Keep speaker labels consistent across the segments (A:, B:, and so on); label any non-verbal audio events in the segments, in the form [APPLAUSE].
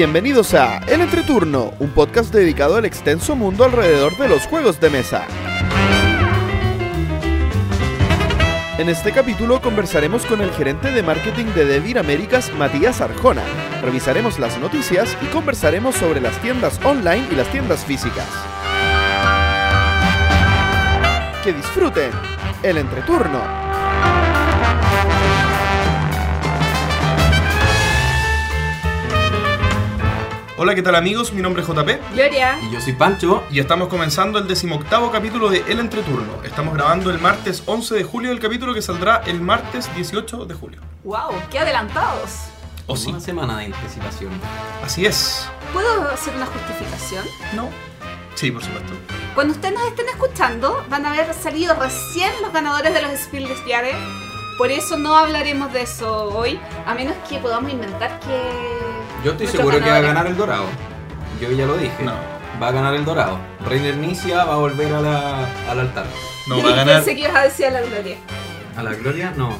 A: Bienvenidos a El Entreturno, un podcast dedicado al extenso mundo alrededor de los juegos de mesa. En este capítulo conversaremos con el gerente de marketing de Devir Américas, Matías Arjona. Revisaremos las noticias y conversaremos sobre las tiendas online y las tiendas físicas. Que disfruten el entreturno.
B: Hola, ¿qué tal amigos? Mi nombre es JP
C: Gloria.
D: Y yo soy Pancho.
B: y estamos comenzando el decimoctavo capítulo de El Entreturno. Estamos grabando el martes 11 de julio del capítulo que saldrá el martes 18 de julio.
C: Wow, qué adelantados.
B: ¿O sí?
D: Una semana de anticipación.
B: Así es.
C: ¿Puedo hacer una justificación?
B: ¿No? Sí, por supuesto.
C: Cuando ustedes nos estén escuchando, van a haber salido recién los ganadores de los Spiel des Jahres. Por eso no hablaremos de eso hoy, a menos que podamos inventar que.
D: Yo estoy seguro que va a ganar el dorado. Yo ya lo dije.
B: No.
D: Va a ganar el dorado. Reiner Nicia va a volver a la- al altar.
B: No, va a ganar.
C: Pensé que ibas a decir a la Gloria.
D: ¿A la gloria? No.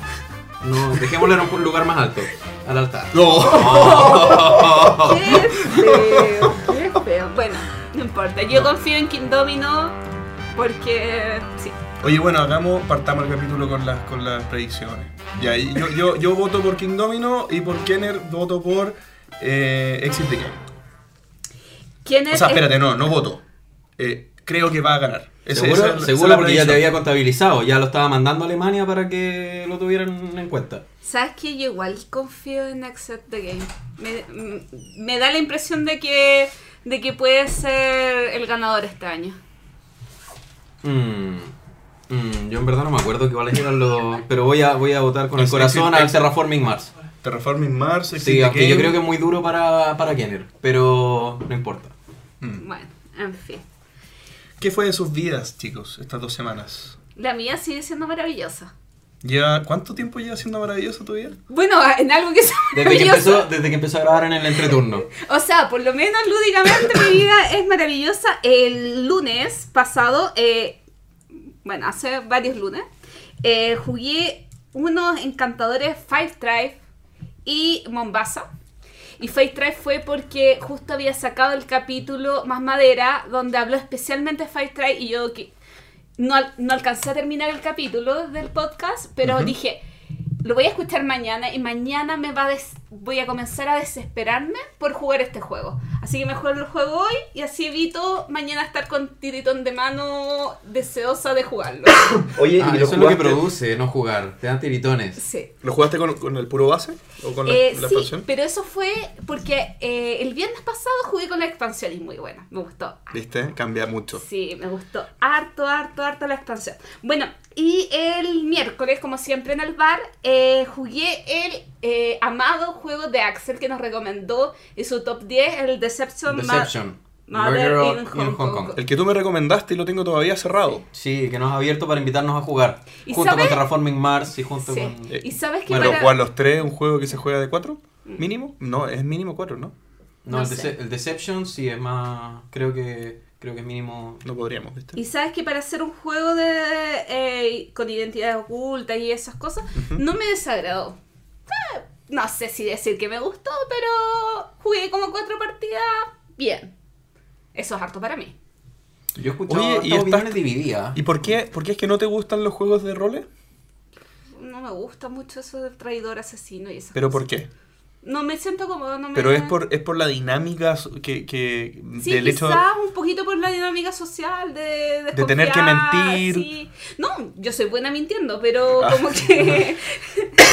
D: No, dejémosle en un lugar más alto. Al altar.
B: No. [LAUGHS]
C: Qué feo, qué feo. Bueno, no importa. Yo confío en King Domino porque. Sí.
B: Oye, bueno, hagamos, partamos el capítulo con las, con las predicciones. Ya, y yo, yo, yo voto por King Domino y por Kenner voto por eh, Exit the Game.
C: ¿Quién es?
B: O sea, espérate, no, no voto. Eh, creo que va a ganar. Ese-
D: Seguro,
B: esa esa
D: seguro porque ya te había contabilizado. Ya lo estaba mandando a Alemania para que lo tuvieran en cuenta.
C: ¿Sabes que Yo igual confío en Exit the Game. Me, mm, me da la impresión de que, de que puede ser el ganador este año.
D: Mm, mm, yo en verdad no me acuerdo cuáles eran los. Pero voy a, voy a votar con el corazón al Terraforming Mars.
B: Terraforming Mars, Exit
D: Sí, aunque yo creo que es muy duro para, para Kenner. Pero no importa.
B: Mm.
C: Bueno, en fin.
B: ¿Qué fue de sus vidas, chicos, estas dos semanas?
C: La mía sigue siendo maravillosa.
B: ¿Lleva, ¿Cuánto tiempo lleva siendo maravillosa tu vida?
C: Bueno, en algo que es
D: Desde que, empezó, desde que empezó a grabar en el entreturno.
C: O sea, por lo menos lúdicamente mi vida es maravillosa. El lunes pasado, eh, bueno, hace varios lunes, eh, jugué unos encantadores Five Drive y Mombasa. Y Drive fue porque justo había sacado el capítulo Más Madera, donde habló especialmente Drive y yo que no, no alcancé a terminar el capítulo del podcast, pero dije, lo voy a escuchar mañana y mañana me va a des- voy a comenzar a desesperarme por jugar este juego. Así que me juego el juego hoy y así evito mañana estar con tiritón de mano deseosa de jugarlo. [COUGHS]
B: Oye,
D: Ah, eso es lo que produce, no jugar. Te dan tiritones.
C: Sí.
B: ¿Lo jugaste con, con el puro base? ¿O con la,
C: Eh,
B: la
C: sí,
B: expansión?
C: pero eso fue porque eh, el viernes pasado jugué con la expansión y muy buena, me gustó.
B: ¿Viste? Cambia mucho.
C: Sí, me gustó harto, harto, harto la expansión. Bueno, y el miércoles, como siempre en el bar, eh, jugué el eh, amado juego de Axel que nos recomendó en su top 10, el Deception, Ma-
D: Deception.
C: Mother
D: Murder
C: in
D: in
C: Hong
D: Hong
C: Kong.
D: Kong.
B: El que tú me recomendaste y lo tengo todavía cerrado.
D: Sí, que nos ha abierto para invitarnos a jugar.
C: ¿Y
D: Junto
C: sabes?
D: con Terraforming Mars y junto
C: Sí.
D: con...
B: Eh,
C: Y sabes que
D: bueno,
B: ¿Pero
C: para-
B: jugar los tres un juego que se juega de cuatro? ¿Mínimo? No, es mínimo cuatro, ¿no?
D: No,
C: No
D: el. Dece- el Deception sí es más... Creo que creo que es mínimo...
B: No podríamos, ¿viste?
C: Y sabes que para hacer un juego de eh, con identidades ocultas y esas cosas, no me desagradó. No sé si decir que me gustó, pero jugué como cuatro partidas bien. Eso es harto para mí.
D: Yo he escuchado
B: Oye,
D: Oye,
B: y estás-
D: opiniones divididas.
B: ¿Y por qué, por qué es que no te gustan los juegos de roles?
C: No me gusta mucho eso del traidor asesino y esas
B: ¿Pero
C: cosas.
B: por qué?
C: No me siento cómodo, no me...
B: Pero es por, es por la dinámica que, que
C: Sí,
B: del hecho...
C: un poquito por la dinámica social de
B: De tener que mentir.
C: sí. No, yo soy buena mintiendo, pero
B: Ah.
C: como que... [LAUGHS]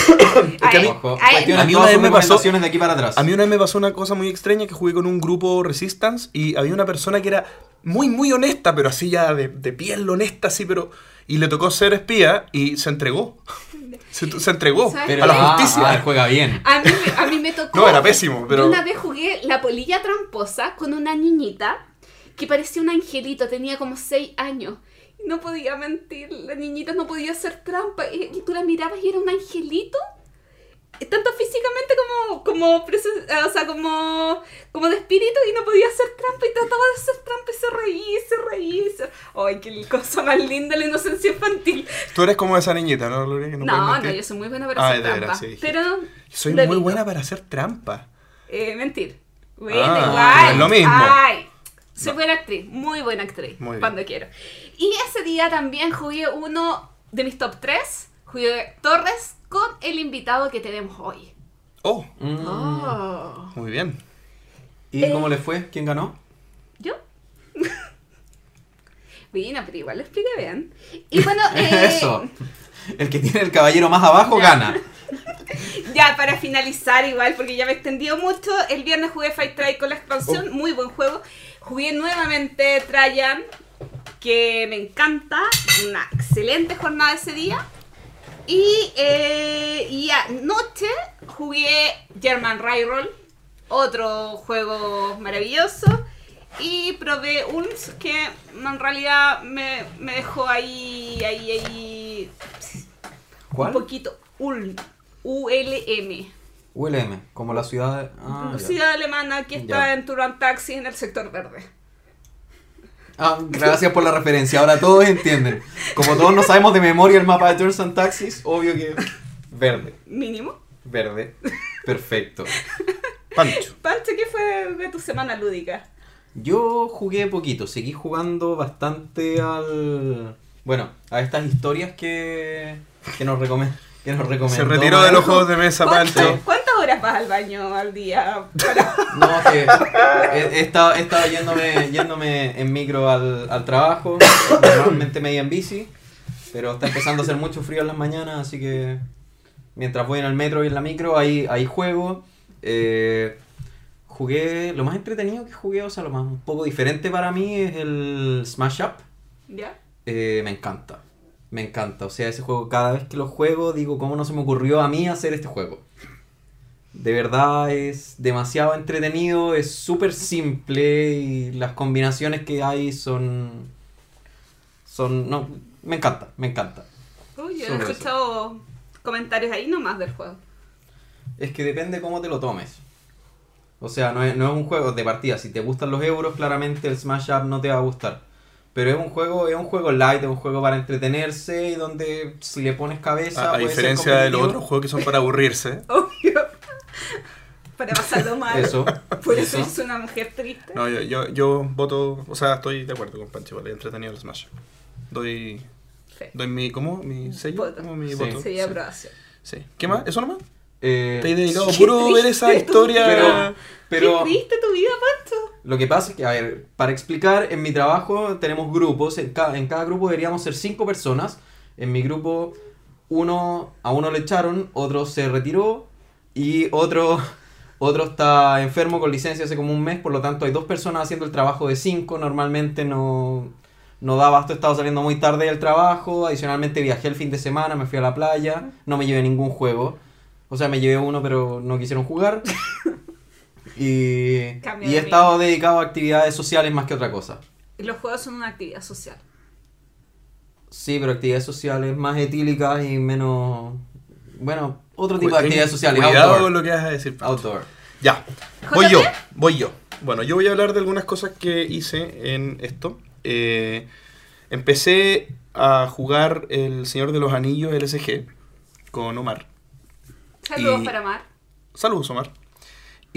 C: [LAUGHS]
B: a mí- a mí una vez me pasó-
D: de aquí para atrás.
B: A mí una vez me pasó una cosa muy extraña que jugué con un grupo Resistance y había una persona que era muy, muy honesta, pero así ya de, de piel honesta, así, pero... Y le tocó ser espía y se entregó. Se, se entregó
C: ¿Sabes
D: Pero
B: a la
D: ah,
B: justicia.
D: ah, juega bien.
C: A mí, a mí me tocó.
B: No, era pésimo, pero-
C: una vez jugué la polilla tramposa con una niñita que parecía un angelito, tenía como 6 años. No podía mentir, la niñita no podía hacer trampa. Y, y tú la mirabas y era un angelito. Tanto físicamente como, como, eh, o sea, como, como de espíritu y no podía hacer trampa y trataba de hacer trampa y se reía, se reía. se- Ay, qué cosa más linda la inocencia infantil.
B: Tú eres como esa niñita, ¿no, Gloria? Que
C: No, no, yo soy muy buena para
B: Ah,
C: hacer trampa.
B: sí,
C: pero
B: Soy muy buena para hacer trampa.
C: Eh, mentir. Bueno,
B: Ah,
C: igual.
B: es lo mismo.
C: Ay, soy
B: No.
C: buena actriz, muy buena actriz,
B: Muy
C: cuando quiero. Y ese día también jugué uno de mis top 3, jugué Torres con el invitado que tenemos hoy.
B: Oh,
D: Mm.
C: Oh.
B: muy bien.
D: ¿Y
C: Eh.
D: cómo le fue? ¿Quién ganó?
C: ¿Yo? [LAUGHS] Bueno, pero igual lo expliqué bien. [LAUGHS] Y bueno, eh,
D: Eso. El que tiene el caballero más abajo
C: Ya.
D: gana. [LAUGHS]
C: Ya, para finalizar igual, porque ya me he extendido mucho, el viernes jugué Fight Try con la expansión, muy buen juego. Jugué nuevamente Trajan, que me encanta, una excelente jornada ese día. Y, eh, y anoche jugué German Railroll, otro juego maravilloso. Y probé Ulms, que en realidad me, me dejó ahí, ahí, ahí,
D: ¿Cuál?
C: un poquito. Ulm. ULM.
D: ULM, como la ciudad de... Ah,
C: ciudad alemana que está
D: Ya.
C: en Turan Taxi en el sector verde.
D: Ah, gracias por la referencia, ahora todos entienden. Como todos no sabemos de memoria el mapa de Tours and Taxis, obvio que... Verde,
C: Mínimo.
D: verde, perfecto.
B: Pancho.
C: Pancho, ¿qué fue de tu semana lúdica?
D: Yo jugué poquito, seguí jugando bastante al... Bueno, a estas historias que, que nos recomen- que nos recomendó.
B: Se retiró de los juegos de mesa,
C: ¿Cuánto-
B: Pancho.
C: ¿Cuántas horas vas al baño al día? Para- [LAUGHS]
D: No, que he, he estado, he estado yéndome, yéndome en micro al, al trabajo, normalmente media en bici, pero está empezando a hacer mucho frío en las mañanas, así que mientras voy en el metro y en la micro, ahí, ahí juego. Eh, jugué, lo más entretenido que jugué, o sea, lo más un poco diferente para mí es el Smash Up.
C: ¿Ya?
D: Eh, me encanta, me encanta, o sea, ese juego cada vez que lo juego digo, ¿cómo no se me ocurrió a mí hacer este juego? De verdad es demasiado entretenido, es súper simple y las combinaciones que hay son... Son... No, me encanta, me encanta.
C: Uy, yo he
D: eso.
C: escuchado comentarios ahí nomás del juego.
D: Es que depende cómo te lo tomes. O sea, no es, no es un juego de partida. Si te gustan los euros, claramente el Smash Up no te va a gustar. Pero es un juego, es un juego light, es un juego para entretenerse y donde si le pones cabeza.
B: A, a diferencia de los otros juegos que son para aburrirse. [LAUGHS]
C: Obvio. Para pasarlo mal.
D: Eso.
C: Por eso es una mujer triste.
B: No, yo, yo, yo voto, o sea, estoy de acuerdo con Pancho, vale, entretenido el Smash. Doy,
C: Sí.
B: doy mi, ¿cómo? ¿Mi sello?
C: Voto.
B: ¿Cómo mi
D: Sí.
B: voto?
C: Sería aprobación.
B: Sí. ¿Qué más? ¿Eso nomás?
D: Eh,
B: Te he dedicado puro ver esa historia.
D: vida. pero
C: ¿Qué triste tu vida, Pancho?
D: Lo que pasa es que, a ver, para explicar, en mi trabajo tenemos grupos. En, ca- en cada grupo deberíamos ser cinco personas. En mi grupo, uno a uno le echaron, otro se retiró y otro, [LAUGHS] otro está enfermo con licencia hace como un mes. Por lo tanto, hay dos personas haciendo el trabajo de cinco. Normalmente no, no da abasto, he estado saliendo muy tarde del trabajo. Adicionalmente, viajé el fin de semana, me fui a la playa. No me llevé ningún juego. O sea, me llevé uno, pero no quisieron jugar. [LAUGHS] Y,
C: Cambio
D: y
C: de
D: he estado dedicado a actividades sociales más que otra cosa.
C: Y Los juegos son una actividad social.
D: Sí, pero actividades sociales más etílicas y menos... Bueno, otro tipo
B: Cu-
D: de actividades sociales.
B: Cuidado
D: outdoor.
B: con lo que vas a decir.
D: Outdoor.
B: Ya. Voy yo, voy yo. Bueno, yo voy a hablar de algunas cosas que hice en esto. Eh, empecé a jugar El Señor de los Anillos LSG con Omar.
C: Saludos
B: Y-
C: para Mar.
B: Saludos, Omar.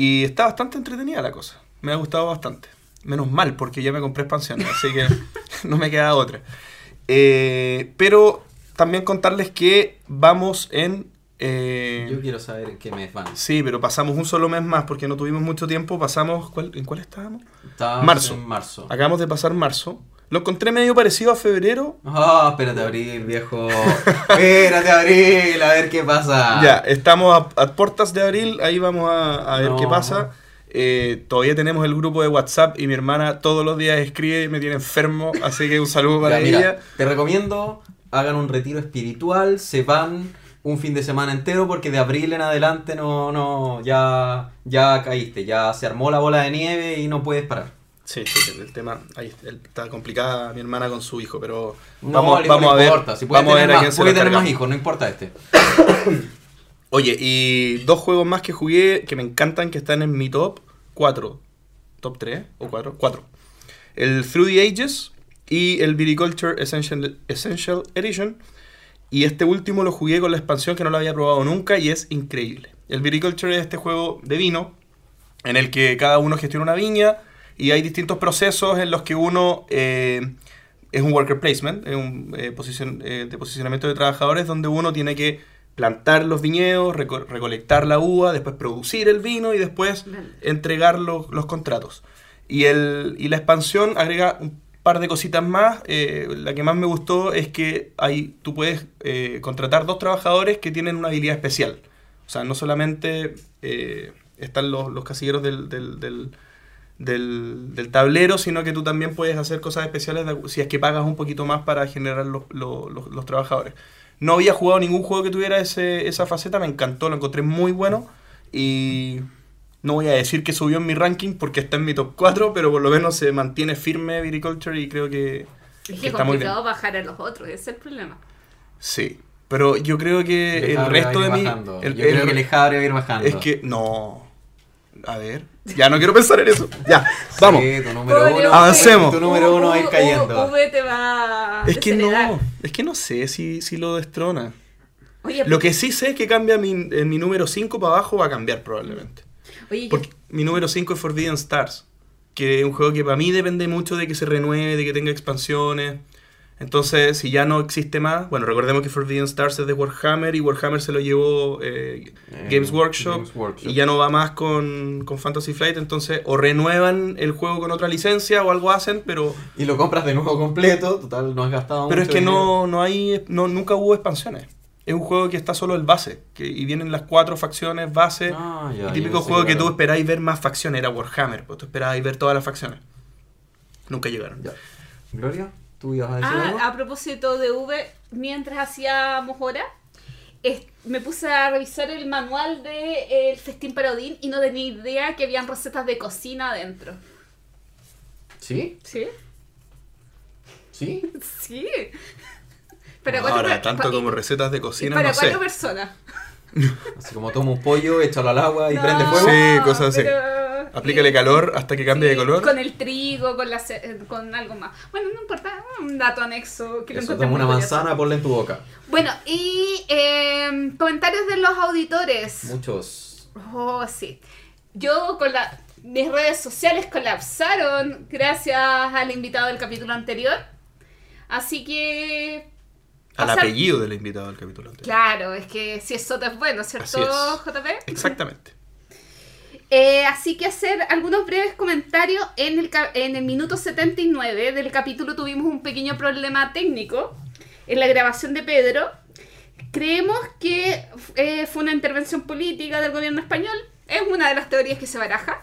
B: Y está bastante entretenida la cosa. Me ha gustado bastante. Menos mal, porque ya me compré expansiones, así que [LAUGHS] no me queda otra. Eh, pero también contarles que vamos en... eh,
D: Yo quiero saber en qué mes van.
B: Sí, pero pasamos un solo mes más porque no tuvimos mucho tiempo. Pasamos... ¿cuál- ¿En cuál estábamos?
D: Estábamos
B: Marzo.
D: En marzo.
B: Acabamos de pasar marzo. Lo encontré medio parecido a febrero.
D: Ah, espérate abril, viejo. espérate abril, a ver qué pasa.
B: Ya, estamos a, a puertas de abril. Ahí vamos a, a ver
D: No.
B: qué pasa. Eh, todavía tenemos el grupo de WhatsApp y mi hermana todos los días escribe y me tiene enfermo. Así que un saludo para
D: Ya, mira,
B: ella.
D: te recomiendo, hagan un retiro espiritual, se van un fin de semana entero porque de abril en adelante no, no, ya, ya caíste, ya se armó la bola de nieve y no puedes parar.
B: Sí, sí, el tema. Ahí está complicada mi hermana con su hijo, pero
D: No,
B: vamos, vamos
D: no
B: a ver.
D: importa, si
B: vamos a
D: tener,
B: ver a quién se la
D: tener más hijos, no importa este. [COUGHS]
B: Oye, y dos juegos más que jugué que me encantan, que están en mi top 4. ¿Top 3 o 4? 4. El Through the Ages y el Viticulture Essential, Essential Edition. Y este último lo jugué con la expansión que no lo había probado nunca y es increíble. El Viticulture es este juego de vino en el que cada uno gestiona una viña y hay distintos procesos en los que uno eh, es un worker placement, es un eh, posicion- eh, de posicionamiento de trabajadores donde uno tiene que plantar los viñedos, reco- recolectar la uva, después producir el vino y después entregar los, los contratos. Y, el, y la expansión agrega un par de cositas más. eh, la que más me gustó es que hay, tú puedes eh, contratar dos trabajadores que tienen una habilidad especial. O sea, no solamente eh, están los, los casilleros del, del, del- del- del tablero, sino que tú también puedes hacer cosas especiales de- si es que pagas un poquito más para generar los, los- los- los trabajadores. No había jugado ningún juego que tuviera ese, esa faceta, me encantó, lo encontré muy bueno y no voy a decir que subió en mi ranking porque está en mi top 4, pero por lo menos se mantiene firme Viticulture y creo que,
C: Es
B: que
C: que es
B: está muy bien.
C: complicado bajar a los otros, ese es el problema.
B: Sí, pero yo creo que el resto de mí... el-
D: Yo
B: el-
D: creo que Lejabre va a ir bajando.
B: Es que no... A ver, ya no quiero pensar en eso. Ya, vamos.
D: Sí, tu número
C: Pobre
D: uno.
C: Uve.
B: Avancemos.
D: Tu número uno va a ir
C: U- U-
D: cayendo.
C: V te va a
B: Es que no, es que no sé si, si lo destrona.
C: Oye,
B: Lo que sí sé es que cambia mi, en mi número 5 para abajo va a cambiar probablemente.
C: oye, yo-
B: Porque mi número 5 es Forbidden Stars, que es un juego que para mí depende mucho de que se renueve, de que tenga expansiones. Entonces, si ya no existe más, bueno, recordemos que Forbidden Stars es de Warhammer y Warhammer se lo llevó eh,
D: Eh,
B: Games, Workshop,
D: Games Workshop.
B: y ya no va más con, con Fantasy Flight, entonces o renuevan el juego con otra licencia o algo hacen, pero,
D: Y lo compras de nuevo completo, total, no has gastado
B: pero es que
D: dinero.
B: no, no hay, no, nunca hubo expansiones. Es un juego que está solo el base, que, y vienen las cuatro facciones base.
D: Ah, ya,
B: el típico juego que
D: era-
B: tú esperáis ver más facciones era Warhammer, pues tú esperabas ver todas las facciones. Nunca llegaron.
D: Ya. Gloria, ¿tú ibas a decir
C: Ah,
D: algo?
C: a propósito de V, mientras hacíamos hora, es- me puse a revisar el manual del Festín para Odín y no tenía idea que habían recetas de cocina adentro.
D: ¿Sí?
C: ¿Sí?
D: ¿Sí? [LAUGHS]
C: Sí. Para cuatro
B: Ahora, tanto como recetas de cocina,
C: para
B: no sé.
C: cuatro personas. [LAUGHS]
D: Así como toma un pollo, échalo al agua y
C: No,
D: prende fuego.
B: Sí, cosas así.
C: pero-
B: Aplícale calor hasta que cambie
C: Sí,
B: de color.
C: Con el trigo, con, la eh, con algo más. Bueno, no importa, un dato anexo que
D: Eso, toma una
C: curioso.
D: manzana, ponla en tu boca.
C: Bueno, y eh, comentarios de los auditores.
D: Muchos.
C: Oh, sí. Yo con la... Mis redes sociales colapsaron gracias al invitado del capítulo anterior. Así que...
B: Al
C: pasar-
B: apellido del invitado del capítulo anterior.
C: Claro, es que si es Soto es bueno, ¿cierto,
B: Así.
C: JP?
B: Exactamente. [LAUGHS]
C: Eh, así que hacer algunos breves comentarios. En el, en el minuto 79 del capítulo tuvimos un pequeño problema técnico en la grabación de Pedro. Creemos que eh, fue una intervención política del gobierno español. Es una de las teorías que se baraja.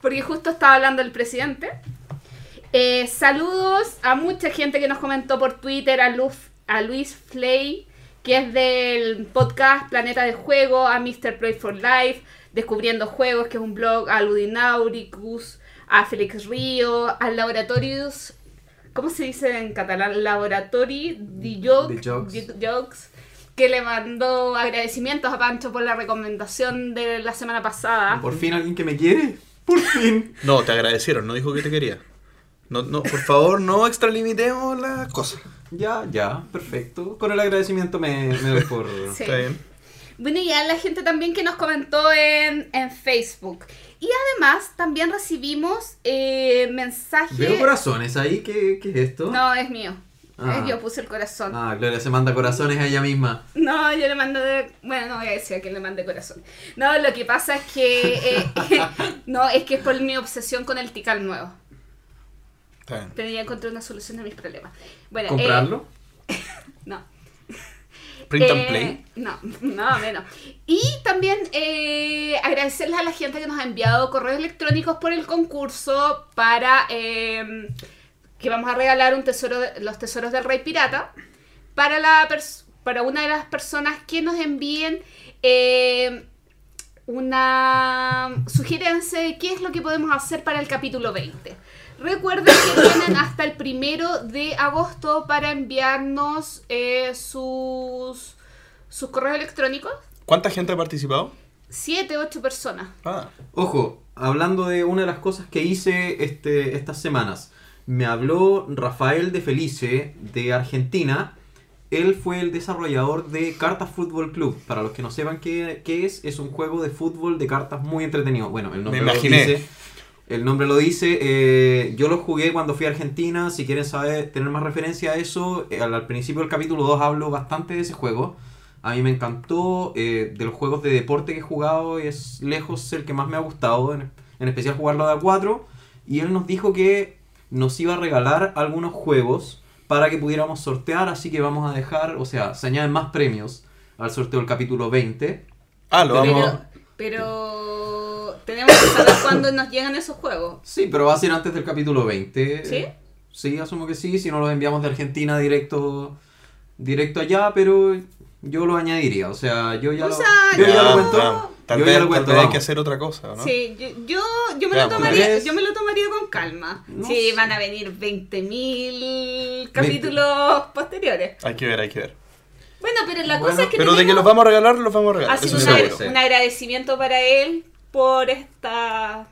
C: Porque justo estaba hablando el presidente. Eh, saludos a mucha gente que nos comentó por Twitter, a, Luz, a Luis Flay, que es del podcast Planeta de Juego, a Mr. Play for Life, Descubriendo Juegos, que es un blog, a Ludinauricus, a Félix Río, al Laboratorius, ¿cómo se dice en catalán? Laboratori de
D: Jocs,
C: que le mandó agradecimientos a Pancho por la recomendación de la semana pasada.
D: Por fin alguien que me quiere. Por fin. [LAUGHS]
B: No, te agradecieron, no dijo que te quería. No, no, por favor, no extralimitemos las cosas.
D: Ya, ya, perfecto. Con el agradecimiento me, me doy por. [LAUGHS]
C: Sí.
B: Está bien.
C: Bueno, y a la gente también que nos comentó en, en Facebook. Y además también recibimos eh, mensajes...
D: Veo corazones ahí, ¿qué, qué es esto?
C: No, es mío.
D: Ah.
C: Es yo puse el corazón.
D: Ah, Gloria se manda corazones a ella misma.
C: No, yo le mando de... Bueno, no voy a decir a quién le mande corazón. No, lo que pasa es que... eh, [LAUGHS] no, es que es por mi obsesión con el Tikal nuevo. Pero ya encontré una solución a mis problemas. Bueno, eh,
D: ¿Comprarlo? [LAUGHS]
C: no.
B: Print and
C: Eh,
B: play.
C: No, [LAUGHS] no, menos. Y también eh, agradecerles a la gente que nos ha enviado correos electrónicos por el concurso para eh, que vamos a regalar un tesoro de- los tesoros del Rey Pirata para, la para una de las personas que nos envíen eh, una sugerencia de qué es lo que podemos hacer para el capítulo 20. Recuerden que tienen hasta el primero de agosto para enviarnos eh, sus, sus correos electrónicos.
B: ¿Cuánta gente ha participado?
C: Siete, ocho personas.
B: Ah,
D: Ojo, hablando de una de las cosas que hice este, estas semanas. Me habló Rafael de Felice de Argentina él fue el desarrollador de Cartas Fútbol Club. Para los que no sepan qué, qué es, es un juego de fútbol de cartas muy entretenido. Bueno, el nombre
B: Me
D: lo
B: imaginé.
D: dice. El nombre lo dice. eh, yo lo jugué cuando fui a Argentina. Si quieren saber, tener más referencia a eso, eh, al, al principio del capítulo 2 hablo bastante de ese juego. A mí me encantó. eh, de los juegos de deporte que he jugado, es lejos el que más me ha gustado. En, en especial jugarlo de A4. Y él nos dijo que nos iba a regalar algunos juegos para que pudiéramos sortear. Así que vamos a dejar, o sea, se añaden más premios al sorteo del capítulo 20.
B: Ah, lo vamos.
C: Pero, tenemos que saber cuándo nos llegan esos juegos.
D: Sí, pero va a ser antes del capítulo 20.
C: ¿Sí?
D: Sí, asumo que sí. Si no los enviamos de Argentina directo, directo allá, pero yo lo añadiría. O sea, yo ya
C: O
D: lo,
C: sea,
D: yo ya lo cuento.
B: Vamos. Tal
D: yo
B: vez,
D: ya lo
B: tal
D: cuento,
B: vez hay que hacer otra cosa, ¿no?
C: Sí, yo, yo, yo me
B: Veamos.
C: lo tomaría,
D: ¿Crees?
C: yo me lo tomaría con calma.
D: No
C: sí,
D: sé.
C: van a venir 20.000 capítulos posteriores.
B: Hay que ver, hay que ver.
C: Bueno, pero la
D: Bueno,
C: cosa es que
B: Pero de que los vamos a regalar, los vamos a regalar.
C: ha sido
B: eso
C: una-
B: seguro.
D: sí.
C: un agradecimiento para él por esta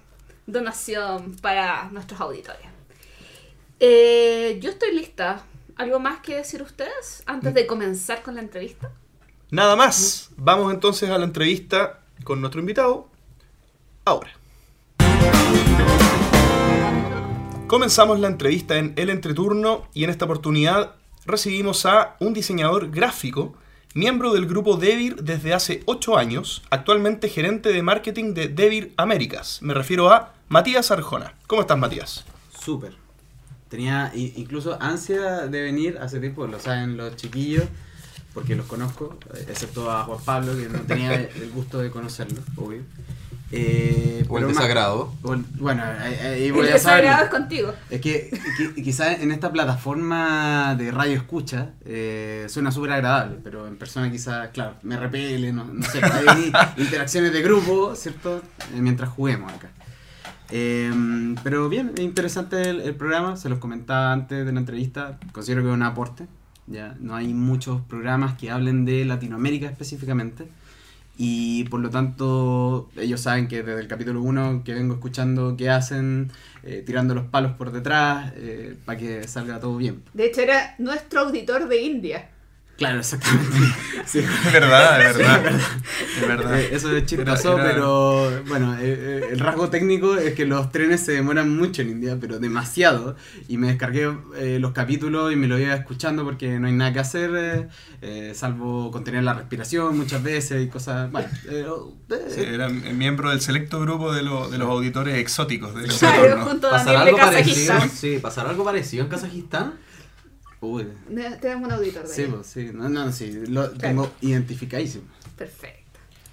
C: donación para nuestros auditores. Eh, yo estoy lista. ¿Algo más que decir ustedes antes de comenzar con la entrevista?
B: Nada más. Vamos entonces a la entrevista con nuestro invitado. Ahora. Comenzamos la entrevista en El Entreturno y en esta oportunidad recibimos a un diseñador gráfico, miembro del grupo Devir desde hace 8 años, actualmente gerente de marketing de Devir Américas. Me refiero a Matías Arjona. ¿Cómo estás, Matías?
E: Súper. Tenía incluso ansia de venir hace tiempo, lo saben los chiquillos, porque los conozco, eh, excepto a Juan Pablo, que no tenía el gusto de conocerlo, obvio. Eh,
D: O el
E: más-
D: desagrado.
E: o el- bueno, ahí,
C: El
E: voy a
C: desagrado es contigo.
E: Es que quizás en esta plataforma de radio escucha eh, suena súper agradable, pero en persona quizás, claro, me repele, no, no sé, hay [LAUGHS] interacciones de grupo, ¿cierto? Eh, mientras juguemos acá. Eh, pero bien, es interesante el, el programa, se los comentaba antes de la entrevista, considero que es un aporte, ya no hay muchos programas que hablen de Latinoamérica específicamente. Y por lo tanto, ellos saben que desde el capítulo 1 que vengo escuchando que hacen, eh, tirando los palos por detrás, para que salga todo bien.
C: De hecho, era nuestro auditor de India.
E: Claro, exactamente. [LAUGHS] Sí.
B: Es verdad, es verdad. Es verdad.
E: Eh, Eso es chistoso,
B: Era- era-
E: pero bueno, eh, eh, el rasgo técnico es que los trenes se demoran mucho en India, pero demasiado. Y me descargué eh, los capítulos y me lo iba escuchando porque no hay nada que hacer, eh, eh, salvo contener la respiración muchas veces y cosas. Bueno, eh, eh,
B: Sí, era miembro del selecto grupo de, lo- de los auditores exóticos del
C: Claro,
B: Entreturno.
C: junto a
D: ¿Pasará
C: de
D: algo parecido? Sí, ¿pasará algo parecido en Kazajistán?
E: Uy,
C: Tenemos un auditor de
E: sí,
C: ahí.
E: sí, no, no, sí, lo tengo identificadísimo.
C: Perfecto.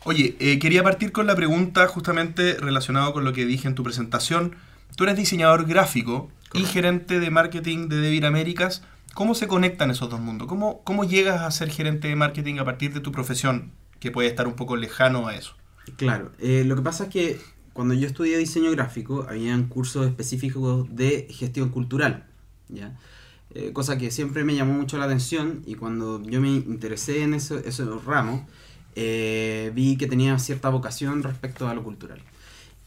B: Oye, eh, quería partir con la pregunta justamente relacionado con lo que dije en tu presentación. Tú eres diseñador gráfico y gerente de marketing de Devir Américas. ¿Cómo se conectan esos dos mundos? ¿Cómo, ¿Cómo llegas a ser gerente de marketing a partir de tu profesión, que puede estar un poco lejano a eso?
E: Claro, eh, lo que pasa es que cuando yo estudié diseño gráfico, habían cursos específicos de gestión cultural, ¿ya? Eh, cosa que siempre me llamó mucho la atención y cuando yo me interesé en eso- esos ramos, eh, vi que tenía cierta vocación respecto a lo cultural.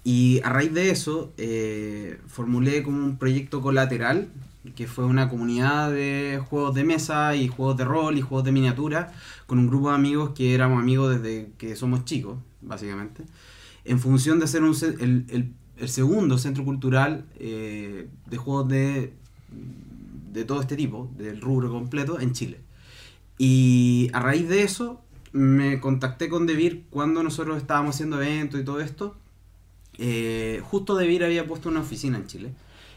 E: Y a raíz de eso, eh, formulé como un proyecto colateral, que fue una comunidad de juegos de mesa y juegos de rol y juegos de miniatura, con un grupo de amigos que éramos amigos desde que somos chicos, básicamente, en función de ser un, el, el- el segundo centro cultural eh, de juegos de, de todo este tipo, del rubro completo, en Chile. Y a raíz de eso me contacté con Devir cuando nosotros estábamos haciendo eventos y todo esto. Eh, justo Devir había puesto una oficina en Chile.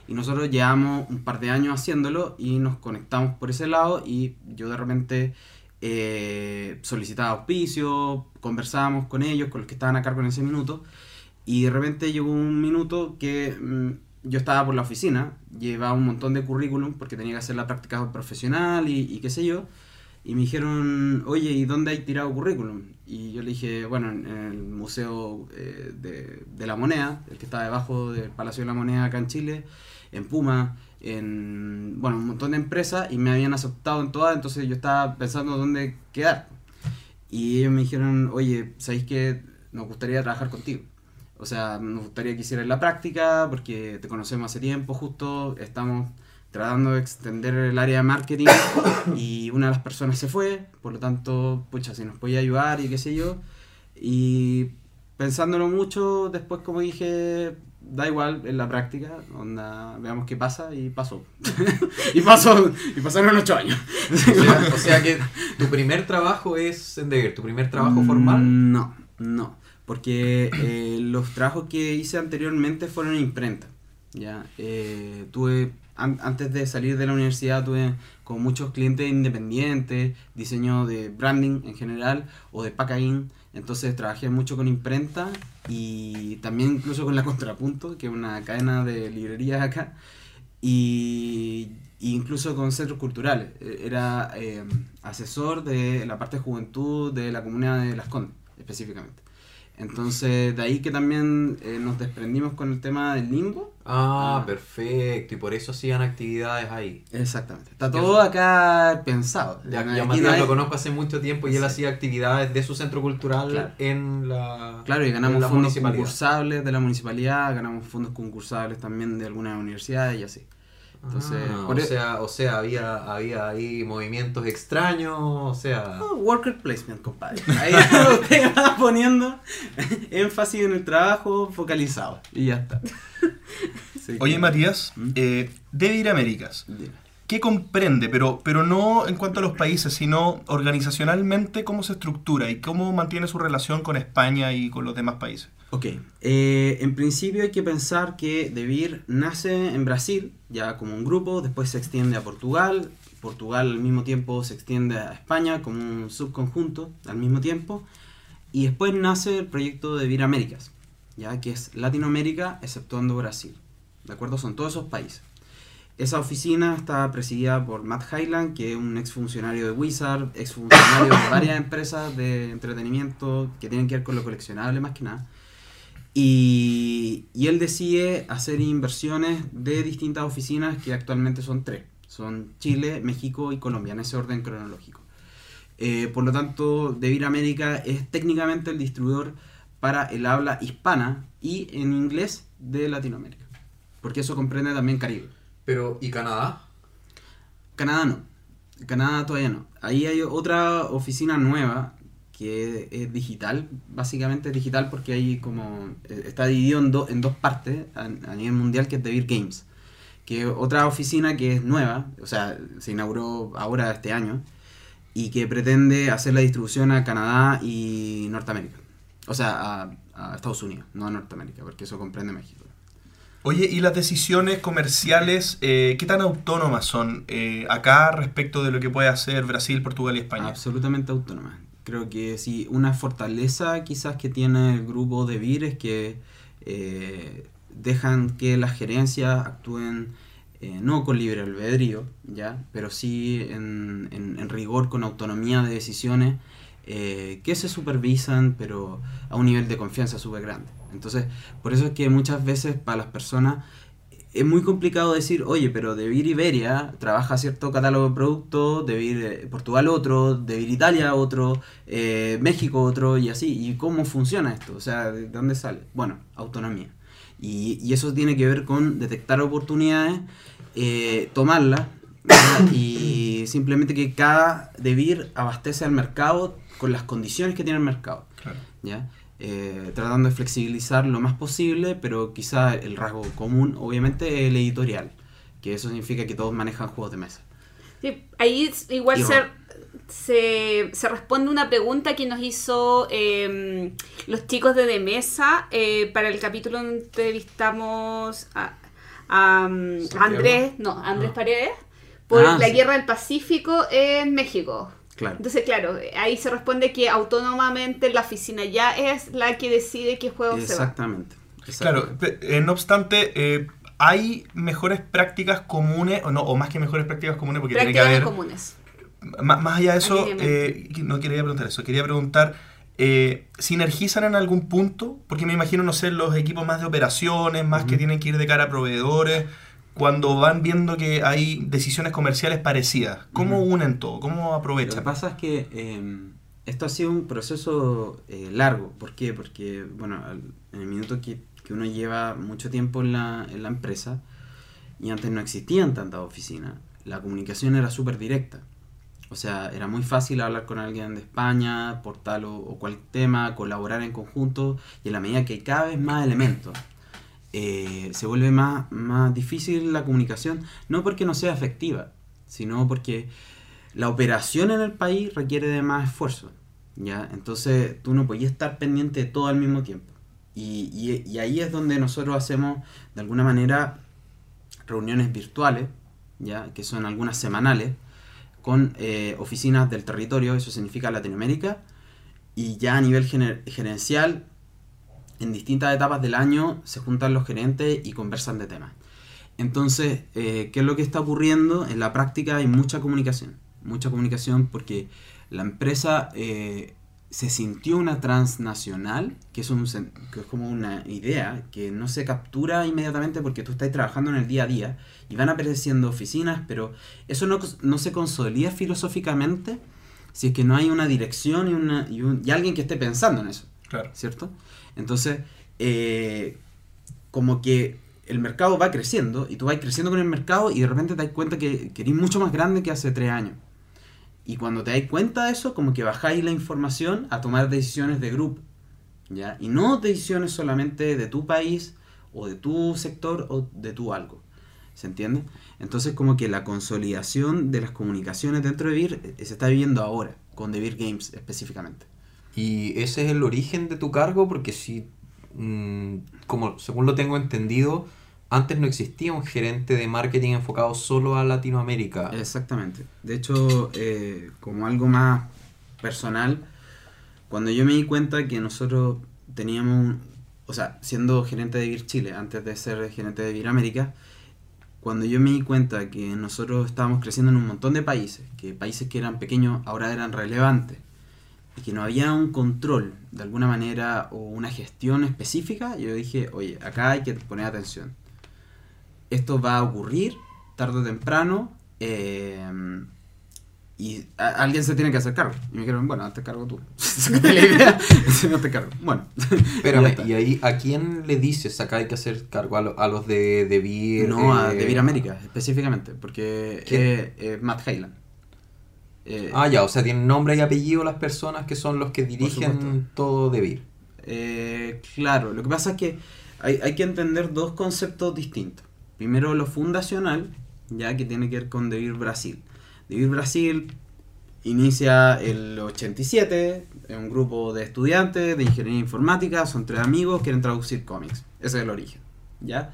E: Y nosotros llevamos un par de años haciéndolo y nos conectamos por ese lado y yo de repente eh, solicitaba auspicio, conversábamos con ellos, con los que estaban a cargo en ese minuto. Y de repente llegó un minuto que mm, yo estaba por la oficina, llevaba un montón de currículum porque tenía que hacer la práctica profesional y, qué sé yo. Y me dijeron, oye, ¿y dónde hay tirado currículum? Y yo le dije, bueno, en, en el Museo eh, de, de la Moneda, el que está debajo del Palacio de la Moneda acá en Chile, en Puma, en, bueno, un montón de empresas y me habían aceptado en todas, entonces yo estaba pensando dónde quedar. Y ellos me dijeron, oye, ¿sabéis que nos gustaría trabajar contigo? O sea, nos gustaría que hicieras la práctica porque te conocemos hace tiempo, justo estamos tratando de extender el área de marketing [COUGHS] y una de las personas se fue, por lo tanto, pucha, si nos podía ayudar y qué sé yo. Y pensándolo mucho, después como dije, da igual en la práctica, onda, veamos qué pasa y pasó. [LAUGHS] y pasó, y pasaron ocho años.
D: O sea, o sea que tu primer trabajo es en Deger, tu primer trabajo formal.
E: Mm, No, no, porque eh, los trabajos que hice anteriormente fueron en imprenta. Ya, Eh, tuve an- antes de salir de la universidad tuve con muchos clientes independientes, diseño de branding en general o de packaging. Entonces trabajé mucho con imprenta y también incluso con la [LAUGHS] Contrapunto, que es una cadena de librerías acá, y, incluso con centros culturales. Eh, Era eh, asesor de la parte de juventud de la comunidad de Las Condes, específicamente. Entonces, de ahí que también eh, nos desprendimos con el tema del limbo.
D: Ah,
E: Ah.
D: perfecto. Y por eso hacían actividades ahí.
E: Exactamente. Está todo acá pensado.
D: Ya,
E: Aquí
D: yo a
E: no
D: Matías
E: hay-
D: lo conozco hace mucho tiempo y él hacía actividades de su centro cultural
E: Claro.
D: en la.
E: Claro, y ganamos
D: la
E: fondos concursables de la municipalidad, ganamos fondos concursables también de algunas universidades y así. Entonces,
D: Ah,
E: por
D: o,
E: e-
D: sea, o sea, había, había ahí movimientos extraños, o sea...
E: Oh, worker placement, compadre. [LAUGHS] Ahí usted va poniendo [LAUGHS] énfasis en el trabajo focalizado. Y ya está. [LAUGHS]
B: Oye,
E: que-
B: Matías,
E: ¿Mm?
B: eh, Debir Américas,
E: Dime.
B: ¿Qué comprende? Pero, pero no en cuanto a los países, sino organizacionalmente, ¿cómo se estructura y cómo mantiene su relación con España y con los demás países?
E: Ok, eh, en principio hay que pensar que Debir nace en Brasil, ya como un grupo, después se extiende a Portugal, Portugal al mismo tiempo se extiende a España como un subconjunto al mismo tiempo, y después nace el proyecto Debir Américas, ya que es Latinoamérica exceptuando Brasil, ¿de acuerdo? Son todos esos países. Esa oficina está presidida por Matt Highland, que es un exfuncionario de Wizard, exfuncionario de [COUGHS] varias empresas de entretenimiento que tienen que ver con lo coleccionable más que nada. Y, y él decide hacer inversiones de distintas oficinas que actualmente son tres. Son Chile, México y Colombia, en ese orden cronológico. Eh, por lo tanto, Devir América es técnicamente el distribuidor para el habla hispana y en inglés de Latinoamérica. Porque eso comprende también Caribe.
D: Pero, ¿y Canadá?
E: Canadá no. Canadá todavía no. Ahí hay otra oficina nueva que es digital, básicamente es digital porque hay como eh, está dividido en, do- en dos partes a, nivel mundial que es Devir Games, que es otra oficina que es nueva, o sea, se inauguró ahora este año y que pretende hacer la distribución a Canadá y Norteamérica. O sea, a Estados Unidos, no a Norteamérica, porque eso comprende México.
B: Oye, ¿y las decisiones comerciales, eh, qué tan autónomas son eh, acá respecto de lo que puede hacer Brasil, Portugal y España?
E: Absolutamente autónoma. Creo que sí, una fortaleza quizás que tiene el grupo de VIR es que eh, dejan que las gerencias actúen eh, no con libre albedrío, ¿ya? pero sí en, en- en rigor, con autonomía de decisiones eh, que se supervisan, pero a un nivel de confianza súper grande. Entonces, por eso es que muchas veces para las personas es muy complicado decir, oye, pero Devir Iberia trabaja cierto catálogo de productos, Devir eh, Portugal otro, Devir Italia otro, eh, México otro y así. ¿Y cómo funciona esto? O sea, ¿de dónde sale? Bueno, autonomía. Y, y eso tiene que ver con detectar oportunidades, eh, tomarlas y simplemente que cada Devir abastece al mercado con las condiciones que tiene el mercado.
B: Claro.
E: ¿ya? Eh, tratando de flexibilizar lo más posible, pero quizá el rasgo común, obviamente, es el editorial, que eso significa que todos manejan juegos de mesa.
C: Sí, ahí igual
E: Y
C: se, se, se responde una pregunta que nos hizo eh, los chicos de De Mesa eh, para el capítulo donde entrevistamos a, a,
D: Santiago.
C: Andrés, no, Andrés
D: Ah.
C: Paredes por
E: Ah,
C: la
E: sí.
C: guerra del Pacífico en México.
E: Claro.
C: Entonces, claro, ahí se responde que autónomamente la oficina ya es la que decide qué juego se va.
E: Exactamente.
B: Claro,
E: exactamente.
B: pe- eh, no obstante, eh, ¿hay mejores prácticas comunes, o no, o más que mejores prácticas comunes, porque tiene que
C: Prácticas
B: haber...
C: comunes.
B: Más, más allá de eso, eh, no quería preguntar eso, quería preguntar, eh, ¿sinergizan en algún punto? Porque me imagino, no sé, los equipos más de operaciones, más que tienen que ir de cara a proveedores, cuando van viendo que hay decisiones comerciales parecidas, ¿cómo
E: Ujú.
B: unen todo? ¿Cómo
E: Lo que
B: aprovechan?
E: pasa es que eh, esto ha sido un proceso eh, largo. ¿Por qué? Porque, bueno, en el minuto que, que uno lleva mucho tiempo en la, en la empresa y antes no existían tantas oficinas, la comunicación era súper directa. O sea, era muy fácil hablar con alguien de España, por tal o, o cual tema, colaborar en conjunto, y en la medida que hay cada vez más elementos, eh, se vuelve más, más difícil la comunicación, no porque no sea efectiva, sino porque la operación en el país requiere de más esfuerzo. ¿ya? Entonces tú no podías estar pendiente de todo al mismo tiempo. Y, y- ahí es donde nosotros hacemos, de alguna manera, reuniones virtuales, ¿ya? que son algunas semanales, con eh, oficinas del territorio, eso significa Latinoamérica, y ya a nivel gerencial, en distintas etapas del año se juntan los gerentes y conversan de temas. Entonces, eh, ¿qué es lo que está ocurriendo? En la práctica hay mucha comunicación, mucha comunicación porque la empresa eh, se sintió una transnacional, que es, un, que es como una idea que no se captura inmediatamente porque tú estás trabajando en el día a día y van apareciendo oficinas, pero eso no, no se consolida filosóficamente si es que no hay una dirección y, una, y, un- y alguien que esté pensando en eso.
B: Claro.
E: ¿cierto? Entonces, eh, como que el mercado va creciendo y tú vas creciendo con el mercado y de repente te das cuenta que, que eres mucho más grande que hace tres años. Y cuando te das cuenta de eso, como que bajáis la información a tomar decisiones de grupo, ¿ya? Y no decisiones solamente de tu país o de tu sector o de tu algo. ¿Se entiende? Entonces como que la consolidación de las comunicaciones dentro de VIR eh, se está viviendo ahora, con The VIR Games específicamente.
D: Y ese es el origen de tu cargo, porque si, mm, como según lo tengo entendido, antes no existía un gerente de marketing enfocado solo a Latinoamérica.
E: Exactamente. De hecho, eh, como algo más personal, cuando yo me di cuenta que nosotros teníamos, un- o sea, siendo gerente de Vir Chile, antes de ser gerente de Vir América, cuando yo me di cuenta que nosotros estábamos creciendo en un montón de países, que países que eran pequeños ahora eran relevantes, y que no había un control de alguna manera o una gestión específica, yo dije, oye, acá hay que poner atención. Esto va a ocurrir tarde o temprano eh, y a- alguien se tiene que hacer cargo. Y me dijeron, bueno, hazte cargo tú. [LAUGHS] La idea, no te cargo. Bueno, [LAUGHS] está.
D: y ahí, ¿a quién le dices acá hay que hacer cargo? ¿A, lo- a los de, de Vir?
E: no a
D: eh,
E: De Vir América específicamente, porque
D: ¿Quién?
E: eh, Matt Hyland. Eh,
D: Ah, ya, o sea, tienen nombre y apellido las personas que son los que dirigen todo de Vir.
E: Eh, claro, lo que pasa es que hay, hay que entender dos conceptos distintos. Primero lo fundacional, ya que tiene que ver con Devir Brasil. Devir Brasil inicia el 87, es un grupo de estudiantes de ingeniería informática, son tres amigos, quieren traducir cómics. Ese es el origen, ¿ya?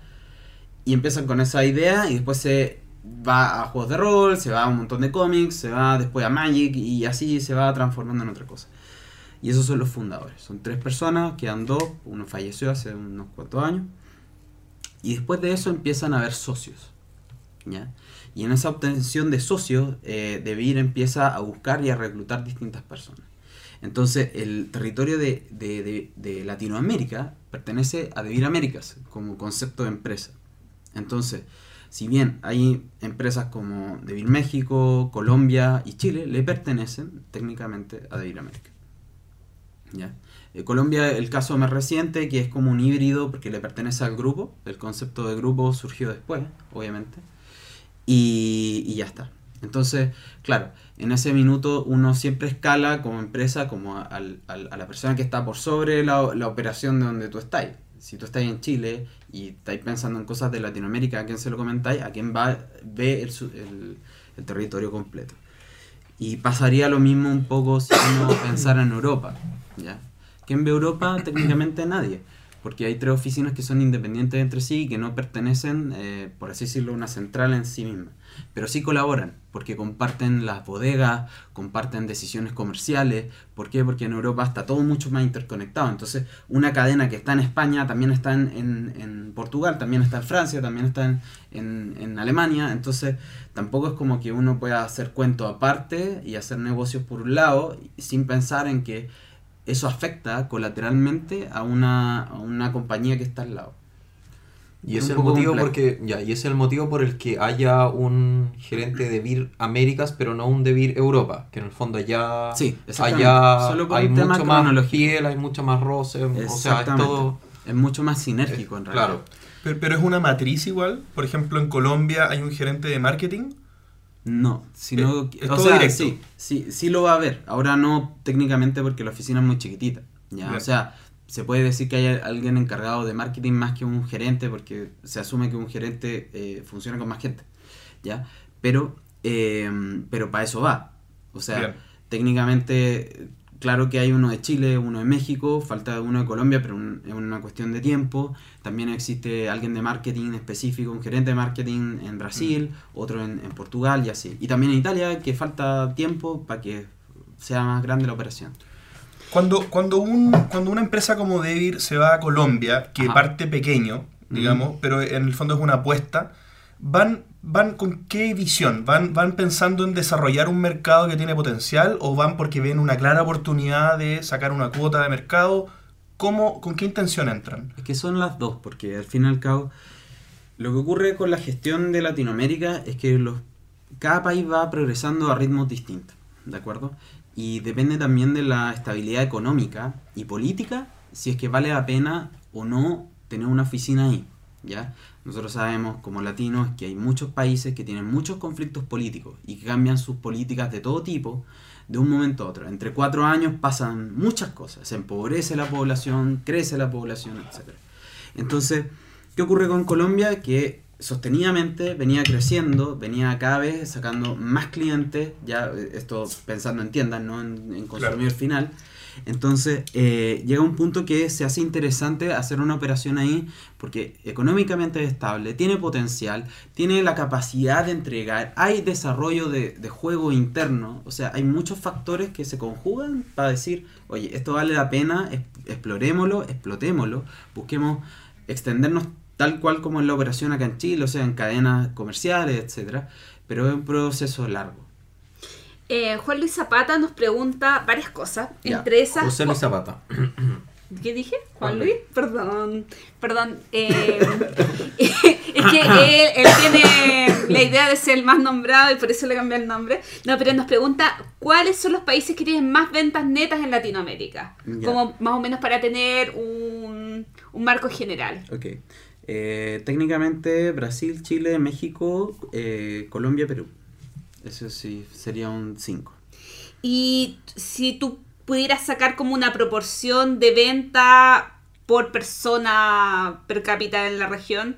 E: Y empiezan con esa idea y después se va a juegos de rol, se va a un montón de cómics, se va después a Magic y así se va transformando en otra cosa. Y esos son los fundadores. Son tres personas, quedan dos, uno falleció hace unos cuantos años. Y después de eso empiezan a haber socios. ¿ya? Y en esa obtención de socios, eh, empieza a buscar y a reclutar distintas personas. Entonces, el territorio de, de- de- de Latinoamérica pertenece a DeVir Américas como concepto de empresa. Entonces, si bien hay empresas como DeVir México, Colombia y Chile, le pertenecen técnicamente a DeVir América. ¿ya? Eh, Colombia, el caso más reciente, que es como un híbrido porque le pertenece al grupo, el concepto de grupo surgió después, obviamente, y, y ya está. Entonces, claro, en ese minuto uno siempre escala como empresa como a, al- a la persona que está por sobre la, la operación de donde tú estás. Si tú estás en Chile y estáis pensando en cosas de Latinoamérica, ¿a quién se lo comentáis? ¿A quién va, ve el, el- el territorio completo? Y pasaría lo mismo un poco si uno [COUGHS] pensara en Europa. ¿ya? ¿Quién ve Europa? [COUGHS] Técnicamente nadie. Porque hay tres oficinas que son independientes entre sí y que no pertenecen, eh, por así decirlo, a una central en sí misma. Pero sí colaboran, porque comparten las bodegas, comparten decisiones comerciales. ¿Por qué? Porque en Europa está todo mucho más interconectado. Entonces, una cadena que está en España también está en, en- en Portugal, también está en Francia, también está en, en- Alemania. Entonces, tampoco es como que uno pueda hacer cuento aparte y hacer negocios por un lado, sin pensar en que eso afecta colateralmente a una, a una compañía que está al lado.
D: Y
E: Es
D: el motivo
E: complejo.
D: porque ya, y es el motivo por el que haya un gerente de Vir Américas, pero no un de Vir Europa, que en el fondo allá
E: Sí,
D: allá
E: Solo
D: hay mucho más piel, hay mucha más roce, o sea, es
E: Exactamente.
D: todo
E: Es mucho más sinérgico en realidad.
D: Claro.
B: Pero, pero es una matriz igual. Por ejemplo, en Colombia hay un gerente de marketing.
E: No, sino
B: Eh, es
E: o
B: todo
E: sea,
B: directo.
E: sí, sí, sí lo va a haber. Ahora no técnicamente porque la oficina es muy chiquitita. ¿ya?
B: Bien.
E: O sea, se puede decir que hay alguien encargado de marketing más que un gerente porque se asume que un gerente eh, funciona con más gente. ¿ya? Pero, eh, pero para eso va. O sea,
B: Bien.
E: técnicamente, claro que hay uno de Chile, uno de México, falta uno de Colombia, pero un- es una cuestión de tiempo. También existe alguien de marketing específico, un gerente de marketing en Brasil, otro en, en Portugal y así. Y también en Italia, que falta tiempo para que sea más grande la operación.
B: Cuando, cuando, un, cuando una empresa como Devir se va a Colombia, que
E: Ajá.
B: parte pequeño, digamos, pero en el fondo es una apuesta, ¿van, van con qué visión? ¿Van, ¿Van pensando en desarrollar un mercado que tiene potencial o van porque ven una clara oportunidad de sacar una cuota de mercado? ¿Cómo, ¿Con qué intención entran?
E: Es que son las dos, porque al fin y al cabo, lo que ocurre con la gestión de Latinoamérica es que los, cada país va progresando a ritmos distintos, ¿de acuerdo? Y depende también de la estabilidad económica y política, si es que vale la pena o no tener una oficina ahí, ¿ya? Nosotros sabemos como latinos que hay muchos países que tienen muchos conflictos políticos y que cambian sus políticas de todo tipo de un momento a otro. Entre cuatro años pasan muchas cosas, se empobrece la población, crece la población, etc. Entonces, ¿qué ocurre con Colombia? Que sostenidamente venía creciendo, venía cada vez sacando más clientes, ya eh, esto pensando en tiendas, no en, en consumidor final. Entonces eh, llega un punto que se hace interesante hacer una operación ahí porque económicamente es estable, tiene potencial, tiene la capacidad de entregar, hay desarrollo de, de juego interno, o sea, hay muchos factores que se conjugan para decir, oye, esto vale la pena, explorémoslo, explotémoslo, busquemos extendernos tal cual como en la operación acá en Chile, o sea, en cadenas comerciales, etcétera, pero es un proceso largo.
C: Eh, Juan Luis Zapata nos pregunta varias cosas.
D: Ya,
C: Entre esas.
D: José Luis Zapata. [CLEARS THROAT]
C: ¿Qué dije?
D: Juan
C: Juan
D: Luis.
C: Luis, perdón, perdón. eh, [LAUGHS] [LAUGHS] es que él, él tiene la idea de ser el más nombrado y por eso le cambié el nombre. No, pero nos pregunta cuáles son los países que tienen más ventas netas en Latinoamérica.
E: Ya.
C: Como más o menos para tener un, un marco general.
E: Ok. Eh, técnicamente Brasil, Chile, México, eh, Colombia, Perú. Eso sí, sería un 5.
C: Y si tú pudieras sacar como una proporción de venta por persona per cápita en la región.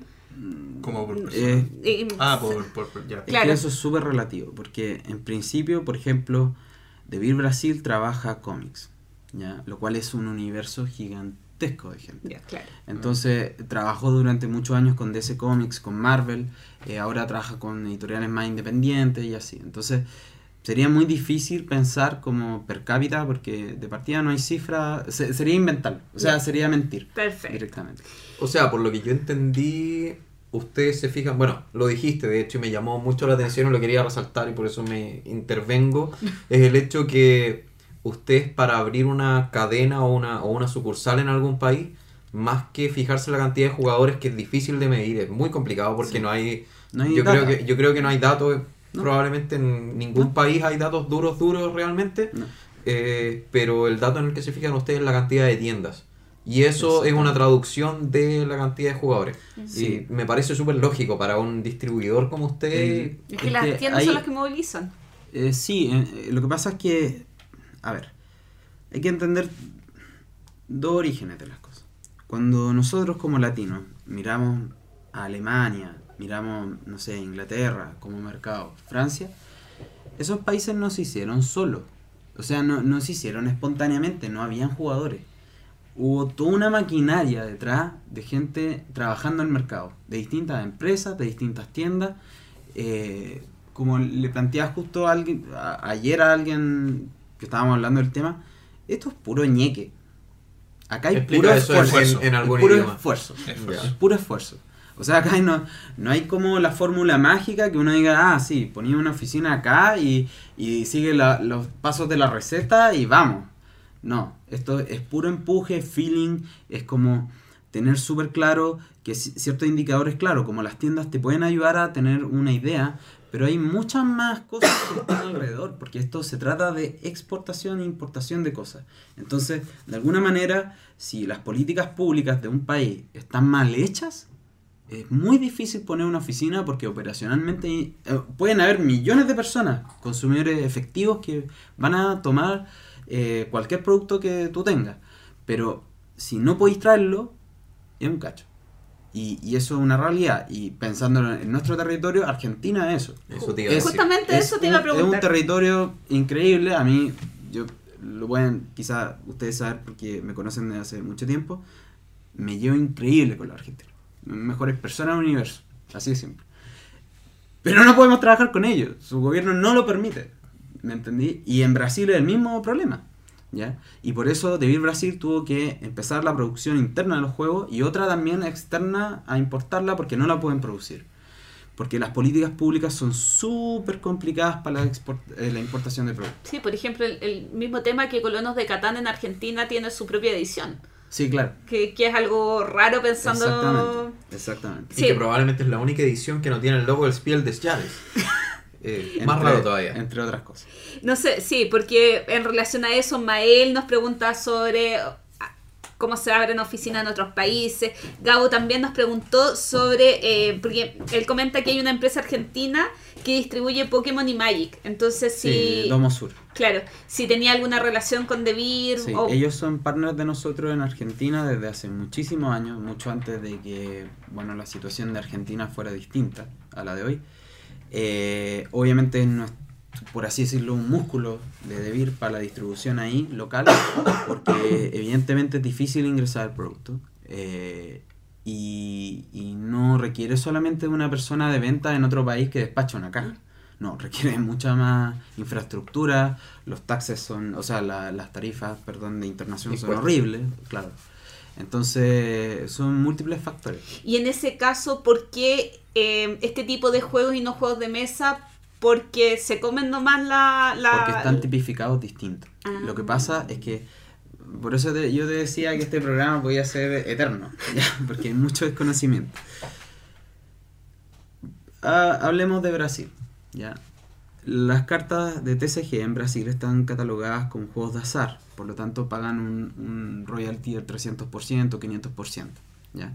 B: Como por persona.
E: Eh,
C: eh,
B: ah, por, por, por- ya.
E: Es
C: Claro.
E: que eso es súper relativo, porque en principio, por ejemplo, Devir Brasil trabaja cómics, ¿ya? lo cual es un universo gigantesco de gente.
C: claro.
E: Entonces trabajó durante muchos años con DC Comics, con Marvel, eh, ahora trabaja con editoriales más independientes y así. Entonces sería muy difícil pensar como per cápita porque de partida no hay cifra, se- sería inventar, o sea, sería mentir
C: Perfecto.
E: directamente.
D: O sea, por lo que yo entendí, ustedes se fijan, bueno, lo dijiste, de hecho, y me llamó mucho la atención y lo quería resaltar y por eso me intervengo, [LAUGHS] es el hecho que ustedes para abrir una cadena o una, o una sucursal en algún país, más que fijarse la cantidad de jugadores que es difícil de medir, es muy complicado porque
E: Sí.
D: no hay...
E: No hay
D: yo,
E: data.
D: creo que, yo creo que no hay datos,
E: No.
D: probablemente en ningún
E: No.
D: país hay datos duros, duros realmente.
E: No.
D: Eh, pero el dato en el que se fijan ustedes es la cantidad de tiendas. Y eso es una traducción de la cantidad de jugadores.
E: Sí.
D: Y me parece súper lógico para un distribuidor como usted.
E: Eh,
C: Es que las tiendas son las que movilizan.
E: Eh, sí, eh, lo que pasa es que, a ver, hay que entender dos orígenes de las cosas. Cuando nosotros como latinos miramos a Alemania, miramos, no sé, Inglaterra como mercado, Francia, esos países no se hicieron solos. O sea, no, se hicieron espontáneamente, no habían jugadores. Hubo toda una maquinaria detrás de gente trabajando en el mercado, de distintas empresas, de distintas tiendas. Eh, como le planteaba justo a alguien, ayer a alguien que estábamos hablando del tema, esto es puro ñeque. Acá hay
D: Explica
E: puro
D: en-
E: esfuerzo.
B: en-
E: es
D: algún
E: puro
D: idioma.
E: esfuerzo.
B: Esfuerzo.
E: Es puro esfuerzo. O sea, acá no, no hay como la fórmula mágica que uno diga, ah, sí, ponía una oficina acá y, y sigue la- los pasos de la receta y vamos. No, esto es puro empuje, feeling, es como tener súper claro que ci- ciertos indicadores, claro, como las tiendas te pueden ayudar a tener una idea, pero hay muchas más cosas que están alrededor, porque esto se trata de exportación e importación de cosas. Entonces, de alguna manera, si las políticas públicas de un país están mal hechas, es muy difícil poner una oficina porque operacionalmente eh, pueden haber millones de personas, consumidores efectivos que van a tomar eh, cualquier producto que tú tengas. Pero si no podéis traerlo, es un cacho. Y, y eso es una realidad. Y pensando en nuestro territorio, Argentina es eso.
D: Eso te iba a
E: Es-
D: decir.
C: Justamente eso te iba a
E: un- Es un
C: preguntar.
E: territorio increíble. A mí, yo lo pueden quizá ustedes saber porque me conocen desde hace mucho tiempo. Me llevo increíble con los argentinos. Mejores personas del universo. Así de simple. Pero no podemos trabajar con ellos. Su gobierno no lo permite. ¿Me entendí? Y en Brasil es el mismo problema. ¿Ya? Y por eso Devir Brasil tuvo que empezar la producción interna de los juegos y otra también externa a importarla porque no la pueden producir. Porque las políticas públicas son súper complicadas para la, export- eh, la importación de productos.
C: Sí, por ejemplo, el, el mismo tema que Colonos de Catán en Argentina tiene su propia edición,
E: Sí, claro.
C: que, que es algo raro pensando...
E: Exactamente. Exactamente.
D: Y
C: Sí.
D: que probablemente es la única edición que no tiene el logo del Spiel des Jahres. [LAUGHS] Eh, más
E: Entre-
D: raro todavía.
E: Entre otras cosas.
C: No sé, sí, porque en relación a eso, Mael nos pregunta sobre ah, cómo se abren oficinas en otros países. Gabo también nos preguntó sobre, eh, porque él comenta que hay una empresa argentina que distribuye Pokémon y Magic. Entonces,
E: Sí,
C: si,
E: Domo Sur.
C: claro, si tenía alguna relación con Devir
E: Sí,
C: o...
E: ellos son partners de nosotros en Argentina desde hace muchísimos años, mucho antes de que bueno, la situación de Argentina fuera distinta a la de hoy. Eh, obviamente, no es, por así decirlo, un músculo de Devir para la distribución ahí local, porque evidentemente es difícil ingresar al producto. eh, y, y no requiere solamente de una persona de venta en otro país que despacha una caja. No, requiere mucha más infraestructura, los taxes son, o sea, la- las tarifas, perdón, de internación son horribles, claro. Entonces, son múltiples factores.
C: Y en ese caso, ¿por qué eh, este tipo de juegos y no juegos de mesa? Porque se comen nomás la... la
E: Porque están tipificados distintos.
C: Ah.
E: Lo que pasa es que, por eso te- yo te decía que este programa podía ser eterno, [LAUGHS] ¿ya? porque hay mucho desconocimiento. Ah, hablemos de Brasil. ¿ya? Las cartas de TCG en Brasil están catalogadas como juegos de azar, por lo tanto pagan un, un royalty del 300%, 500%. ¿ya?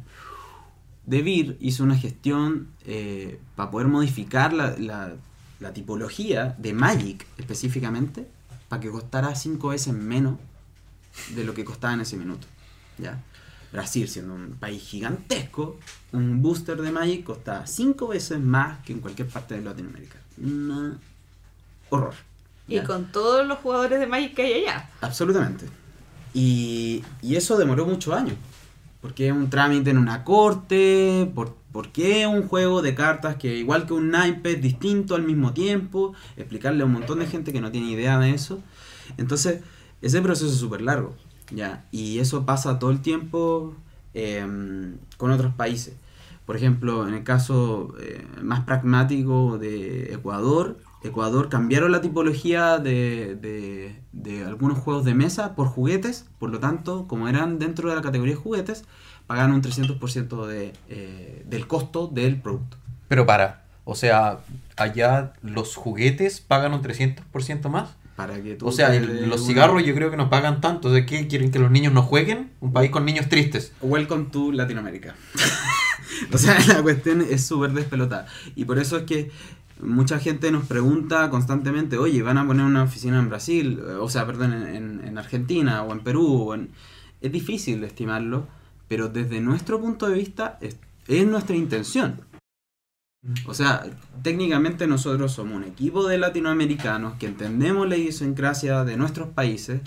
E: Devir hizo una gestión eh, para poder modificar la, la- la tipología de Magic específicamente para que costara 5 veces menos de lo que costaba en ese minuto. ¿ya? Brasil, siendo un país gigantesco, un booster de Magic costaba 5 veces más que en cualquier parte de Latinoamérica. Un horror.
C: Y con todos los jugadores de Magic que hay allá.
E: Absolutamente. Y, y eso demoró muchos años. Porque es un trámite en una corte, por, porque es un juego de cartas que igual que un naipe es distinto al mismo tiempo, explicarle a un montón de gente que no tiene idea de eso. Entonces, ese proceso es súper largo, ¿ya? Y eso pasa todo el tiempo em, con otros países. Por ejemplo, en el caso eh, más pragmático de Ecuador, Ecuador cambiaron la tipología de, de- de algunos juegos de mesa por juguetes, por lo tanto, como eran dentro de la categoría de juguetes, pagan un 300% de, eh, del costo del producto.
D: Pero para, o sea, allá los juguetes pagan un 300% más.
E: Para que tú
D: O sea, el- los
E: una-
D: cigarros yo creo que no pagan tanto. ¿De qué quieren que los niños no jueguen? Un país con niños tristes.
E: Welcome to Latinoamérica. [LAUGHS] o sea, la cuestión es súper despelotada. Y por eso es que mucha gente nos pregunta constantemente, oye, ¿van a poner una oficina en Brasil? O sea, perdón, en, en- en Argentina o en Perú. o en- Es difícil estimarlo, pero desde nuestro punto de vista es, es nuestra intención. O sea, técnicamente nosotros somos un equipo de latinoamericanos que entendemos la idiosincrasia de nuestros países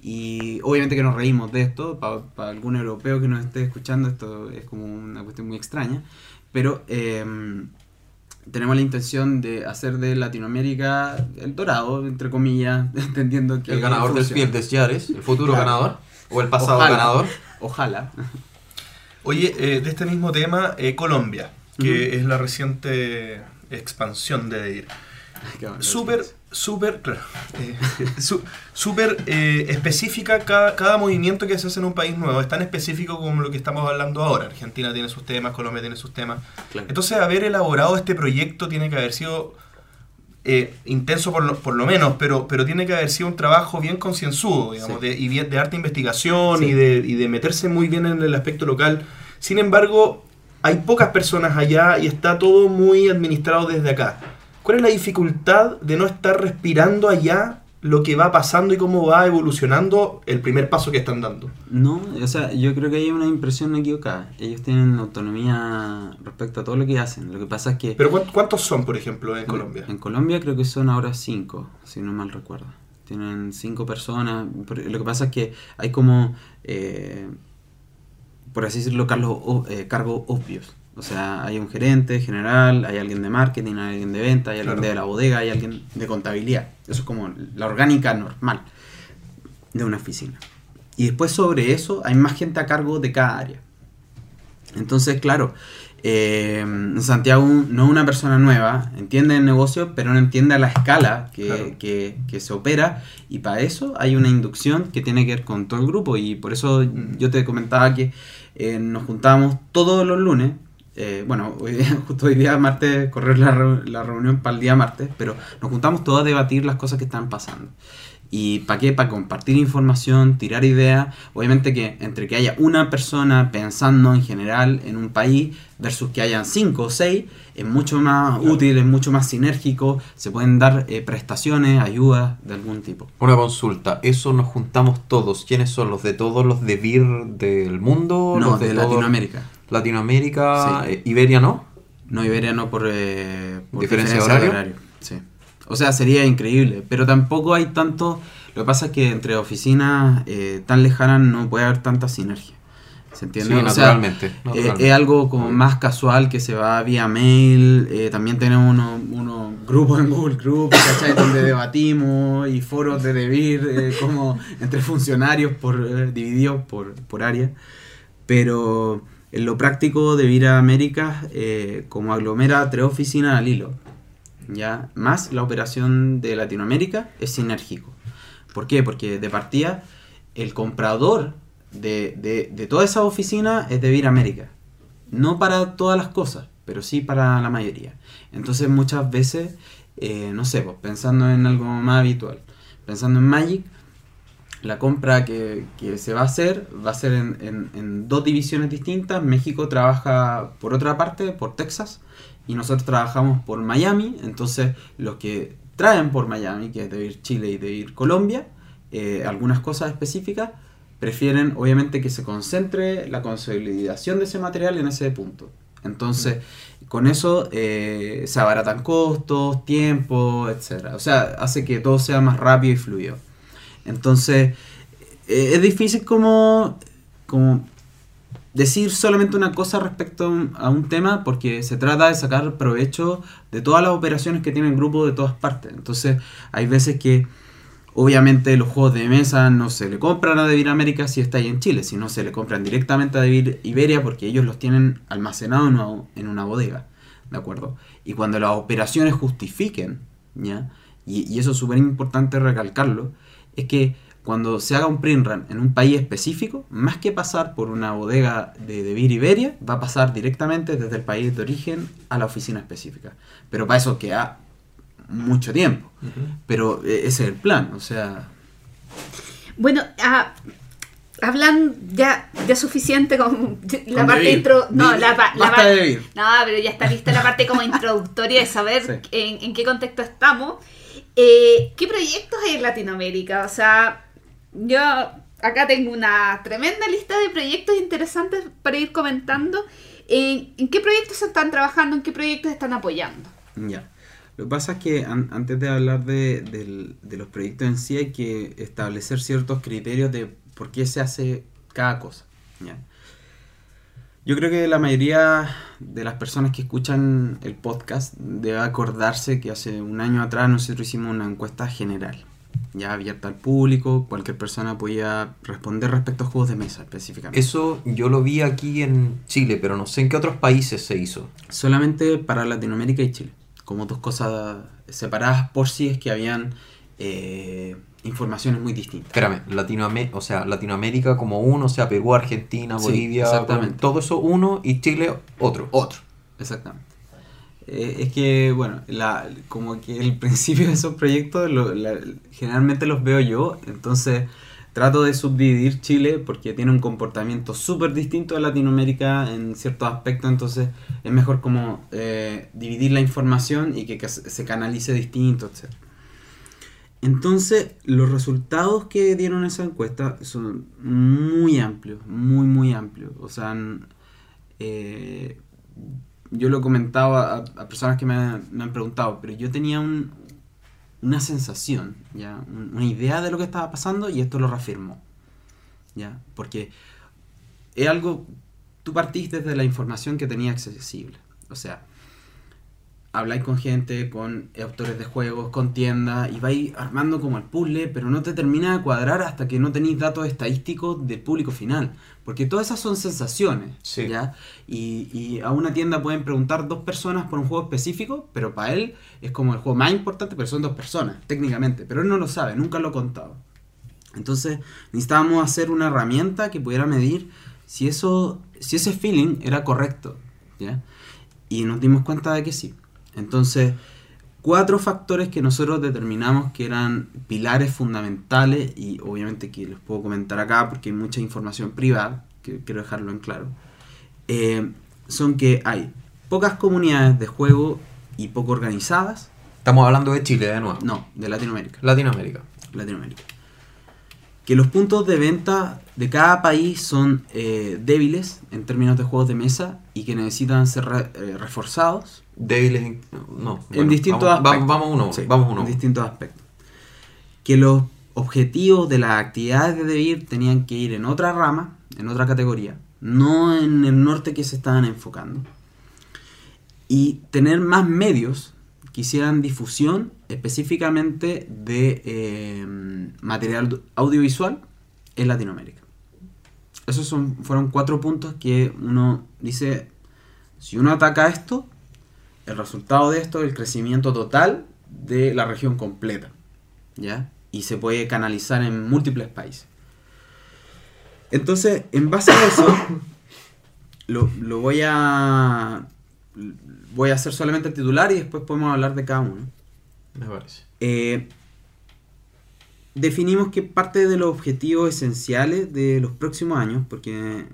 E: y obviamente que nos reímos de esto, para algún europeo que nos esté escuchando esto es como una cuestión muy extraña, pero eh, tenemos la intención de hacer de Latinoamérica el dorado, entre comillas, [LAUGHS] entendiendo que...
D: El ganador del. Spiel des Jahres, el futuro
E: Claro.
D: ganador, o el pasado
E: Ojalá.
D: ganador.
E: Ojalá.
B: Oye, eh, de este mismo tema, eh, Colombia, que es la reciente expansión de DEIR. Súper, súper, claro, eh, [LAUGHS] su- súper eh, específica cada, cada movimiento que se hace en un país nuevo. Es tan específico como lo que estamos hablando ahora. Argentina tiene sus temas, Colombia tiene sus temas.
E: Claro.
B: Entonces, haber elaborado este proyecto tiene que haber sido eh, intenso por lo, por lo menos, pero, pero tiene que haber sido un trabajo bien concienzudo, digamos,
E: Sí.
B: de, y bien- de arte investigación
E: Sí.
B: y, de, y de meterse muy bien en el aspecto local. Sin embargo, hay pocas personas allá y está todo muy administrado desde acá. ¿Cuál es la dificultad de no estar respirando allá lo que va pasando y cómo va evolucionando el primer paso que están dando?
E: No, o sea, yo creo que hay una impresión equivocada. Ellos tienen autonomía respecto a todo lo que hacen. Lo que pasa es que
B: Pero ¿cuántos- ¿cuántos son, por ejemplo, en Colombia?
E: en Colombia creo que son ahora cinco, si no mal recuerdo. Tienen cinco personas. Lo que pasa es que hay como, eh, por así decirlo, cargos, eh, cargos obvios. O sea, hay un gerente general, hay alguien de marketing, hay alguien de venta, hay alguien
B: Claro.
E: de la bodega, hay alguien de contabilidad. Eso es como la orgánica normal de una oficina. Y después sobre eso hay más gente a cargo de cada área. Entonces, claro, eh, Santiago no es una persona nueva, entiende el negocio, pero no entiende a la escala que,
B: Claro.
E: que- que se opera. Y para eso hay una inducción que tiene que ver con todo el grupo. Y por eso
B: Mm.
E: yo te comentaba que eh, nos juntábamos todos los lunes. Eh, bueno, [LAUGHS] hoy día- justo hoy día martes, correr la, la reunión para el día martes, pero nos juntamos todos a debatir las cosas que están pasando. ¿Y para qué? Para compartir información, tirar ideas. Obviamente que entre que haya una persona pensando en general en un país versus que hayan cinco o seis, es mucho más útil, es mucho más sinérgico, se pueden dar eh, prestaciones, ayudas de algún tipo.
D: Una consulta, ¿eso nos juntamos todos? ¿Quiénes son los de todos los de BIR del mundo?
E: No,
D: los
E: de Latinoamérica.
D: Latinoamérica,
E: Sí.
D: eh, Iberia no.
E: No, Iberia no por, eh, por
D: ¿Diferencia de horario?
E: Sí. O sea, sería increíble, pero tampoco hay tanto... Lo que pasa es que entre oficinas eh, tan lejanas no puede haber tanta sinergia. ¿Se entiende?
D: Sí,
E: O sea,
D: naturalmente.
E: Eh,
D: naturalmente.
E: es algo como más casual que se va vía mail. eh, también tenemos unos, grupos en Google Group, ¿cachai? Donde debatimos y foros de debir eh, como entre funcionarios por, eh, divididos por, por área. Pero en lo práctico de Vir a Américas, eh, como aglomera tres oficinas al hilo, ¿ya? más la operación de Latinoamérica es sinérgico. ¿Por qué? Porque de partida el comprador de, de, de toda esa oficina es de Vir América. No para todas las cosas, pero sí para la mayoría. Entonces muchas veces, eh, no sé, pues, pensando en algo más habitual, pensando en Magic, la compra que, se va a hacer va a ser en, en- en dos divisiones distintas. México trabaja por otra parte, por Texas, y nosotros trabajamos por Miami. Entonces, los que traen por Miami, que es de ir Chile y de ir Colombia, eh, algunas cosas específicas, prefieren obviamente que se concentre la consolidación de ese material en ese punto. Entonces, con eso eh, se abaratan costos, tiempo, etc. O sea, hace que todo sea más rápido y fluido. Entonces, eh, es difícil como, como decir solamente una cosa respecto a un, tema porque se trata de sacar provecho de todas las operaciones que tiene el grupo de todas partes. Entonces, hay veces que obviamente los juegos de mesa no se le compran a Devir América si está ahí en Chile, sino se le compran directamente a Devir Iberia porque ellos los tienen almacenados en una, en una bodega. ¿De acuerdo? Y cuando las operaciones justifiquen, ¿ya? Y, y eso es súper importante recalcarlo, es que cuando se haga un print run en un país específico, más que pasar por una bodega de, de Iberia, va a pasar directamente desde el país de origen a la oficina específica. Pero para eso queda mucho tiempo. Pero eh, ese es el plan, o sea...
C: Bueno, ah, hablan ya, ya suficiente con la
E: Con
C: parte
E: Debir.
C: intro. No, la, la
E: basta
C: par-
E: de Debir.
C: No, pero ya está lista la parte como introductoria de saber [LAUGHS]
E: Sí.
C: en, en qué contexto estamos. Eh, ¿Qué proyectos hay en Latinoamérica? O sea, yo acá tengo una tremenda lista de proyectos interesantes para ir comentando. ¿En, en qué proyectos se están trabajando? ¿En qué proyectos están apoyando?
E: Ya. Lo que pasa es que an- antes de hablar de, de los proyectos en sí hay que establecer ciertos criterios de por qué se hace cada cosa. ¿ya? Yo creo que la mayoría de las personas que escuchan el podcast debe acordarse que hace un año atrás nosotros hicimos una encuesta general, ya abierta al público, cualquier persona podía responder respecto a juegos de mesa específicamente.
D: Eso yo lo vi aquí en Chile, pero no sé en qué otros países se hizo.
E: Solamente para Latinoamérica y Chile, como dos cosas separadas por si es que habían eh, informaciones muy distintas.
D: Espérame, Latinoamérica, o sea, Latinoamérica como uno, o sea, Perú, Argentina,
E: Sí,
D: Bolivia,
E: exactamente.
D: todo eso uno y Chile otro.
E: Otro, exactamente. Eh, es que, bueno, la, como que el [LAUGHS] principio de esos proyectos lo- la- generalmente los veo yo, entonces trato de subdividir Chile porque tiene un comportamiento súper distinto a Latinoamérica en ciertos aspectos, entonces es mejor como eh, dividir la información y que, que se se canalice distinto, etc. Entonces, los resultados que dieron esa encuesta son muy amplios, muy, muy amplios. O sea, eh, yo lo comentaba a, a personas que me, han- preguntado, pero yo tenía un, una sensación, ¿ya? Un- una idea de lo que estaba pasando y esto lo reafirmó. ¿ya? Porque es algo, tú partís desde la información que tenía accesible. O sea, habláis con gente, con autores de juegos, con tiendas, y vais armando como el puzzle, pero no te termina de cuadrar hasta que no tenéis datos estadísticos del público final. Porque todas esas son sensaciones,
D: Sí.
E: ¿ya? Y, y a una tienda pueden preguntar dos personas por un juego específico, pero para él es como el juego más importante, pero son dos personas, técnicamente. Pero él no lo sabe, nunca lo ha contado. Entonces necesitábamos hacer una herramienta que pudiera medir si, eso, si ese feeling era correcto. ¿ya? Y nos dimos cuenta de que sí. Entonces, cuatro factores que nosotros determinamos que eran pilares fundamentales y obviamente que los puedo comentar acá porque hay mucha información privada, que quiero dejarlo en claro, eh, son que hay pocas comunidades de juego y poco organizadas,
D: Estamos hablando de Chile de nuevo.
E: no, de Latinoamérica.
D: Latinoamérica.
E: Latinoamérica. Que los puntos de venta de cada país son eh, débiles en términos de juegos de mesa y que necesitan ser re- eh, reforzados
D: Débiles en... No.
E: en
D: bueno,
E: distintos
D: vamos,
E: aspectos.
D: Vamos, vamos uno.
E: Sí,
D: vamos uno.
E: En distintos aspectos. Que los objetivos de las actividades de DeVir tenían que ir en otra rama, en otra categoría, no en el norte que se estaban enfocando. Y tener más medios que hicieran difusión específicamente de eh, material audiovisual en Latinoamérica. Esos son, fueron cuatro puntos que uno dice, si uno ataca esto, el resultado de esto es el crecimiento total de la región completa, ¿ya? Y se puede canalizar en múltiples países. Entonces, en base a eso, [COUGHS] lo, lo voy a voy a hacer solamente el titular y después podemos hablar de cada uno.
D: Me parece.
E: Eh, definimos que parte de los objetivos esenciales de los próximos años, porque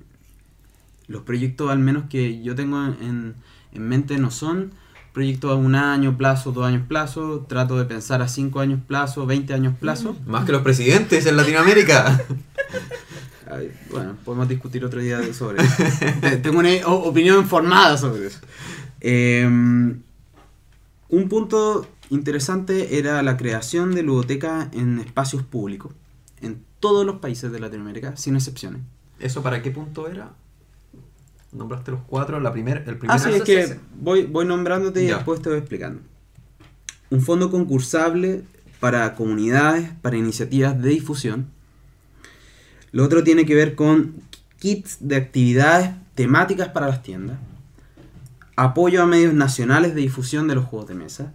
E: los proyectos al menos que yo tengo en, en mente no son proyectos a un año plazo, dos años plazo, trato de pensar a cinco años plazo, 20 años plazo.
D: Más que los presidentes en Latinoamérica. [LAUGHS]
E: Ay, bueno, podemos discutir otro día sobre eso. Te- Tengo una opinión formada sobre eso. Eh, un punto interesante era la creación de ludotecas en espacios públicos, en todos los países de Latinoamérica, sin excepciones.
D: ¿Eso para qué punto era? Nombraste los cuatro, la primer, el primer
E: Ah, sí, es que voy, voy nombrándote y después te voy explicando. Un fondo concursable para comunidades, para iniciativas de difusión. Lo otro tiene que ver con kits de actividades temáticas para las tiendas. Apoyo a medios nacionales de difusión de los juegos de mesa.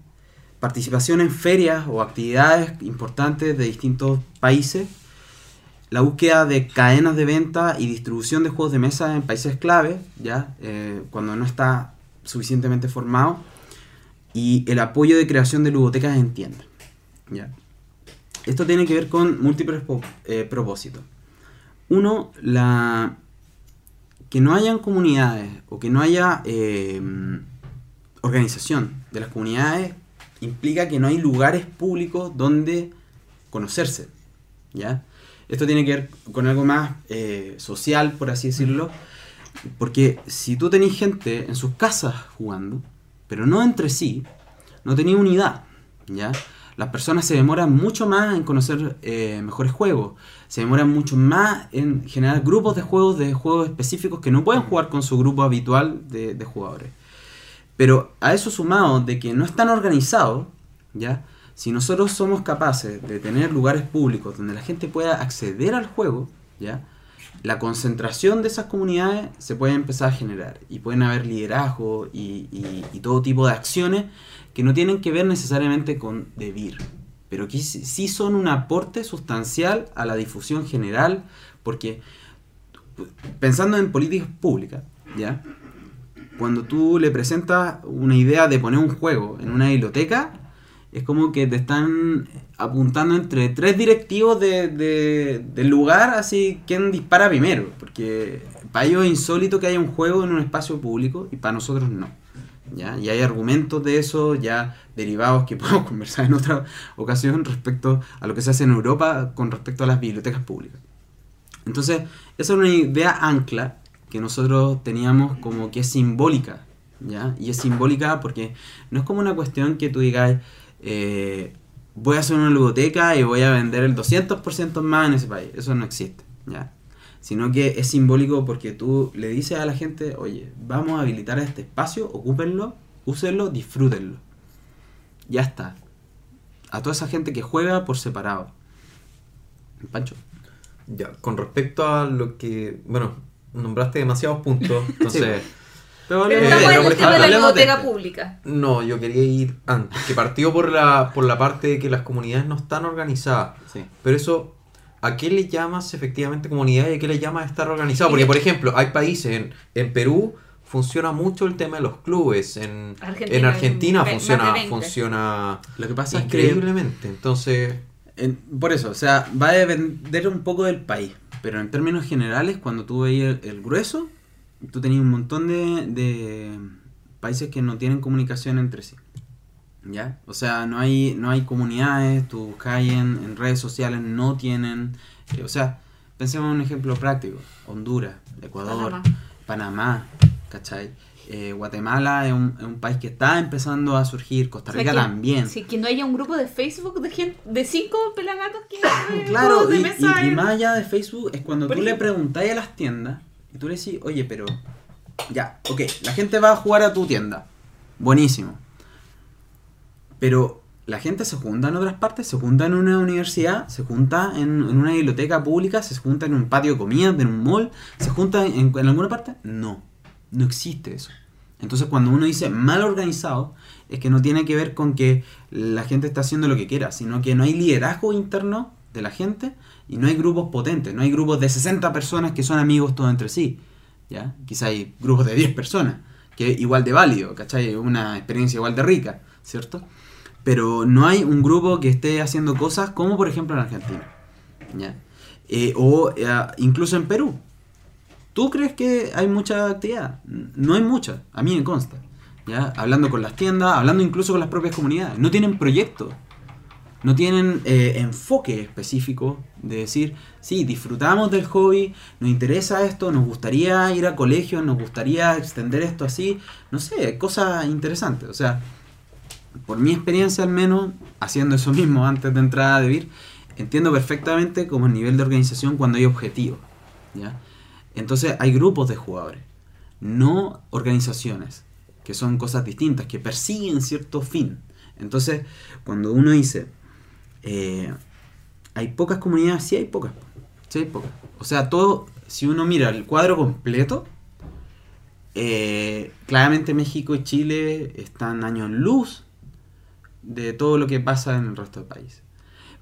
E: Participación en ferias o actividades importantes de distintos países. La búsqueda de cadenas de venta y distribución de juegos de mesa en países clave, ya Eh, cuando no está suficientemente formado. Y el apoyo de creación de ludotecas en tiendas. ¿ya? Esto tiene que ver con múltiples eh, propósitos. Uno, la que no hayan comunidades o que no haya eh, organización de las comunidades implica que no hay lugares públicos donde conocerse. ¿ya? Esto tiene que ver con algo más eh, social, por así decirlo, porque si tú tenés gente en sus casas jugando, pero no entre sí, no tenés unidad, ¿ya? Las personas se demoran mucho más en conocer eh, mejores juegos, se demoran mucho más en generar grupos de juegos, de juegos específicos que no pueden jugar con su grupo habitual de, de jugadores. Pero a eso sumado de que no están organizados, ¿ya? Si nosotros somos capaces de tener lugares públicos donde la gente pueda acceder al juego, ¿ya? La concentración de esas comunidades se puede empezar a generar y pueden haber liderazgo y, todo tipo de acciones que no tienen que ver necesariamente con DeVir, pero que sí sí son un aporte sustancial a la difusión general, porque pensando en políticas públicas, ¿ya? Cuando tú le presentas una idea de poner un juego en una biblioteca, es como que te están apuntando entre tres directivos de, de- del lugar, así quién dispara primero. Porque para ellos es insólito que haya un juego en un espacio público y para nosotros no. ¿ya? Y hay argumentos de eso ya derivados que [LAUGHS] podemos conversar en otra ocasión respecto a lo que se hace en Europa con respecto a las bibliotecas públicas. Entonces, esa es una idea ancla que nosotros teníamos como que es simbólica, ¿ya? Y es simbólica porque no es como una cuestión que tú digas, eh, voy a hacer una biblioteca y voy a vender el 200% más en ese país. Eso no existe, ¿ya? Sino que es simbólico porque tú le dices a la gente, oye, vamos a habilitar este espacio, ocúpenlo, úsenlo, disfrútenlo. Ya está. A toda esa gente que juega por separado. Pancho.
D: Ya, con respecto a lo que. Bueno, nombraste demasiados puntos. [LAUGHS] Entonces.
E: Pero
C: estamos
D: pero
C: en
D: por
C: el tema de
D: ejemplo,
C: la
E: hablemos de
C: biblioteca pública.
D: no, yo quería ir antes. Que partió por la, por la parte de que las comunidades no están organizadas.
E: Sí.
D: Pero eso. ¿A qué le llamas efectivamente comunidad y a qué le llamas estar organizado? Porque, por ejemplo, hay países, en, en Perú funciona mucho el tema de los clubes, en
C: Argentina,
D: en Argentina funciona,
C: más de 20.
D: funciona
E: Lo que pasa es que
D: increíblemente. Entonces,
E: En- por eso, o sea, va a depender un poco del país. Pero en términos generales, cuando tú veías el, el grueso, tú tenías un montón de, de países que no tienen comunicación entre sí. ¿Ya? O sea, no hay, no hay comunidades, tú buscas en, en redes sociales, no tienen... eh, o sea, pensemos en un ejemplo práctico. Honduras, Ecuador,
C: Panamá.
E: Panamá, ¿cachai? Eh, Guatemala es un, es un país que está empezando a surgir, Costa
C: O sea,
E: Rica
C: que-
E: también.
C: Sí, que no haya un grupo de Facebook de gente, de cinco pelagatos que [COUGHS]
E: Claro,
C: de
E: y,
C: mesa
E: y- más allá de Facebook es cuando tú le preguntáis a las tiendas y tú le decís, oye, pero ya, ok, la gente va a jugar a tu tienda. Buenísimo. Pero la gente se junta en otras partes, se junta en una universidad, se junta en, una biblioteca pública, se junta en un patio de comidas, en un mall, se junta en, en alguna parte. No, no existe eso. Entonces cuando uno dice mal organizado, es que no tiene que ver con que la gente está haciendo lo que quiera, sino que no hay liderazgo interno de la gente y no hay grupos potentes, no hay grupos de 60 personas que son amigos todos entre sí. ¿ya? Quizá hay grupos de 10 personas, que es igual de válido, ¿cachai? Una experiencia igual de rica, ¿cierto? Pero no hay un grupo que esté haciendo cosas como por ejemplo en Argentina. ¿ya? Eh, o eh, incluso en Perú. ¿Tú crees que hay mucha actividad? No hay mucha, a mí me consta. ¿ya? Hablando con las tiendas, hablando incluso con las propias comunidades. No tienen proyectos. No tienen eh, enfoque específico de decir, sí, disfrutamos del hobby, nos interesa esto, nos gustaría ir a colegio, nos gustaría extender esto así. No sé, cosas interesantes. O sea, por mi experiencia al menos, haciendo eso mismo antes de entrar a DeVir, entiendo perfectamente como el nivel de organización cuando hay objetivos. ¿ya? Entonces hay grupos de jugadores, no organizaciones, que son cosas distintas, que persiguen cierto fin. Entonces, cuando uno dice, eh, hay pocas comunidades, sí hay pocas. O sea, todo, si uno mira el cuadro completo, eh, claramente México y Chile están años luz de todo lo que pasa en el resto del país.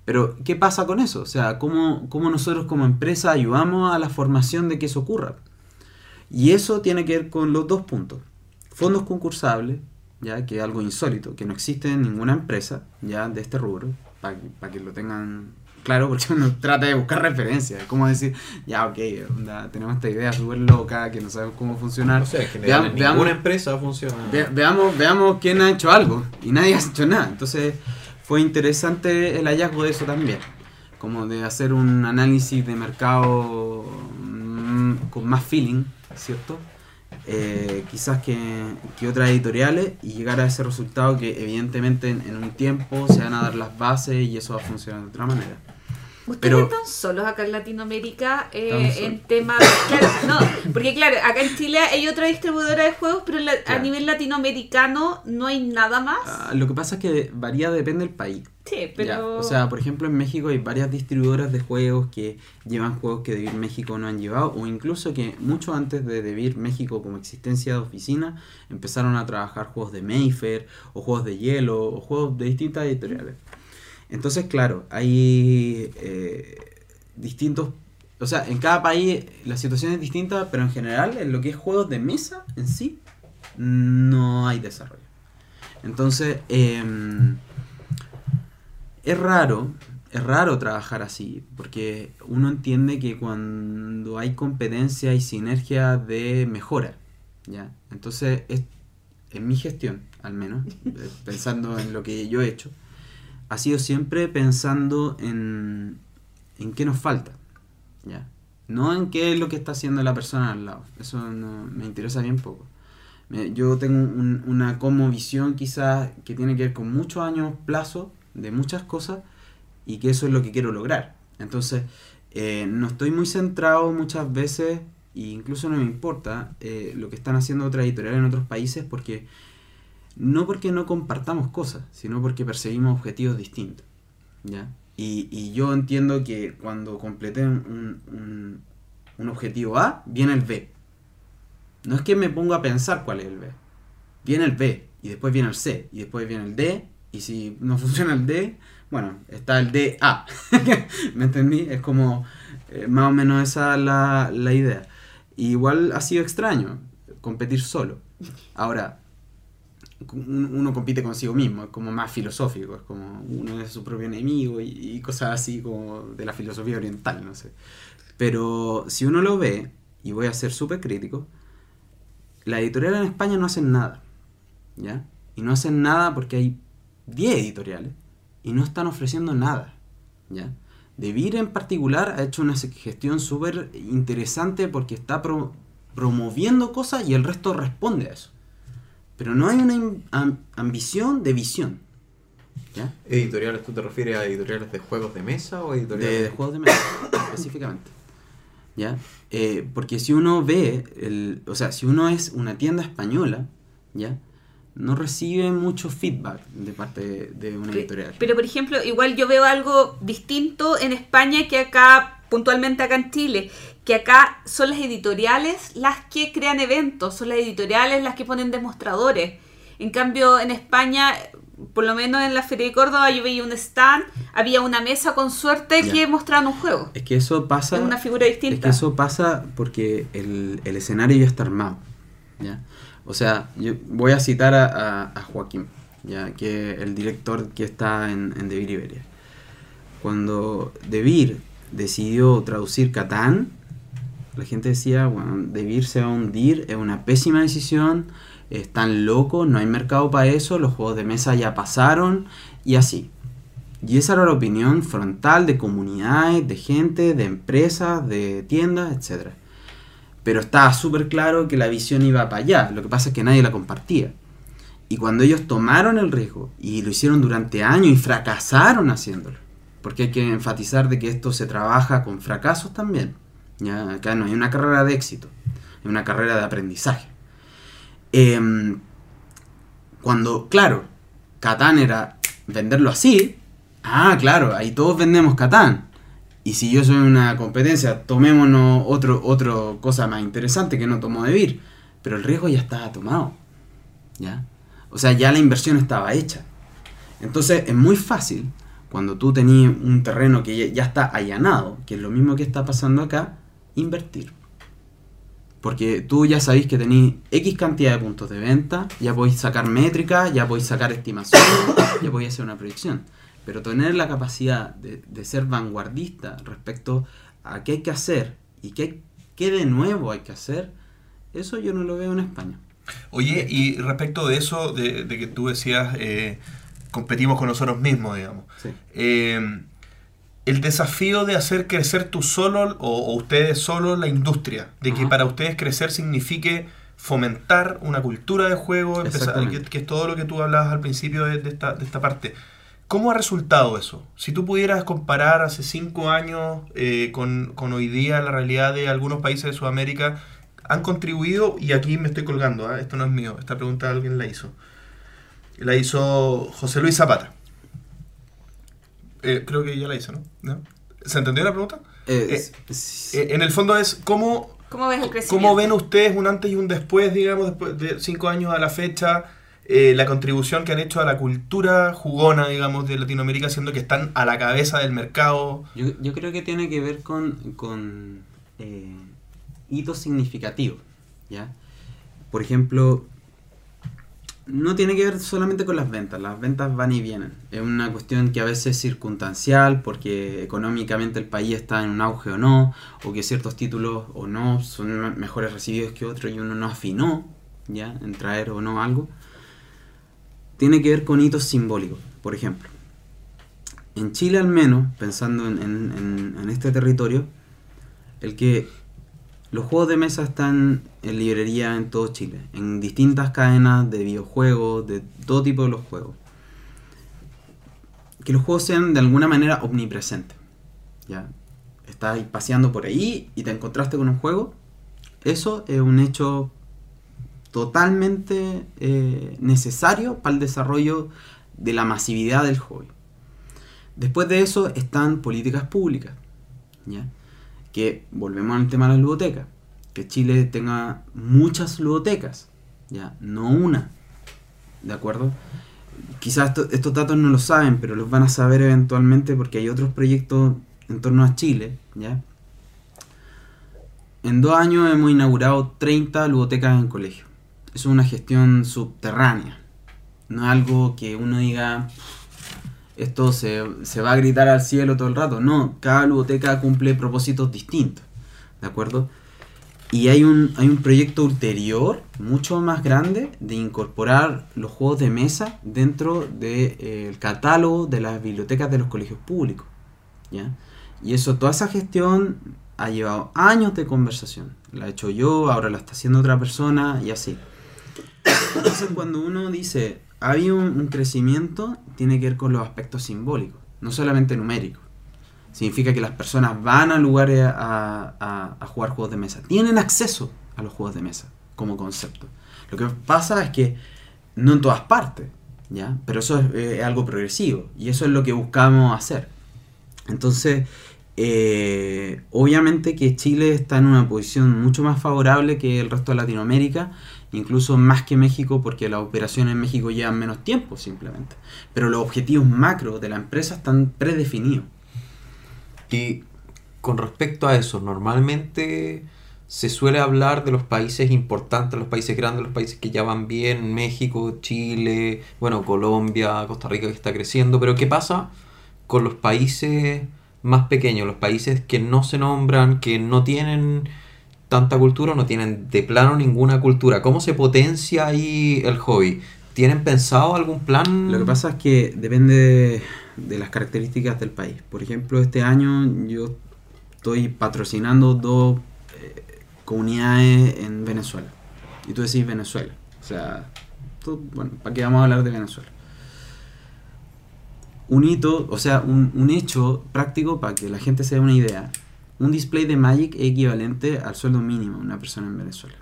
E: Pero, ¿qué pasa con eso? O sea, ¿cómo, cómo nosotros como empresa ayudamos a la formación de que eso ocurra? Y eso tiene que ver con los dos puntos. Fondos concursables, ya que es algo insólito, que no existe en ninguna empresa ya de este rubro, para que lo tengan claro, [LAUGHS] porque uno trata de buscar referencias. Es como decir, ya, ok, onda, tenemos esta idea súper loca, que no sabemos cómo funcionar. Veam-
D: en
E: veamos-
D: ninguna empresa funciona.
E: Ve- veamos, veamos quién ha hecho algo. Y nadie [LAUGHS] ha hecho nada. Entonces fue interesante el hallazgo de eso también. Como de hacer un análisis de mercado mm, con más feeling, ¿cierto? Eh, quizás que, que otras editoriales y llegar a ese resultado que evidentemente en, en un tiempo se van a dar las bases y eso va a funcionar de otra manera.
C: Ustedes
E: Pero-
C: están solos acá en Latinoamérica eh, en temas. Claro, no, porque claro, acá en Chile hay otra distribuidora de juegos, pero la- a nivel latinoamericano no hay nada más.
E: Ah, lo que pasa es que varía, depende del país.
C: sí,
E: Ya,
C: pero.
E: O sea, por ejemplo, en México hay varias distribuidoras de juegos que llevan juegos que Devir México no han llevado, o incluso que mucho antes de Devir México como existencia de oficina, empezaron a trabajar juegos de Mayfair, o juegos de hielo, o juegos de distintas editoriales. Entonces, claro, hay eh, distintos... O sea, en cada país la situación es distinta, pero en general, en lo que es juegos de mesa en sí, no hay desarrollo. Entonces, em, es raro, es raro trabajar así, porque uno entiende que cuando hay competencia y sinergia de mejora, ¿ya? Entonces, es, en mi gestión, al menos, [LAUGHS] pensando en lo que yo he hecho, ha sido siempre pensando en, en qué nos falta, ¿ya? No en qué es lo que está haciendo la persona al lado, eso no- me interesa bien poco. Me- Yo tengo un- una como visión quizás que tiene que ver con muchos años plazo de muchas cosas y que eso es lo que quiero lograr. Entonces, eh, no estoy muy centrado muchas veces, e incluso no me importa eh, lo que están haciendo otras editoriales en otros países, porque no porque no compartamos cosas, sino porque perseguimos objetivos distintos. ¿ya? Y, y yo entiendo que cuando completé un, un- objetivo A, viene el B. No es que me ponga a pensar cuál es el B. Viene el B, y después viene el C, y después viene el D, y si no [LAUGHS] funciona el D, bueno, está el DA. [LAUGHS] ¿Me entendí? Es como eh, más o menos esa es la, la idea. Igual ha sido extraño competir solo. Ahora, uno compite consigo mismo, es como más filosófico, es como uno es su propio enemigo y, y cosas así como de la filosofía oriental, no sé. Pero si uno lo ve, y voy a ser súper crítico, las editoriales en España no hacen nada, ¿ya? Y no hacen nada porque hay 10 editoriales y no están ofreciendo nada, ¿ya? Devir en particular ha hecho una gestión súper interesante porque está pro- promoviendo cosas y el resto responde a eso. Pero no hay una am- am- ambición de visión, ¿ya?
D: ¿Editoriales? ¿Tú te refieres a editoriales de juegos de mesa o editoriales
E: De, de juegos de mesa, [COUGHS] específicamente. ¿Ya? Eh, porque si uno ve, el, o sea, si uno es una tienda española, ¿ya? No recibe mucho feedback de parte de, de una editorial.
C: Pero, por ejemplo, igual yo veo algo distinto en España que acá, puntualmente acá en Chile, que acá son las editoriales las que crean eventos, son las editoriales las que ponen demostradores. En cambio, en España, por lo menos en la Feria de Córdoba, yo veía un stand, había una mesa con suerte que mostraban un juego.
E: Es que eso pasa.
C: Es una figura distinta.
E: Es que eso pasa porque el, el escenario ya está armado. ¿ya? O sea, yo voy a citar a, a- a Joaquín, ¿ya? que el director que está en, en Devir Iberia. Cuando Devir decidió traducir Catán, la gente decía, bueno, Devir se va a hundir, es una pésima decisión, están locos, no hay mercado para eso, los juegos de mesa ya pasaron, y así. Y esa era la opinión frontal de comunidades, de gente, de empresas, de tiendas, etc. Pero estaba súper claro que la visión iba para allá, lo que pasa es que nadie la compartía. Y cuando ellos tomaron el riesgo y lo hicieron durante años y fracasaron haciéndolo, porque hay que enfatizar de que esto se trabaja con fracasos también. Ya, acá no hay una carrera de éxito, es una carrera de aprendizaje. Em, cuando, claro, Catán era venderlo así, ah, claro, ahí todos vendemos Catán. Y si yo soy una competencia, tomémonos otro, otro cosa más interesante que no tomó de vir. Pero el riesgo ya estaba tomado. ¿Ya? O sea, ya la inversión estaba hecha. Entonces es muy fácil cuando tú tenías un terreno que ya está allanado, que es lo mismo que está pasando acá, invertir. Porque tú ya sabéis que tenéis X cantidad de puntos de venta, ya podéis sacar métricas, ya podéis sacar estimaciones, [COUGHS] ya podéis hacer una predicción. Pero tener la capacidad de, de ser vanguardista respecto a qué hay que hacer y qué, qué de nuevo hay que hacer, eso yo no lo veo en España.
B: Oye, y respecto de eso, de, de que tú decías, eh, competimos con nosotros mismos, digamos.
E: Sí.
B: Eh, el desafío de hacer crecer tú solo o, o ustedes solo la industria, de que para ustedes crecer signifique fomentar una cultura de juego, empezar, que, es todo lo que tú hablabas al principio de, de esta, de esta parte. ¿Cómo ha resultado eso? Si tú pudieras comparar hace cinco años eh, con, con hoy día la realidad de algunos países de Sudamérica, han contribuido, y aquí me estoy colgando, ¿ah? esto no es mío, esta pregunta alguien la hizo. La hizo José Luis Zapata. Eh, creo que ya la hizo, ¿no? ¿No? ¿Se entendió la pregunta?
E: Eh,
B: Eh, Eh, en el fondo es cómo,
C: ¿Cómo ves el crecimiento?
B: cómo ven ustedes un antes y un después, digamos, después de cinco años a la fecha, eh, la contribución que han hecho a la cultura jugona, digamos, de Latinoamérica, siendo que están a la cabeza del mercado.
E: Yo, yo creo que tiene que ver con, con eh, hitos significativos, ¿ya? Por ejemplo, no tiene que ver solamente con las ventas, las ventas van y vienen. Es una cuestión que a veces es circunstancial porque económicamente el país está en un auge o no, o que ciertos títulos o no son me- mejores recibidos que otros y uno no afinó ya en traer o no algo. Tiene que ver con hitos simbólicos, por ejemplo. En Chile al menos, pensando en, en- en- en este territorio, el que los juegos de mesa están en librería en todo Chile, en distintas cadenas de videojuegos, de todo tipo de los juegos. Que los juegos sean de alguna manera omnipresentes. ¿ya? Estás paseando por ahí y te encontraste con un juego. Eso es un hecho totalmente eh, necesario para el desarrollo de la masividad del hobby. Después de eso están políticas públicas. ¿ya? Que volvemos al tema de las ludotecas, que Chile tenga muchas ludotecas, ya, no una, ¿de acuerdo? Quizás esto- estos datos no lo saben, pero los van a saber eventualmente porque hay otros proyectos en torno a Chile, ¿ya? En dos años hemos inaugurado 30 ludotecas en colegio. Es una gestión subterránea, no es algo que uno diga, esto se, se va a gritar al cielo todo el rato. No, cada ludoteca cumple propósitos distintos. ¿De acuerdo? Y hay un, hay un proyecto ulterior, mucho más grande, de incorporar los juegos de mesa dentro del catálogo de las bibliotecas de los colegios públicos. ¿ya? Y eso, toda esa gestión ha llevado años de conversación. La he hecho yo, ahora la está haciendo otra persona y así. Entonces cuando uno dice, ha habido un, un crecimiento, tiene que ver con los aspectos simbólicos, no solamente numéricos. Significa que las personas van a lugares a, jugar juegos de mesa, tienen acceso a los juegos de mesa como concepto. Lo que pasa es que no en todas partes, ¿ya? Pero eso es, eh, algo progresivo y eso es lo que buscamos hacer. Entonces, eh, obviamente que Chile está en una posición mucho más favorable que el resto de Latinoamérica, incluso más que México, porque las operaciones en México llevan menos tiempo simplemente. Pero los objetivos macro de la empresa están predefinidos.
D: Y con respecto a eso, normalmente se suele hablar de los países importantes, los países grandes, los países que ya van bien, México, Chile, bueno, Colombia, Costa Rica que está creciendo, pero ¿qué pasa con los países más pequeños, los países que no se nombran, que no tienen tanta cultura, no tienen de plano ninguna cultura? ¿Cómo se potencia ahí el hobby? ¿Tienen pensado algún plan?
E: Lo que pasa es que depende de, las características del país. Por ejemplo, este año yo estoy patrocinando dos eh, comunidades en Venezuela. Y tú decís Venezuela. O sea, bueno, ¿para qué vamos a hablar de Venezuela? Un hito, o sea, un, un hecho práctico para que la gente se dé una idea. Un display de Magic es equivalente al sueldo mínimo de una persona en Venezuela.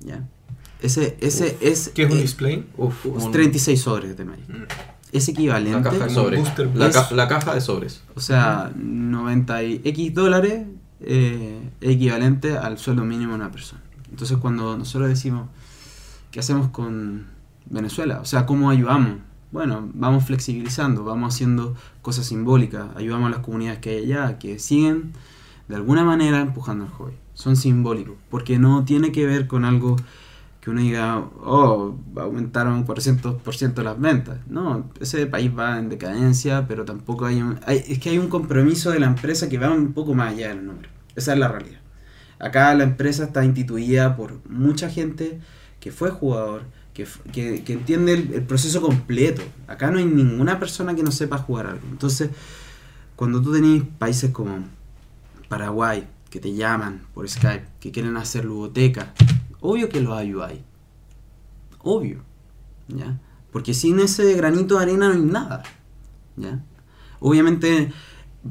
E: ¿Ya? Ese, ese es...
B: ¿Qué es un
E: eh,
B: display?
D: Uf,
E: es
D: un-
E: 36 sobres de Magic.
B: Mm.
E: Es equivalente.
D: la caja de sobres. ca- la caja de sobres.
E: O sea, 90 y X dólares eh, es equivalente al sueldo mínimo de una persona. Entonces cuando nosotros decimos, ¿qué hacemos con Venezuela? O sea, ¿cómo ayudamos? Bueno, vamos flexibilizando, vamos haciendo cosas simbólicas, ayudamos a las comunidades que hay allá, que siguen de alguna manera empujando el hobby. Son simbólicos, porque no tiene que ver con algo que uno diga, oh, aumentaron 400% las ventas. No, ese país va en decadencia, pero tampoco hay, un, Es que hay un compromiso de la empresa que va un poco más allá del número. Esa es la realidad. Acá la empresa está instituida por mucha gente que fue jugador, que, que, que entiende el, el proceso completo. Acá no hay ninguna persona que no sepa jugar algo. Entonces, cuando tú tenés países como Paraguay, que te llaman por Skype, que quieren hacer ludoteca, obvio que los ayudáis. Obvio. ¿Ya? Porque sin ese granito de arena no hay nada. ¿Ya? Obviamente,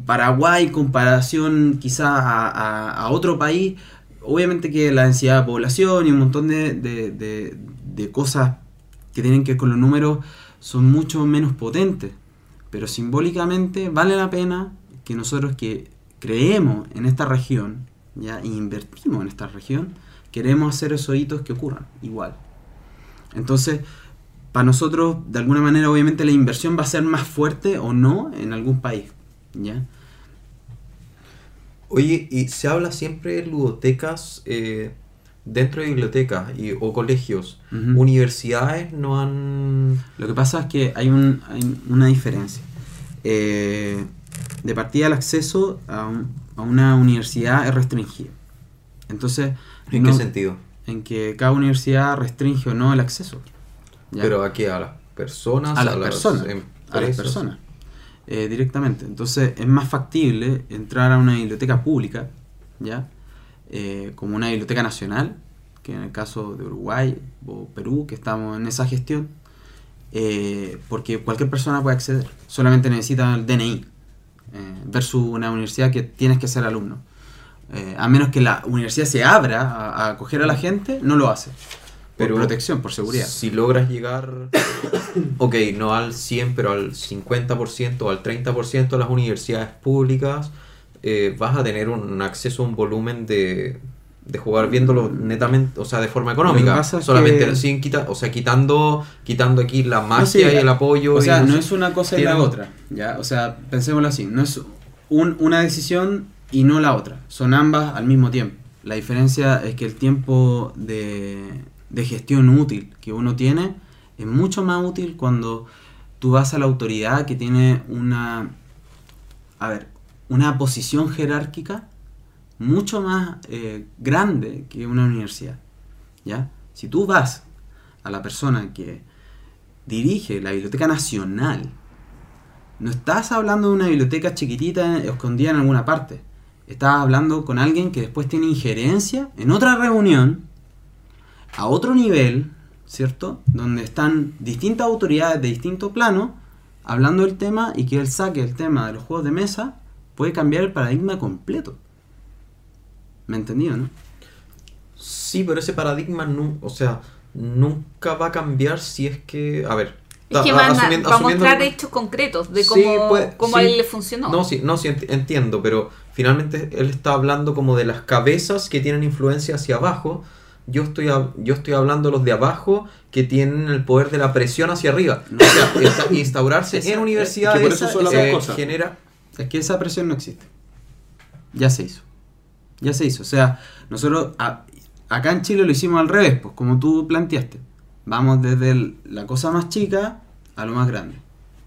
E: Paraguay, comparación a- a otro país, obviamente que la densidad de población y un montón de, de- de- de cosas que tienen que ver con los números son mucho menos potentes. Pero simbólicamente vale la pena que nosotros que creemos en esta región, ¿ya? e invertimos en esta región, queremos hacer esos hitos que ocurran igual. Entonces, para nosotros, de alguna manera, obviamente la inversión va a ser más fuerte o no en algún país. ¿ya?
D: Oye, y se habla siempre de ludotecas, eh, dentro de bibliotecas y, o colegios, universidades no han...
E: Lo que pasa es que hay, un- hay una diferencia. Eh, de partida el acceso a, un- a una universidad es restringido. Entonces,
D: ¿En
E: no-
D: qué sentido?
E: en que cada universidad restringe o no el acceso. ¿ya?
D: Pero aquí a las personas,
E: a las personas, a las personas eh, directamente. Entonces es más factible entrar a una biblioteca pública, ya, Eh, como una biblioteca nacional, que en el caso de Uruguay o Perú, que estamos en esa gestión, eh, porque cualquier persona puede acceder. Solamente necesita el DNI versus una universidad que tienes que ser alumno. Eh, a menos que la universidad se abra a, a acoger a la gente, no lo hace. Por
D: Pero
E: protección, por seguridad.
D: Si logras llegar, [COUGHS] ok, no al 100, pero al 50% o al 30% de las universidades públicas, eh, vas a tener un acceso a un volumen de, de jugar viéndolo netamente, o sea, de forma económica. Solamente
E: que-
D: sin quita, o sea, quitando, quitando aquí la magia
E: No, sí,
D: y el apoyo.
E: O sea,
D: no
E: es una cosa y la otra. ¿ya? O sea, pensémoslo así. No es un- una decisión y no la otra. Son ambas al mismo tiempo. La diferencia es que el tiempo de, de gestión útil que uno tiene es mucho más útil cuando tú vas a la autoridad que tiene una, a ver, una posición jerárquica mucho más eh, grande que una universidad. ¿ya? Si tú vas a la persona que dirige la Biblioteca Nacional, no estás hablando de una biblioteca chiquitita escondida en alguna parte. Estás hablando con alguien que después tiene injerencia en otra reunión, a otro nivel, ¿cierto? Donde están distintas autoridades de distinto plano hablando del tema y que él saque el tema de los juegos de mesa puede cambiar el paradigma completo. ¿Me entendido, no?
D: Sí, pero ese paradigma, o sea, nunca va a cambiar si es que, a ver.
C: Es que
D: a-
C: van a,
D: asumiendo-
C: va a
D: asumiendo-
C: mostrar hechos concretos de
D: Sí,
C: cómo, cómo
D: sí.
C: a él le funcionó.
D: No, sí, no, sí, enti- entiendo, pero finalmente él está hablando como de las cabezas que tienen influencia hacia abajo. Yo estoy, yo estoy hablando de los de abajo que tienen el poder de la presión hacia arriba. O sea, esta- instaurarse
E: Esa-
D: en universidades
B: que
D: eh, genera...
E: Es que esa presión no existe. Ya se hizo. Ya se hizo. O sea, nosotros a- acá en Chile lo hicimos al revés, pues como tú planteaste. Vamos desde el- la cosa más chica a lo más grande.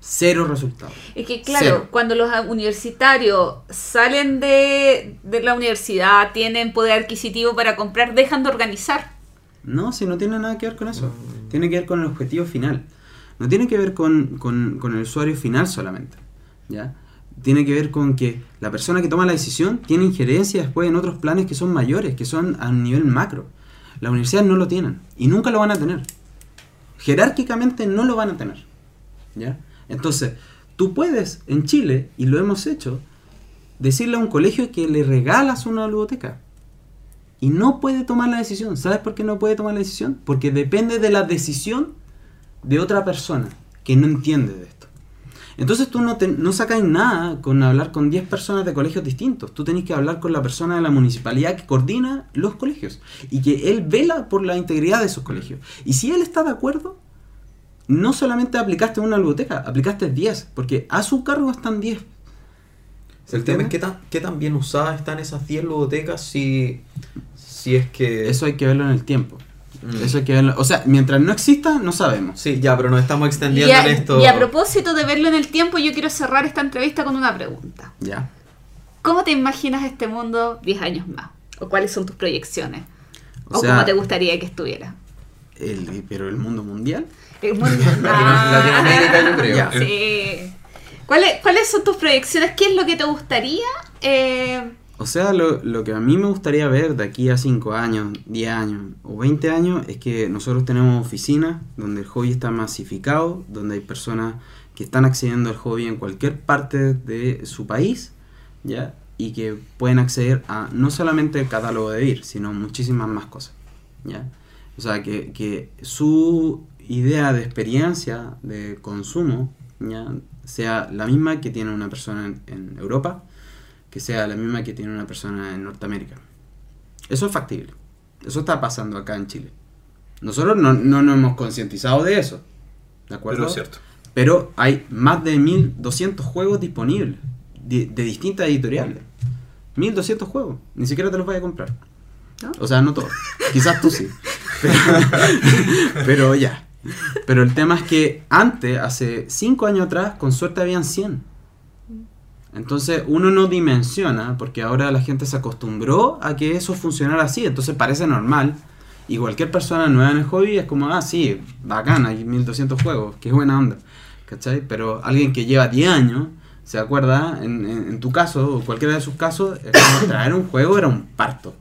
E: Cero resultados.
C: Es que claro,
E: Cero.
C: cuando los universitarios salen de, de la universidad, tienen poder adquisitivo para comprar, dejan de organizar.
E: No, si no tiene nada que ver con eso. Tiene que ver con el objetivo final. No tiene que ver con, con- con el usuario final solamente. ¿ya? Tiene que ver con que la persona que toma la decisión tiene injerencia después en otros planes que son mayores, que son a nivel macro. Las universidades no lo tienen y nunca lo van a tener. Jerárquicamente no lo van a tener. ¿ya? Entonces, tú puedes en Chile, y lo hemos hecho, decirle a un colegio que le regalas una biblioteca y no puede tomar la decisión. ¿Sabes por qué no puede tomar la decisión? Porque depende de la decisión de otra persona que no entiende de esto. Entonces tú no, te- no sacas nada con hablar con 10 personas de colegios distintos. Tú tenés que hablar con la persona de la municipalidad que coordina los colegios y que él vela por la integridad de esos colegios. Y si él está de acuerdo, no solamente aplicaste una biblioteca, aplicaste 10, porque a su cargo están 10. ¿Se
D: El tema es qué tan, qué tan bien usadas están esas 10 ludotecas si, si es que...
E: Eso hay que verlo en el tiempo.
D: Mm.
E: Eso hay que verlo. O sea, mientras no exista, no sabemos.
D: Sí, ya, pero nos estamos
C: Y
D: extendiendo
C: a,
D: en esto.
C: y a propósito de verlo en el tiempo, yo quiero cerrar esta entrevista con una pregunta.
E: Ya.
C: ¿Cómo te imaginas este mundo 10 años más? ¿O cuáles son tus proyecciones?
E: O
C: ¿O,
E: sea-
C: cómo te gustaría que estuviera?
E: El, pero el mundo mundial.
C: El mundo- [LAUGHS]
D: Latino-
C: Ah,
D: Latinoamérica, yo creo. [LAUGHS]
E: Ya.
C: Sí. ¿Cuáles, ¿Cuáles son tus proyecciones? ¿Qué es lo que te gustaría? Eh,
E: O sea, lo, lo que a mí me gustaría ver de aquí a 5 años, 10 años o 20 años es que nosotros tenemos oficinas donde el hobby está masificado, donde hay personas que están accediendo al hobby en cualquier parte de su país, ¿ya? Y que pueden acceder a no solamente el catálogo de VIR, sino muchísimas más cosas, ¿ya? O sea, que, que su idea de experiencia, de consumo, ¿ya? sea la misma que tiene una persona en, en Europa, que sea la misma que tiene una persona en Norteamérica. Eso es factible. Eso está pasando acá en Chile. Nosotros no, no nos hemos concientizado de eso. ¿De acuerdo?
B: Pero es cierto.
E: Pero hay más de 1200 juegos disponibles de, de distintas editoriales. 1200 juegos. Ni siquiera te los vayas a comprar.
C: ¿No?
E: O sea, no todos. Quizás tú sí. [LAUGHS] Pero, [LAUGHS] pero ya. Pero el tema es que antes, hace 5 años atrás, con suerte habían 100. Entonces uno no dimensiona, porque ahora la gente se acostumbró a que eso funcionara así, entonces parece normal. Y cualquier persona nueva en el hobby es como, ah, sí, bacán, hay 1200 juegos, qué buena onda. ¿Cachai? Pero alguien que lleva 10 años, se acuerda, en, en- en tu caso, o cualquiera de sus casos, [COUGHS] traer un juego era un parto.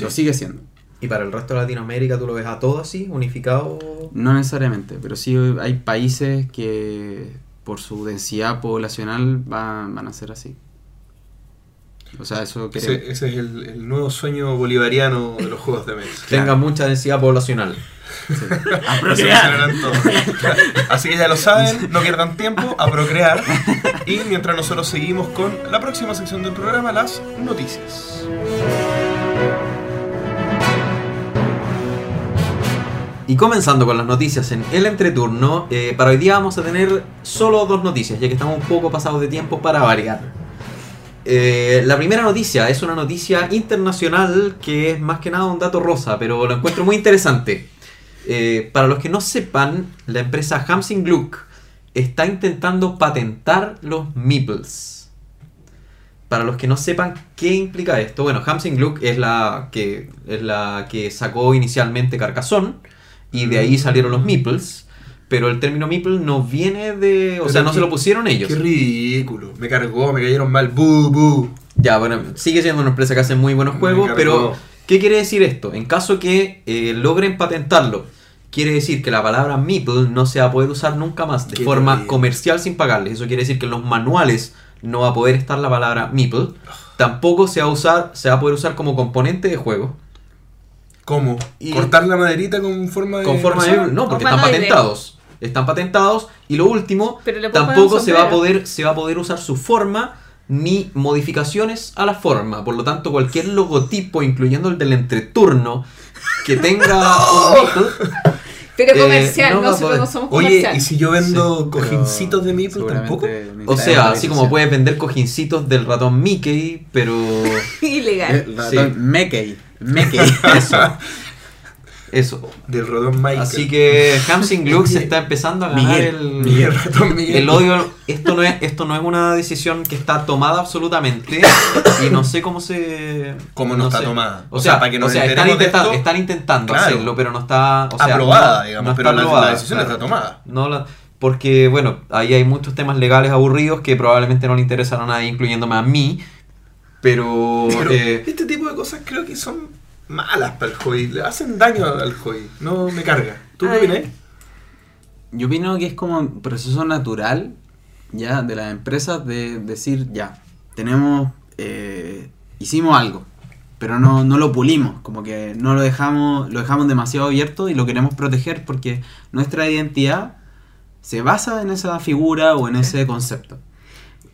E: Lo sigue siendo.
D: Y para el resto de Latinoamérica tú lo ves a todo así, unificado.
E: No necesariamente, pero sí hay países que por su densidad poblacional van, van a ser así. O sea, eso creo.
B: Ese, ese es el, el nuevo sueño bolivariano de los juegos de mesa.
D: Tenga mucha densidad poblacional. [LAUGHS]
B: A procrear. Así que ya lo saben, no pierdan tiempo a procrear. Y mientras nosotros seguimos con la próxima sección del programa, las noticias.
D: Y comenzando con las noticias en el entreturno, eh, para hoy día vamos a tener solo dos noticias, ya que estamos un poco pasados de tiempo para variar. Eh, la primera noticia es una noticia internacional que es más que nada un dato rosa, pero lo encuentro muy interesante. Eh, para los que no sepan, la empresa Hamsing Gluck está intentando patentar los meeples. Para los que no sepan qué implica esto, bueno, Hamsing Gluck es la que es la que sacó inicialmente Carcassonne y de ahí salieron los meeples, pero el término meeple no viene de, o
B: Pero
D: sea, no
B: qué-
D: se lo pusieron ellos.
B: Qué ridículo. Me cargó, me cayeron mal. Bu, bu.
D: Ya, bueno, sigue siendo una empresa que hace muy buenos juegos, pero ¿qué quiere decir esto? En caso que eh, logren patentarlo, quiere decir que la palabra meeple no se va a poder usar nunca más de
B: Qué
D: forma comercial sin pagarles. Eso quiere decir que en los manuales no va a poder estar la palabra meeple. Tampoco se va a usar, se va a poder usar como componente de juego.
B: ¿Cómo?
D: Y-
B: ¿Cortar la maderita con forma de.
D: Con forma de... No, porque están patentados. Están patentados. Y lo último, tampoco se va, a poder, se va a poder usar su forma ni modificaciones a la forma. Por lo tanto, cualquier logotipo, incluyendo el del entreturno, que tenga [LAUGHS] un meeple,
C: Pero
D: Eh,
C: comercial,
D: no poder.
C: no somos
B: Oye,
C: comercial.
B: ¿y si yo vendo
E: Sí,
B: cojincitos de Meeple tampoco?
D: o sea, así como puedes vender cojincitos del ratón Mickey, pero... [LAUGHS]
C: Ilegal.
E: El ratón
D: Sí.
E: Mickey. Mickey. [LAUGHS]
D: Eso. Eso.
B: Del rodón Michael.
D: Así que Hamsing Gluck se está empezando a ganar
E: Miguel,
D: el...
B: Miguel, ratón Miguel.
D: El odio, esto no es, esto no es una decisión que está tomada absolutamente y no sé cómo se.
B: ¿Cómo no está
D: sé.
B: tomada?
D: O sea, para que nos intentando,
B: esto,
D: están intentando
B: claro.
D: hacerlo, pero no está. O sea,
B: aprobada,
D: no-
B: digamos,
D: no
B: pero
D: está
B: la,
D: aprobada,
B: decisión
D: claro.
B: está tomada.
D: No la- porque, bueno, ahí hay muchos temas legales aburridos que probablemente no le interesan a nadie, incluyéndome a mí. Pero.
B: Pero
D: eh,
B: este tipo de cosas creo que son malas para el hobby, le hacen daño al hobby, no me carga. ¿Tú qué opinas?
E: Yo opino que es como un proceso natural ya de las empresas de decir ya, tenemos, eh, hicimos algo, pero no, no lo pulimos, como que no lo dejamos, lo dejamos demasiado abierto y lo queremos proteger porque nuestra identidad se basa en esa figura o en ese concepto.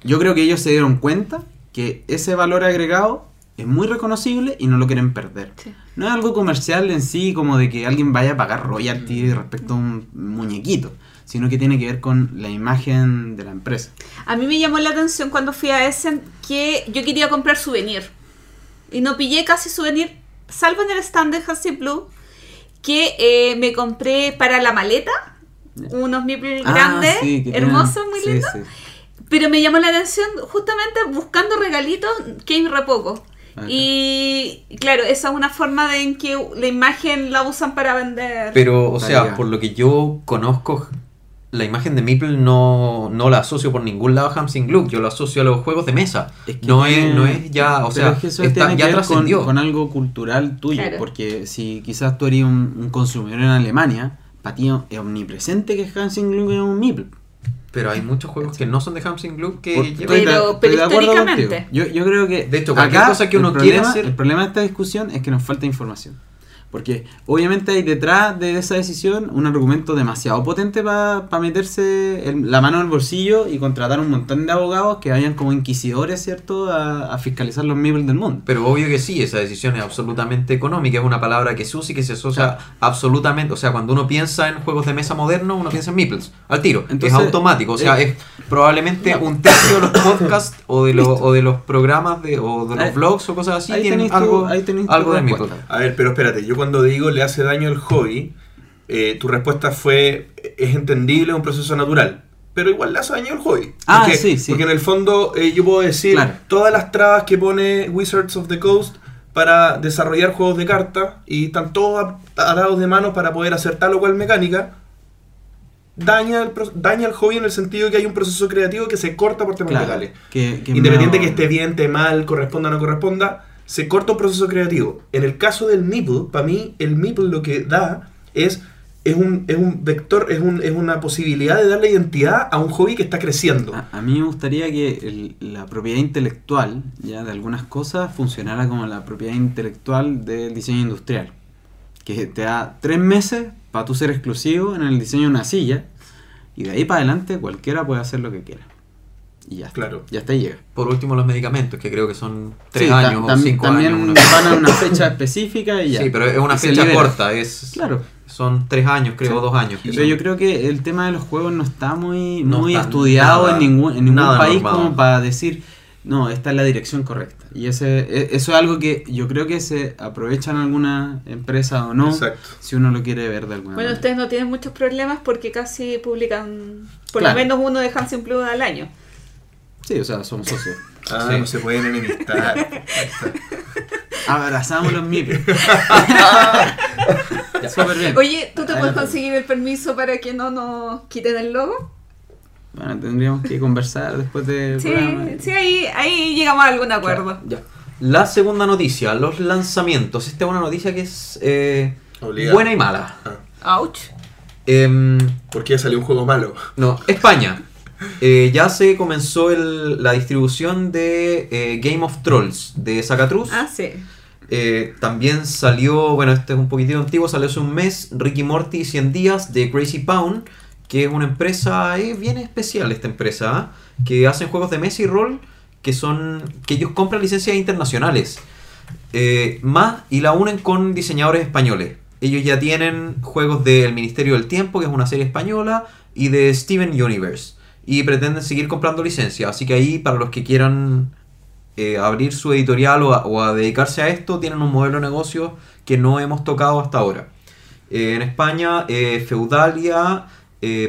E: Yo creo que ellos se dieron cuenta que ese valor agregado es muy reconocible y no lo quieren perder.
C: Sí.
E: No es algo comercial en sí, como de que alguien vaya a pagar royalty respecto a un muñequito, sino que tiene que ver con la imagen de la empresa.
C: A mí me llamó la atención cuando fui a Essen que yo quería comprar souvenir. Y no pillé casi souvenir, salvo en el stand de Hansi Blue, que eh, me compré para la maleta unos grandes,
E: Ah, sí, que tienen-
C: hermosos, muy
E: sí,
C: lindos.
E: sí.
C: Pero me llamó la atención justamente buscando regalitos que hay re poco.
E: Ajá.
C: Y claro, esa es una forma de en que la imagen la usan para vender.
D: Pero, o sea, por lo que yo conozco, la imagen de Meeple no, no la asocio por ningún lado a Hamsing Gluck. Yo la asocio a los juegos de mesa.
E: Es que
D: no,
E: tiene-
D: es, no es ya, o sea,
E: es que eso
D: está-
E: tiene
D: ya
E: que ver con,
D: trascendió.
E: con algo cultural tuyo,
C: Claro.
E: porque si quizás tú eres un, un consumidor en Alemania, para ti es omnipresente que Hansing Glück es un meeple.
D: Pero hay muchos juegos que no son de Hamsing Gluck que
E: Por-
D: llevan-
C: Pero- pero
E: de acuerdo
C: históricamente.
E: Yo, yo creo que.
D: De hecho, cualquier cosa que uno
E: el
D: quiere
E: problema-
D: hacer-
E: El problema de esta discusión es que nos falta información. Porque obviamente hay detrás de esa decisión un argumento demasiado potente para meterse el- la mano en el bolsillo y contratar un montón de abogados que vayan como inquisidores, ¿cierto?, a, a fiscalizar los meeples del mundo.
D: Pero obvio que sí, esa decisión es absolutamente económica, es una palabra que se usa y que se asocia absolutamente, o sea, cuando uno piensa en juegos de mesa modernos, uno piensa en meeples, al tiro,
E: Entonces,
D: es automático, o sea,
E: eh,
D: es probablemente un tercio de los podcasts o de, los o de los programas de, o de los
E: Ahí-
D: vlogs o cosas así
E: ahí
D: tienen algo,
E: ahí
D: algo de meeple.
E: respuesta.
B: A ver, pero espérate, yo cuando digo le hace daño al hobby, eh, tu respuesta fue, es entendible, es un proceso natural. Pero igual le hace daño al hobby.
E: Ah,
B: porque,
E: sí, sí.
B: Porque en el fondo eh, yo puedo decir
E: Claro.
B: todas las trabas que pone Wizards of the Coast para desarrollar juegos de cartas y están todos atados de manos para poder hacer tal o cual mecánica, daña el, daña el hobby en el sentido que hay un proceso creativo que se corta por temas
E: Claro,
B: legales.
E: que, que
B: Independiente
E: no-
B: que esté bien, esté mal, corresponda o no corresponda, se corta un proceso creativo. En el caso del Meeple, para mí, el Meeple lo que da es, es, un, es un vector, es, un- es una posibilidad de darle identidad a un hobby que está creciendo.
E: A, mí me gustaría que la propiedad intelectual ya de algunas cosas funcionara como la propiedad intelectual del diseño industrial. Que te da tres meses para tú ser exclusivo en el diseño de una silla y de ahí para adelante cualquiera puede hacer lo que quiera. Y ya está.
B: Claro.
E: Ya está y llega.
D: Por último los medicamentos, que creo que son tres
E: Sí,
D: años o cinco
E: también
D: años. una-
E: van a una fecha específica y [LAUGHS] ya.
D: Sí, pero es una fecha
E: libera.
D: corta, es
E: Claro.
D: son tres años, creo,
E: Sí.
D: dos años. que
E: Pero
D: son.
E: yo creo que el tema de los juegos no está muy,
D: No
E: muy
D: está
E: estudiado
D: nada-
E: en ningún, en ningún
D: nada
E: país
D: normado.
E: como para decir, no, esta es la dirección correcta. Y ese, e- eso es algo que yo creo que se aprovechan alguna empresa o no,
B: Exacto.
E: si uno lo quiere ver de alguna
C: Bueno,
E: manera.
C: ustedes no tienen muchos problemas porque casi publican por
E: Claro.
C: lo menos uno de Hansen Plus al año.
E: Sí, o sea, somos socios.
B: Ah,
D: Sí.
B: no se pueden enemistar. [LAUGHS]
E: Abrazamos los MIP. [LAUGHS] Súper bien.
C: Oye, ¿tú te puedes conseguir el permiso para que no nos quiten el logo?
E: Bueno, tendríamos que conversar después del
C: Sí,
E: programa.
C: sí, ahí, ahí llegamos a algún acuerdo.
D: Ya. La segunda noticia, los lanzamientos. Esta es una noticia que es eh, buena y mala.
B: Ah,
C: Ouch.
D: Em,
B: porque ya salió un juego malo.
D: no, España. Eh, ya se comenzó el- la distribución de eh, Game of Trolls de Zacatrus.
C: Ah, sí.
D: Eh, también salió, bueno, este es un poquitito antiguo, salió hace un mes Ricky Morty y 100 días de Crazy Pound, que es una empresa, es bien especial esta empresa, ¿ah? que hacen juegos de mesa y rol que son, que ellos compran licencias internacionales, más y la unen con diseñadores españoles. Ellos ya tienen juegos del Ministerio del Tiempo, que es una serie española, y de Steven Universe. Y pretenden seguir comprando licencias. Así que ahí, para los que quieran eh, abrir su editorial o a, o a dedicarse a esto, tienen un modelo de negocio que no hemos tocado hasta ahora. Eh, en España, eh, Feudalia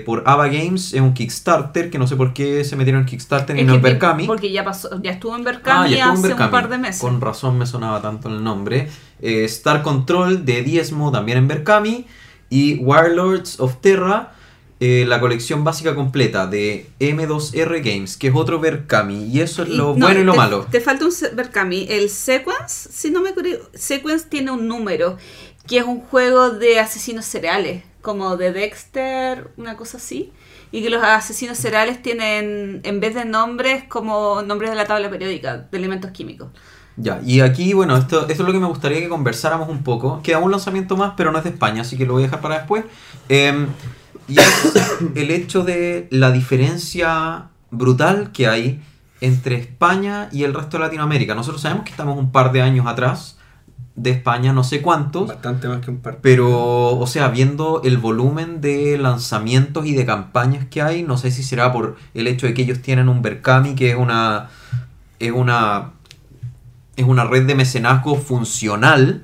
D: por Ava Games es un Kickstarter, que no sé por qué se metieron en Kickstarter y no en Berkami.
C: Porque ya pasó, ya estuvo en
D: Ah,
C: Berkami
D: en
C: hace
D: Berkami.
C: un par de meses.
D: Con razón me sonaba tanto el nombre. Star Control de Diezmo también en Berkami. Y Warlords of Terra, eh, la colección básica completa de M2R Games, que es otro Berkami. Y eso es lo
C: no,
D: bueno y lo
C: te-
D: malo.
C: Te falta un Berkami. El Sequence, si no me acuerdo, Sequence tiene un número, que es un juego de asesinos cereales, como de Dexter, una cosa así. Y que los asesinos cereales tienen, en vez de nombres, como nombres de la tabla periódica, de elementos químicos.
D: Ya, y aquí, bueno, esto, esto es lo que me gustaría que conversáramos un poco. Queda un lanzamiento más, pero no es de España, así que lo voy a dejar para después. Em, y es el hecho de la diferencia brutal que hay entre España y el resto de Latinoamérica. Nosotros sabemos que estamos un par de años atrás de España, no sé cuántos,
B: Bastante más que un par.
D: pero, o sea, viendo el volumen de lanzamientos y de campañas que hay, no sé si será por el hecho de que ellos tienen un Berkami, que es una. es una. es una red de mecenazgo funcional.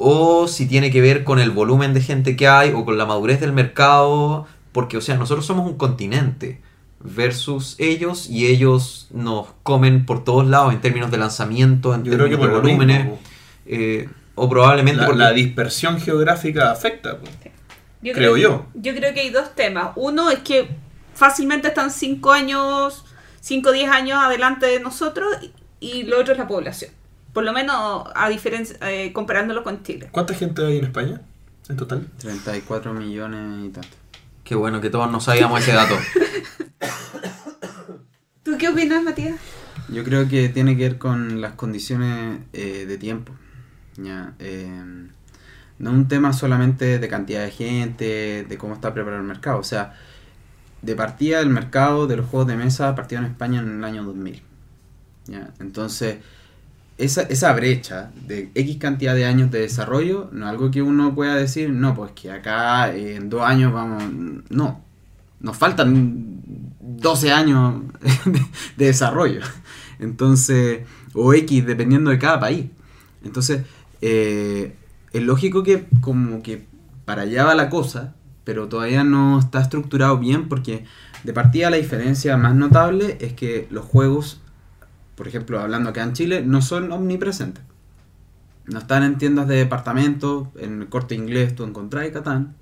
D: O si tiene que ver con el volumen de gente que hay, o con la madurez del mercado. Porque, o sea, nosotros somos un continente. Versus ellos, y ellos nos comen por todos lados en términos de lanzamiento, en
B: Yo creo que
D: términos
B: por
D: de volúmenes. eh, o probablemente
B: la,
D: porque-
B: la dispersión geográfica afecta.
C: Yo
B: Creo
C: creo,
B: yo.
C: Yo creo que hay dos temas. Uno es que fácilmente están 5 años, 5 o 10 años adelante de nosotros y, y lo otro es la población. Por lo menos a diferencia, eh, comparándolo con Chile.
B: ¿Cuánta gente hay en España en total?
E: 34 millones y tanto.
D: Qué bueno que todos no sabíamos ese dato. [COUGHS]
C: ¿Tú qué opinas, Matías?
E: Yo creo que tiene que ver con las condiciones eh, de tiempo. Ya, eh, No es un tema solamente de cantidad de gente, de cómo está preparado el mercado. O sea, de partida el mercado de los juegos de mesa partió en España en el año 2000. ¿ya? Entonces, esa, esa brecha de X cantidad de años de desarrollo no algo que uno pueda decir, no, pues que acá eh, en dos años vamos... No, nos faltan 12 años [LAUGHS] de, de desarrollo. Entonces, o X, dependiendo de cada país. Entonces, eh, es lógico que como que para allá va la cosa, pero todavía no está estructurado bien porque de partida la diferencia más notable es que los juegos, por ejemplo, hablando acá en Chile, no son omnipresentes. No están en tiendas de departamento, en el corte inglés tú encontráis Catán,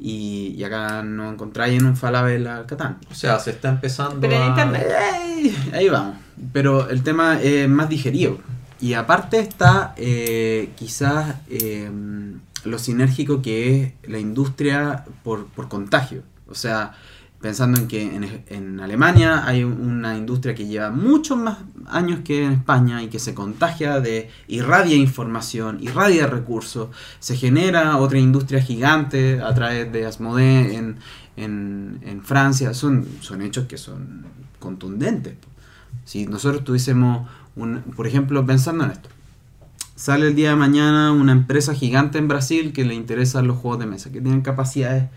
E: y, y acá no encontráis en un Falabella Catán.
D: O sea, se está empezando
C: Pero
D: a...
C: internet.
E: Ey, ahí vamos. Pero el tema es más digerido. Y aparte está eh, quizás eh, lo sinérgico que es la industria por, por contagio. O sea, pensando en que en, Alemania hay una industria que lleva muchos más años que en España y que se contagia de irradia información, irradia recursos, se genera otra industria gigante a través de Asmodee en, en, en Francia, son, son hechos que son contundentes. Si nosotros tuviésemos, un, por ejemplo, pensando en esto, sale el día de mañana una empresa gigante en Brasil que le interesan los juegos de mesa, que tienen capacidades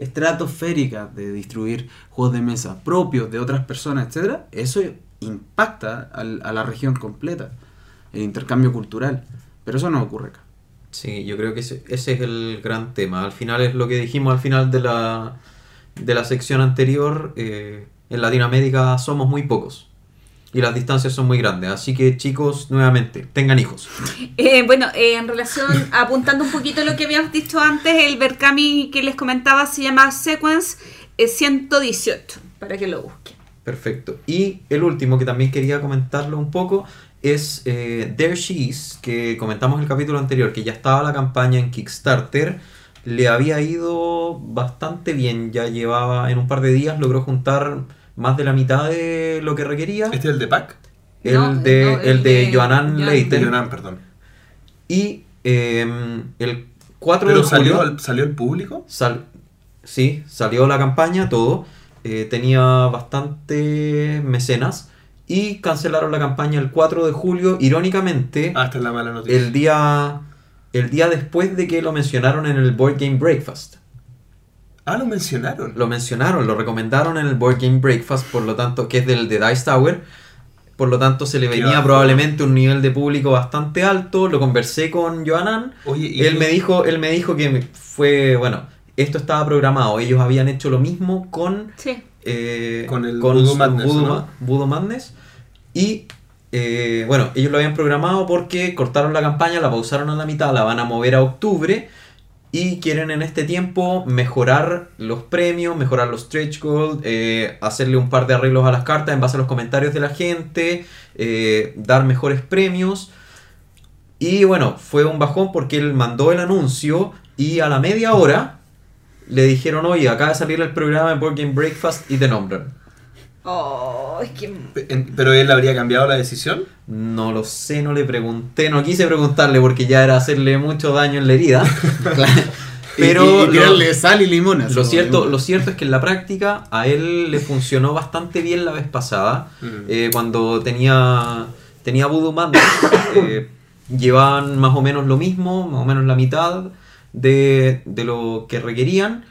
E: estratosféricas de distribuir juegos de mesa propios de otras personas, etcétera, eso impacta al- a la región completa, el intercambio cultural. Pero eso no ocurre acá.
D: Sí, yo creo que ese, es el gran tema. Al final es lo que dijimos al final de la, de la sección anterior. eh, en Latinoamérica somos muy pocos. Y las distancias son muy grandes. Así que chicos, nuevamente, tengan hijos.
C: Eh, bueno, eh, en relación, [LAUGHS] apuntando un poquito a lo que habíamos dicho antes, el Berkami que les comentaba se llama Sequence eh, 118, para que lo busquen.
D: Perfecto. Y el último que también quería comentarlo un poco es eh, There She Is, que comentamos en el capítulo anterior, que ya estaba la campaña en Kickstarter. Le había ido bastante bien, ya llevaba en un par de días, logró juntar más de la mitad de lo que requería.
B: ¿Este es el de Pac?
D: El,
C: No,
D: de,
C: no,
D: el
C: el
D: de Joanan
B: perdón.
D: Y eh, el 4
B: ¿Pero
D: de
B: salió
D: julio...
B: al, salió al público?
D: Sal- sí, salió la campaña, todo. Eh, tenía bastante mecenas. Y cancelaron la campaña el 4 de julio, irónicamente,
B: Ah, esta es la mala noticia.
D: el día, el día después de que lo mencionaron en el Board Game Breakfast.
B: Ah, lo mencionaron.
D: Lo mencionaron, lo recomendaron en el Board Game Breakfast, por lo tanto, que es del de Dice Tower. Por lo tanto, se le venía probablemente un nivel de público bastante alto. Lo conversé con Joanan.
B: Oye, y
D: Él me dijo, él me dijo que fue, bueno, esto estaba programado. Ellos habían hecho lo mismo con
C: Sí.
D: eh,
B: Con el Voodoo
D: su
B: Madness,
D: Voodoo,
B: ¿no?
D: Ma- Voodoo Madness. Y eh, bueno, ellos lo habían programado porque cortaron la campaña, la pausaron a la mitad, la van a mover a octubre. Y quieren en este tiempo mejorar los premios, mejorar los stretch goals, eh, hacerle un par de arreglos a las cartas en base a los comentarios de la gente, eh, dar mejores premios. Y bueno, fue un bajón porque él mandó el anuncio y a la media hora le dijeron, oye, acaba de salir el programa de Board Game Breakfast y te nombran.
C: Oh, es que...
B: En- ¿Pero él habría cambiado la decisión?
D: No lo sé, no le pregunté, no quise preguntarle porque ya era hacerle mucho daño en la herida. [LAUGHS] Pero
E: y, y
D: lo-
E: tirarle sal y limón. así
D: Lo cierto, lo cierto es que en la práctica a él le funcionó bastante bien la vez pasada.
B: Mm.
D: Eh, cuando tenía, tenía Voodoo Madness, [COUGHS] eh, llevaban más o menos lo mismo, más o menos la mitad de, de lo que requerían.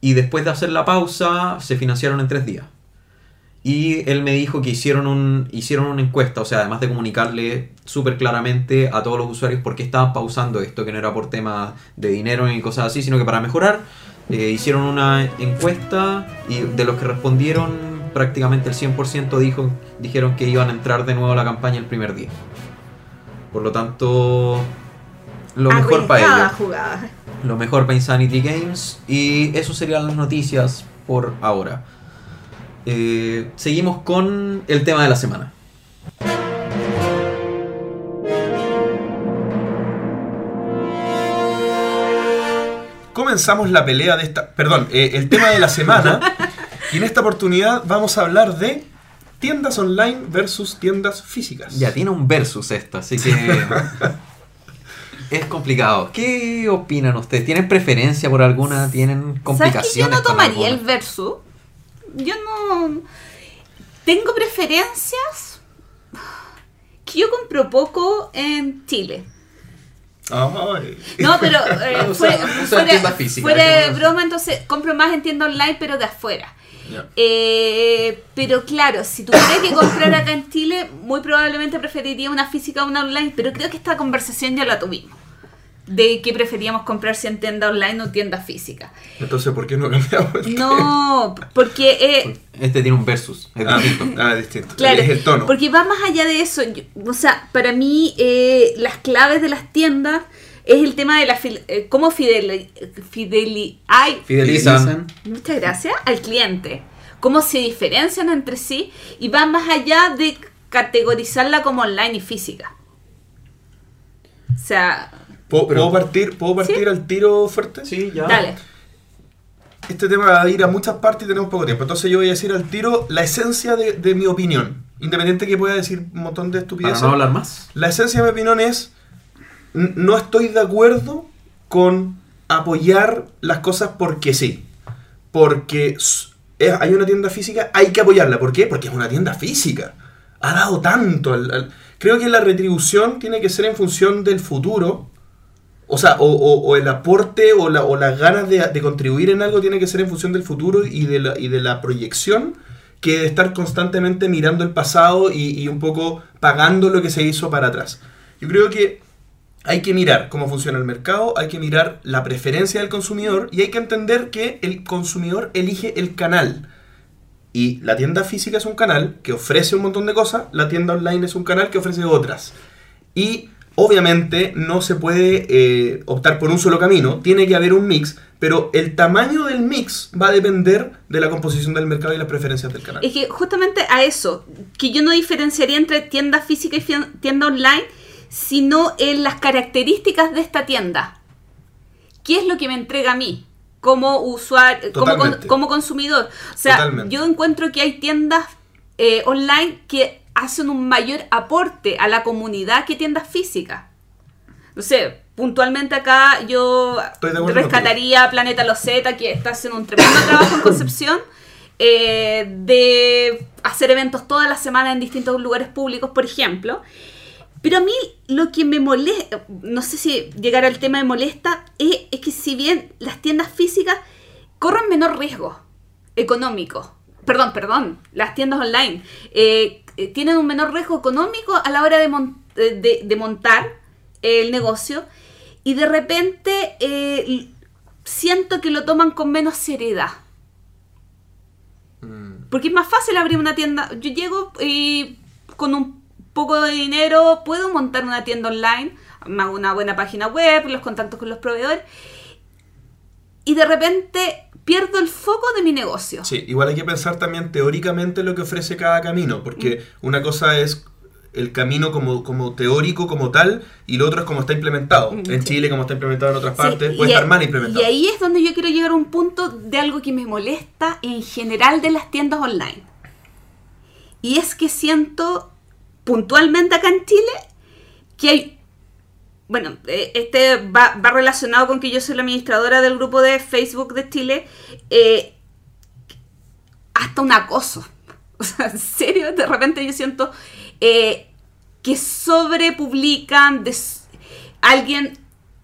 D: Y después de hacer la pausa, se financiaron en tres días. Y él me dijo que hicieron, un, hicieron una encuesta, o sea, además de comunicarle súper claramente a todos los usuarios por qué estaban pausando esto, que no era por temas de dinero ni cosas así, sino que para mejorar, eh, hicieron una encuesta y de los que respondieron, prácticamente el 100% dijo, dijeron que iban a entrar de nuevo a la campaña el primer día. Por lo tanto, lo mejor para ellos.
C: jugada.
D: Lo mejor para Insanity Games. Y eso serían las noticias por ahora. Eh, seguimos con el tema de la semana.
B: Comenzamos la pelea de esta... Perdón, eh, el tema de la semana. [LAUGHS] y en esta oportunidad vamos a hablar de tiendas online versus tiendas físicas.
D: Ya tiene un versus esta, así que. [LAUGHS] es complicado. ¿Qué opinan ustedes? ¿Tienen preferencia por alguna? ¿Tienen
C: ¿Sabes que yo
D: complicaciones?
C: no tomaría el
D: alguna?
C: Yo no. Tengo preferencias que yo compro poco en Chile.
B: Ay.
C: No, pero [LAUGHS] eh, fuera,
D: usa
C: fuera-
D: físicas,
C: fuera de broma, entonces compro más en tienda online, pero de afuera. Eh, pero claro, si tuviera que comprar acá en Chile, muy probablemente preferiría una física a una online, pero creo que esta conversación ya la tuvimos. De que preferíamos comprar si en tienda online o tienda física.
B: Entonces, ¿por qué no cambiamos? el
C: No, porque eh,
D: Este tiene un versus. Es
B: Ah,
D: distinto. [LAUGHS]
B: ah, distinto.
C: Claro,
B: Es el tono.
C: porque va más allá de eso. Yo- o sea, para mí eh, las claves de las tiendas es el tema de la eh, cómo fideli, fideli- ay,
D: Fidelizan.
C: muchas gracias al cliente. Cómo se diferencian entre sí y va más allá de categorizarla como online y física. O sea,
B: ¿Puedo,
D: Pero-
B: puedo partir, ¿puedo partir al tiro fuerte?
D: Sí, ya.
C: dale.
B: Este tema va a ir a muchas partes y tenemos poco tiempo. Entonces yo voy a decir al tiro la esencia de, de mi opinión. Independiente que pueda decir un montón de
D: Para
B: estupideces.
D: no hablar más.
B: La esencia de mi opinión es, no estoy de acuerdo con apoyar las cosas porque sí. Porque hay una tienda física, hay que apoyarla. ¿Por qué? Porque es una tienda física. Ha dado tanto. al- al- Creo que la retribución tiene que ser en función del futuro. O sea, o, el aporte o, la- o las ganas de, contribuir en algo tiene que ser en función del futuro y de la, y de la proyección que de estar constantemente mirando el pasado y, y un poco pagando lo que se hizo para atrás. Yo creo que hay que mirar cómo funciona el mercado, hay que mirar la preferencia del consumidor y hay que entender que el consumidor elige el canal. Y la tienda física es un canal que ofrece un montón de cosas, la tienda online es un canal que ofrece otras. Y obviamente no se puede eh, optar por un solo camino, tiene que haber un mix, pero el tamaño del mix va a depender de la composición del mercado y las preferencias del canal.
C: Es que justamente a eso, que yo no diferenciaría entre tienda física y tienda online, sino en las características de esta tienda. ¿Qué es lo que me entrega a mí como usuario, como, consumidor? O sea,
B: Totalmente.
C: yo encuentro que hay tiendas eh, online que hacen un mayor aporte a la comunidad que tiendas físicas. No sé, puntualmente acá yo rescataría a Planeta Loseta, que está haciendo un tremendo trabajo en [COUGHS] Concepción, eh, de hacer eventos todas las semanas en distintos lugares públicos, por ejemplo. Pero a mí lo que me molesta, no sé si llegar al tema de molesta, es, es que si bien las tiendas físicas corren menor riesgo económico, perdón, perdón, las tiendas online eh, eh, tienen un menor riesgo económico a la hora de, mon- de- montar el negocio y de repente eh, siento que lo toman con menos seriedad.
B: Mm.
C: Porque es más fácil abrir una tienda. Yo llego y con un poco de dinero puedo montar una tienda online, una buena página web, los contactos con los proveedores y de repente pierdo el foco de mi negocio.
B: Sí, igual hay que pensar también teóricamente lo que ofrece cada camino, porque una cosa es el camino como, como teórico, como tal, y lo otro es como está implementado.
C: Mm,
B: En
C: sí.
B: Chile, como está implementado en otras partes, puede estar
C: a-
B: mal implementado.
C: Y ahí es donde yo quiero llegar a un punto de algo que me molesta en general de las tiendas online. Y es que siento puntualmente acá en Chile que hay... Bueno, eh, este va, va relacionado con que yo soy la administradora del grupo de Facebook de Chile. eh, hasta un acoso. [LAUGHS] O sea, en serio, de repente yo siento eh, que sobrepublican, alguien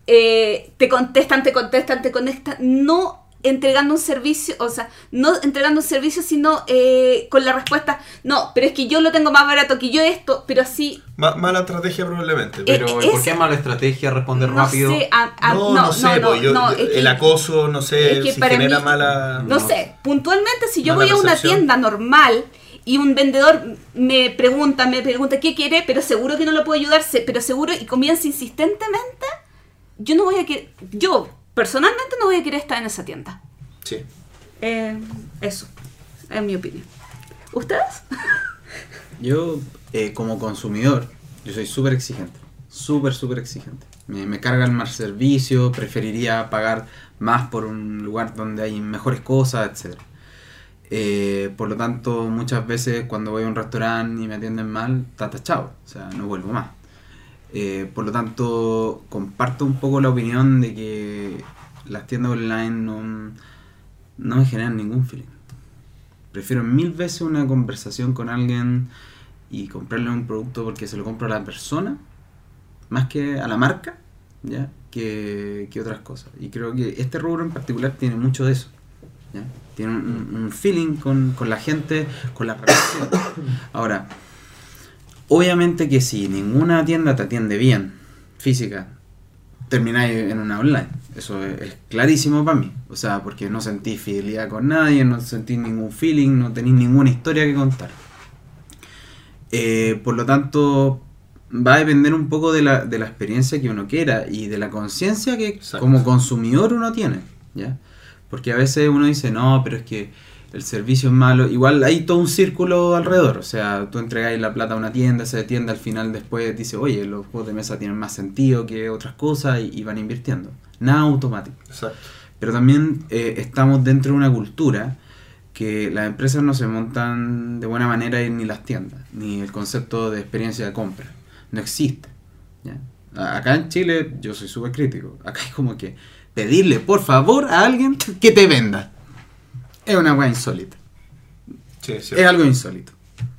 C: eh, te contestan, te contestan, te conectan, no entregando un servicio, o sea, no entregando un servicio, sino eh, con la respuesta, no, pero es que yo lo tengo más barato que yo esto, pero así,
B: Ma- mala estrategia probablemente.
D: Pero
C: eh,
D: ¿por qué es mala estrategia responder
C: no
D: rápido?
C: sé, a- a-
B: no, no, sé, yo-
C: no, es
B: el
C: que-
B: acoso, no sé,
C: es que
B: si genera
C: mí-
B: mala...
C: No sé, puntualmente si yo voy a una tienda normal y un vendedor me pregunta, me pregunta qué quiere, pero seguro que no lo puedo ayudar, pero seguro y comienza insistentemente, yo no voy a querer, yo personalmente no voy a querer estar en esa tienda.
B: Sí.
C: Eh, eso, es mi opinión. ¿Ustedes? [LAUGHS]
E: Yo, eh, como consumidor, yo soy súper exigente. Súper, súper exigente. Me, me cargan más servicio, preferiría pagar más por un lugar donde hay mejores cosas, etc. Eh, por lo tanto, muchas veces cuando voy a un restaurante y me atienden mal, tata chao. O sea, no vuelvo más. Eh, por lo tanto, comparto un poco la opinión de que las tiendas online no, no me generan ningún feeling. Prefiero mil veces una conversación con alguien y comprarle un producto porque se lo compro a la persona, más que a la marca, ¿ya? Que, que otras cosas. Y creo que este rubro en particular tiene mucho de eso. Tiene un, un feeling con, con la gente, con la relación. Ahora, obviamente que si ninguna tienda te atiende bien, física, termináis en una online. Eso es, es clarísimo para mí. O sea, porque no sentís fidelidad con nadie, no sentís ningún feeling, no tenéis ninguna historia que contar. Eh, por lo tanto, va a depender un poco de la, de la experiencia que uno quiera y de la conciencia que
B: Exacto.
E: como consumidor uno tiene. ¿ya? Porque a veces uno dice, no, pero es que el servicio es malo. Igual hay todo un círculo alrededor. O sea, tú entregáis la plata a una tienda, esa tienda al final después dice, oye, los juegos de mesa tienen más sentido que otras cosas y, y van invirtiendo. Nada automático.
B: Exacto.
E: Pero también eh, estamos dentro de una cultura que las empresas no se montan de buena manera y ni las tiendas, ni el concepto de experiencia de compra. No existe. Acá en Chile yo soy súper crítico. Acá es como que pedirle por favor a alguien que te venda. Es una weá insólita.
B: Sí, es
E: algo insólito.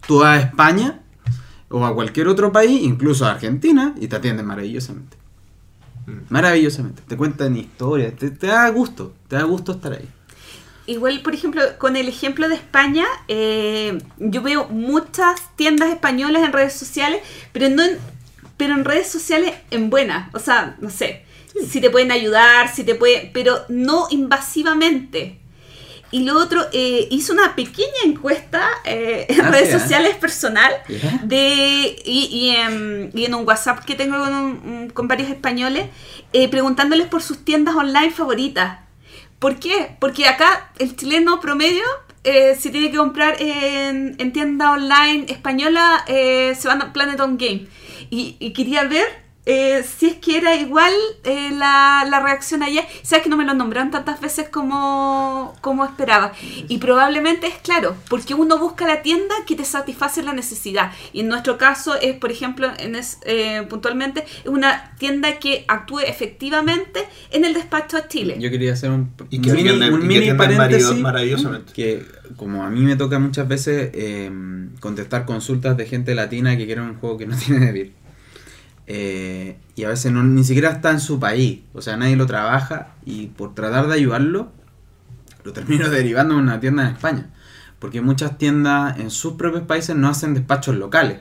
E: Tú vas a España o a cualquier otro país, incluso a Argentina, y te atienden maravillosamente.
B: Mm.
E: Maravillosamente. Te cuentan historias, te, te da gusto, te da gusto estar ahí.
C: Igual, por ejemplo, con el ejemplo de España, eh, yo veo muchas tiendas españolas en redes sociales, pero no en, pero en redes sociales en buenas. O sea, no sé, si te pueden ayudar, si te pueden, pero no invasivamente. Y lo otro, eh, hice una pequeña encuesta eh, en
E: Ah,
C: redes
E: ¿eh?
C: sociales personal de y, y en, y en un WhatsApp que tengo con, un- con varios españoles, eh, preguntándoles por sus tiendas online favoritas. ¿Por qué? Porque acá el chileno promedio, eh, si tiene que comprar en, en tienda online española, se van a Planet On Game. Y, y quería ver eh, si es que era igual eh, la, la reacción allá. Sabes que no me lo nombraron tantas veces como, como esperaba. Y probablemente es claro, porque uno busca la tienda que te satisface la necesidad. Y en nuestro caso es, por ejemplo, en es, eh, puntualmente, es una tienda que actúe efectivamente en el despacho a Chile.
E: Yo quería hacer un,
B: Y que
E: mini,
B: atienden-
E: un
B: y
E: mini paréntesis.
B: maravillosamente.
E: Que como a mí me toca muchas veces eh, contestar consultas de gente latina que quiere un juego que no tiene débil. Eh, y a veces no, ni siquiera está en su país. O sea, nadie lo trabaja y por tratar de ayudarlo, lo termino [LAUGHS] derivando a una tienda en España. Porque muchas tiendas en sus propios países no hacen despachos locales.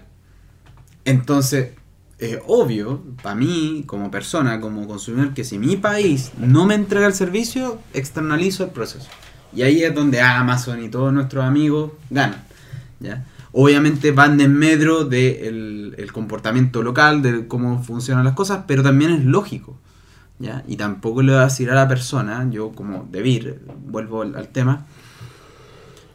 E: Entonces, es obvio, para mí, como persona, como consumidor, que si mi país no me entrega el servicio, externalizo el proceso. Y ahí es donde Amazon y todos nuestros amigos ganan. ¿ya? Obviamente van de en medio del el comportamiento local, de cómo funcionan las cosas, pero también es lógico. ¿ya? Y tampoco le voy a decir a la persona, yo como Debir, vuelvo al, al tema,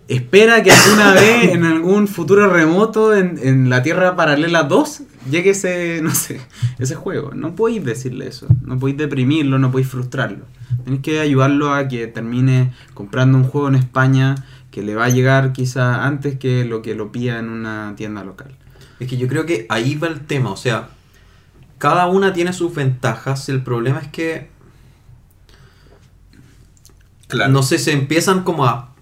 E: espera que alguna [COUGHS] vez en algún futuro remoto en, en la Tierra Paralela 2 llegue ese, no sé, ese juego. No podéis decirle eso, no podéis deprimirlo, no podéis frustrarlo. Tenéis que ayudarlo a que termine comprando un juego en España que le va a llegar quizá antes que lo que lo pilla en una tienda local.
D: Es que yo creo que ahí va el tema, o sea, cada una tiene sus ventajas, el problema es que,
B: Claro.
D: no sé, se empiezan como a,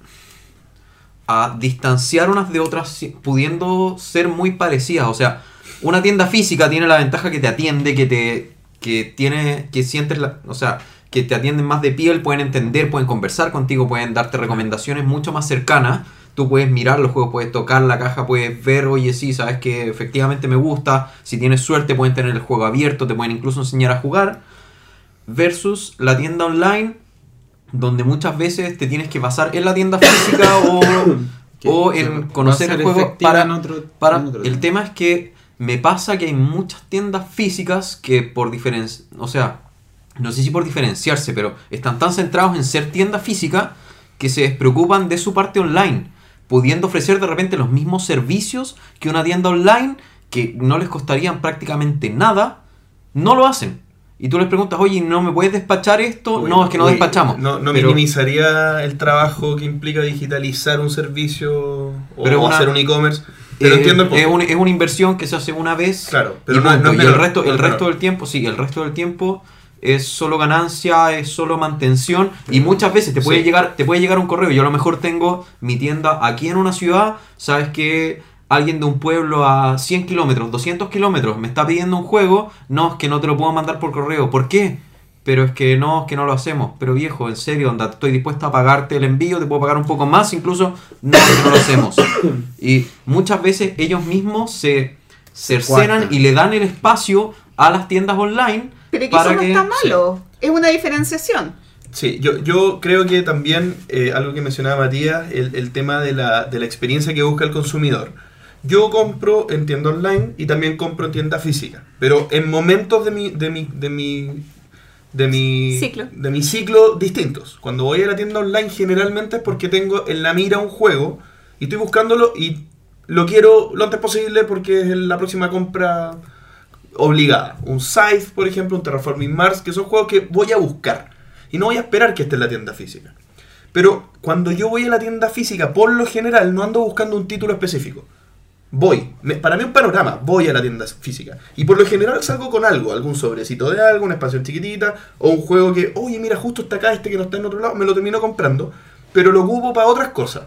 D: a distanciar unas de otras, pudiendo ser muy parecidas, o sea, una tienda física tiene la ventaja que te atiende, que te, que tiene, que sientes la, o sea, que te atienden más de piel, pueden entender, pueden conversar contigo, pueden darte recomendaciones mucho más cercanas. Tú puedes mirar los juegos, puedes tocar la caja, puedes ver, oye, sí, sabes que efectivamente me gusta. Si tienes suerte, pueden tener el juego abierto, te pueden incluso enseñar a jugar. Versus la tienda online, donde muchas veces te tienes que basar en la tienda física o, [COUGHS] o en conocer el juego para,
E: en otro-
D: para
E: en otro
D: el tema es que me pasa que hay muchas tiendas físicas que por diferencia, o sea, no sé si por diferenciarse, pero están tan centrados en ser tienda física que se despreocupan de su parte online, pudiendo ofrecer de repente los mismos servicios que una tienda online que no les costarían prácticamente nada, no lo hacen. Y tú les preguntas, oye, ¿no me puedes despachar esto? No, es que no despachamos.
B: No, no
D: Pero-
B: minimizaría el trabajo que implica digitalizar un servicio o,
D: Pero
B: o
D: una-
B: hacer un e-commerce. Pero
D: eh,
B: entiendo el
D: es, un- es una inversión que se hace una vez.
B: Claro, pero
D: y,
B: no- no
D: punto.
B: es
D: Y el resto, el
B: es
D: resto del tiempo, sí, el resto del tiempo es solo ganancia, es solo mantención. Y muchas veces te puede
B: Sí.
D: llegar, te puede llegar un correo. Yo a lo mejor tengo mi tienda aquí en una ciudad, sabes que alguien de un pueblo a 100 kilómetros, 200 kilómetros me está pidiendo un juego, no, es que no te lo puedo mandar por correo. ¿Por qué? Pero es que no, es que no lo hacemos. Pero viejo, en serio, onda, estoy dispuesta a pagarte el envío, te puedo pagar un poco más, incluso no, es que no lo hacemos. [COUGHS] Y muchas veces ellos mismos se cercenan y le dan el espacio a las tiendas online
C: Pero que
D: para
C: eso no
D: que
C: está malo. Es una diferenciación.
B: Sí, yo, yo creo que también, eh, algo que mencionaba Matías, el, el tema de la, de la experiencia que busca el consumidor. Yo compro en tienda online y también compro en tienda física, pero en momentos de mi, de mi, de mi, de mi,
C: Ciclo.
B: de mi ciclo distintos. Cuando voy a la tienda online generalmente es porque tengo en la mira un juego y estoy buscándolo y lo quiero lo antes posible porque es la próxima compra obligada. Un Scythe, por ejemplo, un Terraforming Mars, que son juegos que voy a buscar. Y no voy a esperar que esté en la tienda física. Pero cuando yo voy a la tienda física, por lo general, no ando buscando un título específico. Voy. Para mí un panorama. Voy a la tienda física. Y por lo general salgo con algo. Algún sobrecito de algo, una expansión chiquitita. O un juego que, oye, mira, justo está acá este que no está en otro lado. Me lo termino comprando. Pero lo ocupo para otras cosas.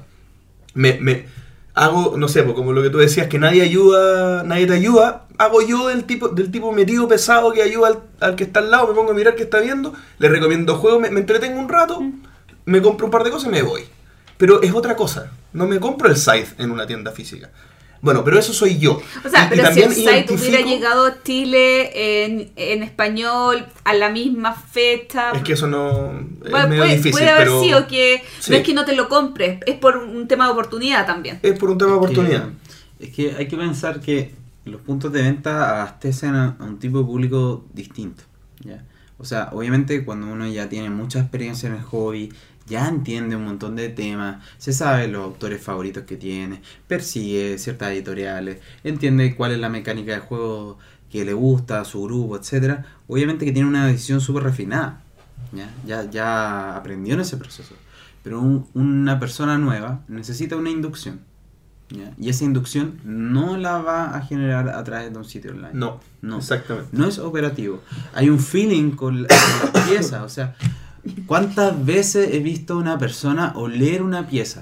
B: Me, me hago, no sé, pues, como lo que tú decías, que nadie ayuda, nadie te ayuda. Hago yo del tipo, del tipo metido pesado que ayuda al, al que está al lado. Me pongo a mirar qué está viendo. Le recomiendo juegos, me, me entretengo un rato. Me compro un par de cosas y me voy. Pero es otra cosa. No me compro el Scythe en una tienda física. Bueno, pero eso soy yo.
C: O sea,
B: Y- y
C: pero si el site hubiera llegado a Chile en, en español a la misma fecha.
B: Es que eso no es
C: Bueno,
B: medio
C: puede,
B: difícil,
C: puede haber
B: pero
C: sido que
B: Sí.
C: no es que no te lo compres, es por un tema de oportunidad también.
B: es por un tema de oportunidad.
E: Es que hay que pensar que los puntos de venta abastecen a, un tipo de público distinto. ¿ya? O sea, obviamente cuando uno ya tiene mucha experiencia en el hobby, ya entiende un montón de temas, se sabe los autores favoritos que tiene, persigue ciertas editoriales, entiende cuál es la mecánica de juego que le gusta a su grupo, etcétera. Obviamente que tiene una decisión súper refinada. ¿ya? Ya, ya aprendió en ese proceso. Pero un- una persona nueva necesita una inducción. ¿Ya? Y esa inducción no la va a generar a través de un sitio online.
B: No,
E: No.
B: exactamente.
E: No es operativo. Hay un feeling con la, con la pieza. O sea, ¿cuántas veces he visto a una persona oler una pieza?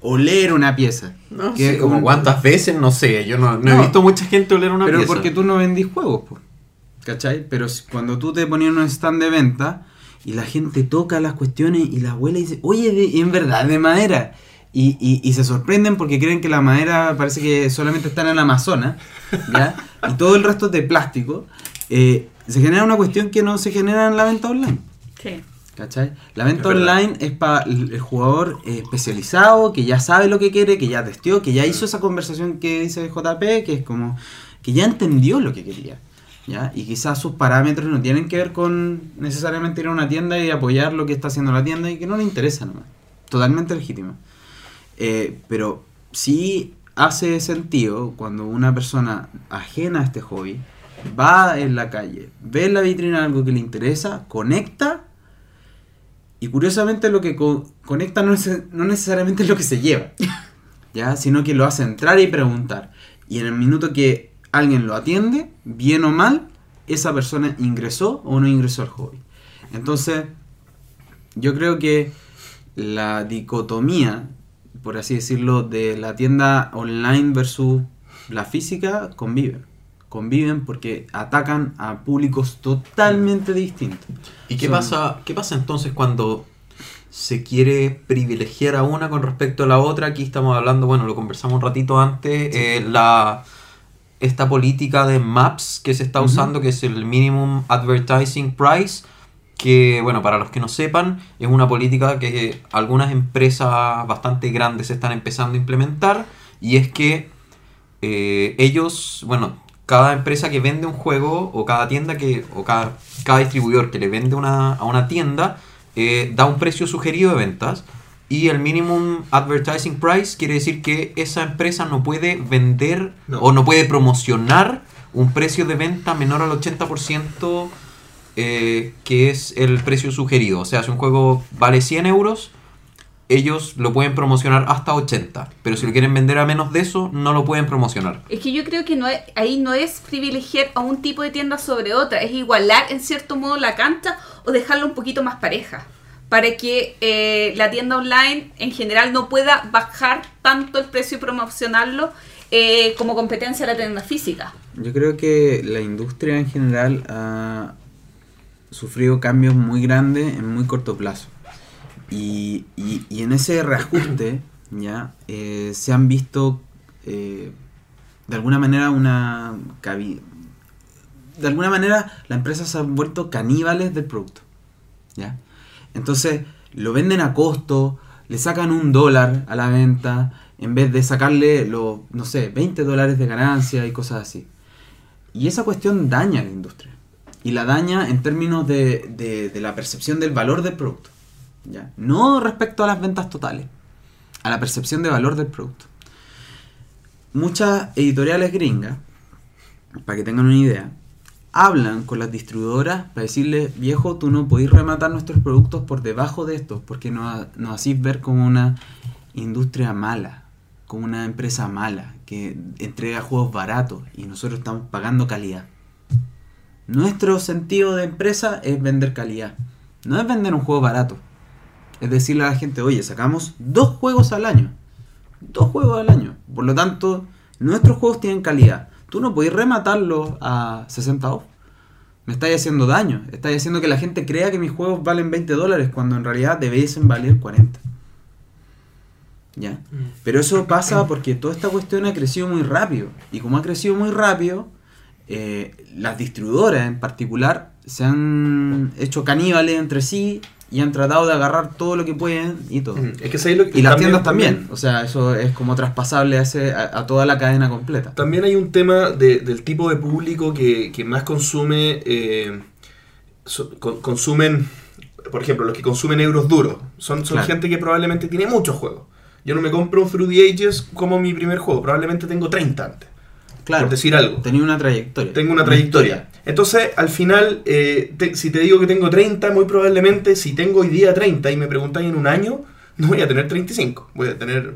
E: Oler una pieza.
D: No
E: Que
D: sé, como
E: un-
D: cuántas veces, no sé. Yo no, no he
E: No.
D: visto mucha gente oler una
E: Pero
D: pieza.
E: porque tú no vendís juegos, po, ¿cachai? Pero cuando tú te ponías en un stand de venta y la gente toca las cuestiones y las huele y dice, oye, de- en verdad, de madera. Y, y- y se sorprenden porque creen que la madera parece que solamente está en el Amazonas, ¿ya? Y todo el resto es de plástico. eh, se genera una cuestión que no se genera en la venta online.
C: Sí.
E: ¿Cachai? La venta
B: Es verdad.
E: online es para el el jugador eh, especializado, que ya sabe lo que quiere, que ya testió, que ya hizo esa conversación que dice JP, que es como que ya entendió lo que quería. ¿ya? Y quizás sus parámetros no tienen que ver con necesariamente ir a una tienda y apoyar lo que está haciendo la tienda y que no le interesa nomás. Totalmente legítimo. Eh, pero sí hace sentido cuando una persona ajena a este hobby va en la calle, ve en la vitrina algo que le interesa, conecta y curiosamente lo que co- conecta no es no necesariamente es lo que se lleva, [LAUGHS] ¿ya? sino que lo hace entrar y preguntar. Y en el minuto que alguien lo atiende, bien o mal, esa persona ingresó o no ingresó al hobby. Entonces, yo creo que la dicotomía, por así decirlo, de la tienda online versus la física conviven. Conviven porque atacan a públicos totalmente distintos.
D: ¿Y qué
E: Son-
D: pasa, qué pasa entonces cuando se quiere privilegiar a una con respecto a la otra? Aquí estamos hablando, bueno, lo conversamos un ratito antes, eh, la esta política de MAPS que se está usando, que es el Minimum Advertising Price, que, bueno, para los que no sepan, es una política que algunas empresas bastante grandes están empezando a implementar, y es que eh, ellos, bueno, cada empresa que vende un juego o cada tienda que, o cada, cada distribuidor que le vende una, a una tienda, eh, da un precio sugerido de ventas. Y el minimum advertising price quiere decir que esa empresa no puede vender
B: No.
D: o no puede promocionar un precio de venta menor al 80% eh, que es el precio sugerido. O sea, si un juego vale 100 euros, ellos lo pueden promocionar hasta 80. Pero si lo quieren vender a menos de eso, no lo pueden promocionar.
C: Es que yo creo que no es- ahí no es privilegiar a un tipo de tienda sobre otra, es igualar en cierto modo la cancha o dejarla un poquito más pareja. Para que eh, la tienda online en general no pueda bajar tanto el precio y promocionarlo eh, como competencia a la tienda física.
E: Yo creo que la industria en general ha sufrido cambios muy grandes en muy corto plazo. Y, y- en ese reajuste [CLEARS THROAT] ya eh, se han visto eh, de alguna manera una de alguna manera las empresas se han vuelto caníbales del producto. ¿ya? Entonces lo venden a costo, le sacan un dólar a la venta en vez de sacarle los, no sé, 20 dólares de ganancia y cosas así. Y esa cuestión daña a la industria. Y la daña en términos de, de- la percepción del valor del producto. ¿ya? No respecto a las ventas totales, a la percepción de valor del producto. Muchas editoriales gringas, para que tengan una idea, hablan con las distribuidoras para decirle, viejo, tú no podés rematar nuestros productos por debajo de estos, porque nos, nos hacís ver como una industria mala, como una empresa mala, que entrega juegos baratos y nosotros estamos pagando calidad. Nuestro sentido de empresa es vender calidad, no es vender un juego barato. Es decirle a la gente, oye, sacamos dos juegos al año. Dos juegos al año. Por lo tanto, nuestros juegos tienen calidad. Tú no podés rematarlos a 60 off. Me estáis haciendo daño. Estáis haciendo que la gente crea que mis juegos valen 20 dólares cuando en realidad debiesen valer 40. ¿Ya? Pero eso pasa porque toda esta cuestión ha crecido muy rápido. Y como ha crecido muy rápido, eh, las distribuidoras en particular se han hecho caníbales entre sí y han tratado de agarrar todo lo que pueden y todo.
B: Mm, Es que ¿sabes lo que-
E: Y las tiendas también. O sea, eso es como traspasable a, ese- a, a toda la cadena completa.
B: También hay un tema de- del tipo de público que, que más consume, eh, so- con- consumen, por ejemplo, los que consumen euros duros. Son, son
E: Claro.
B: gente que probablemente tiene muchos juegos. Yo no me compro un Fruity Ages como mi primer juego, probablemente tengo 30 antes.
E: Claro.
B: Por decir algo.
E: Tenía una trayectoria.
B: Tengo una trayectoria. Entonces, al final, eh, te- si te digo que tengo 30, muy probablemente, si tengo hoy día 30 y me preguntáis en un año, no voy a tener 35. Voy a tener.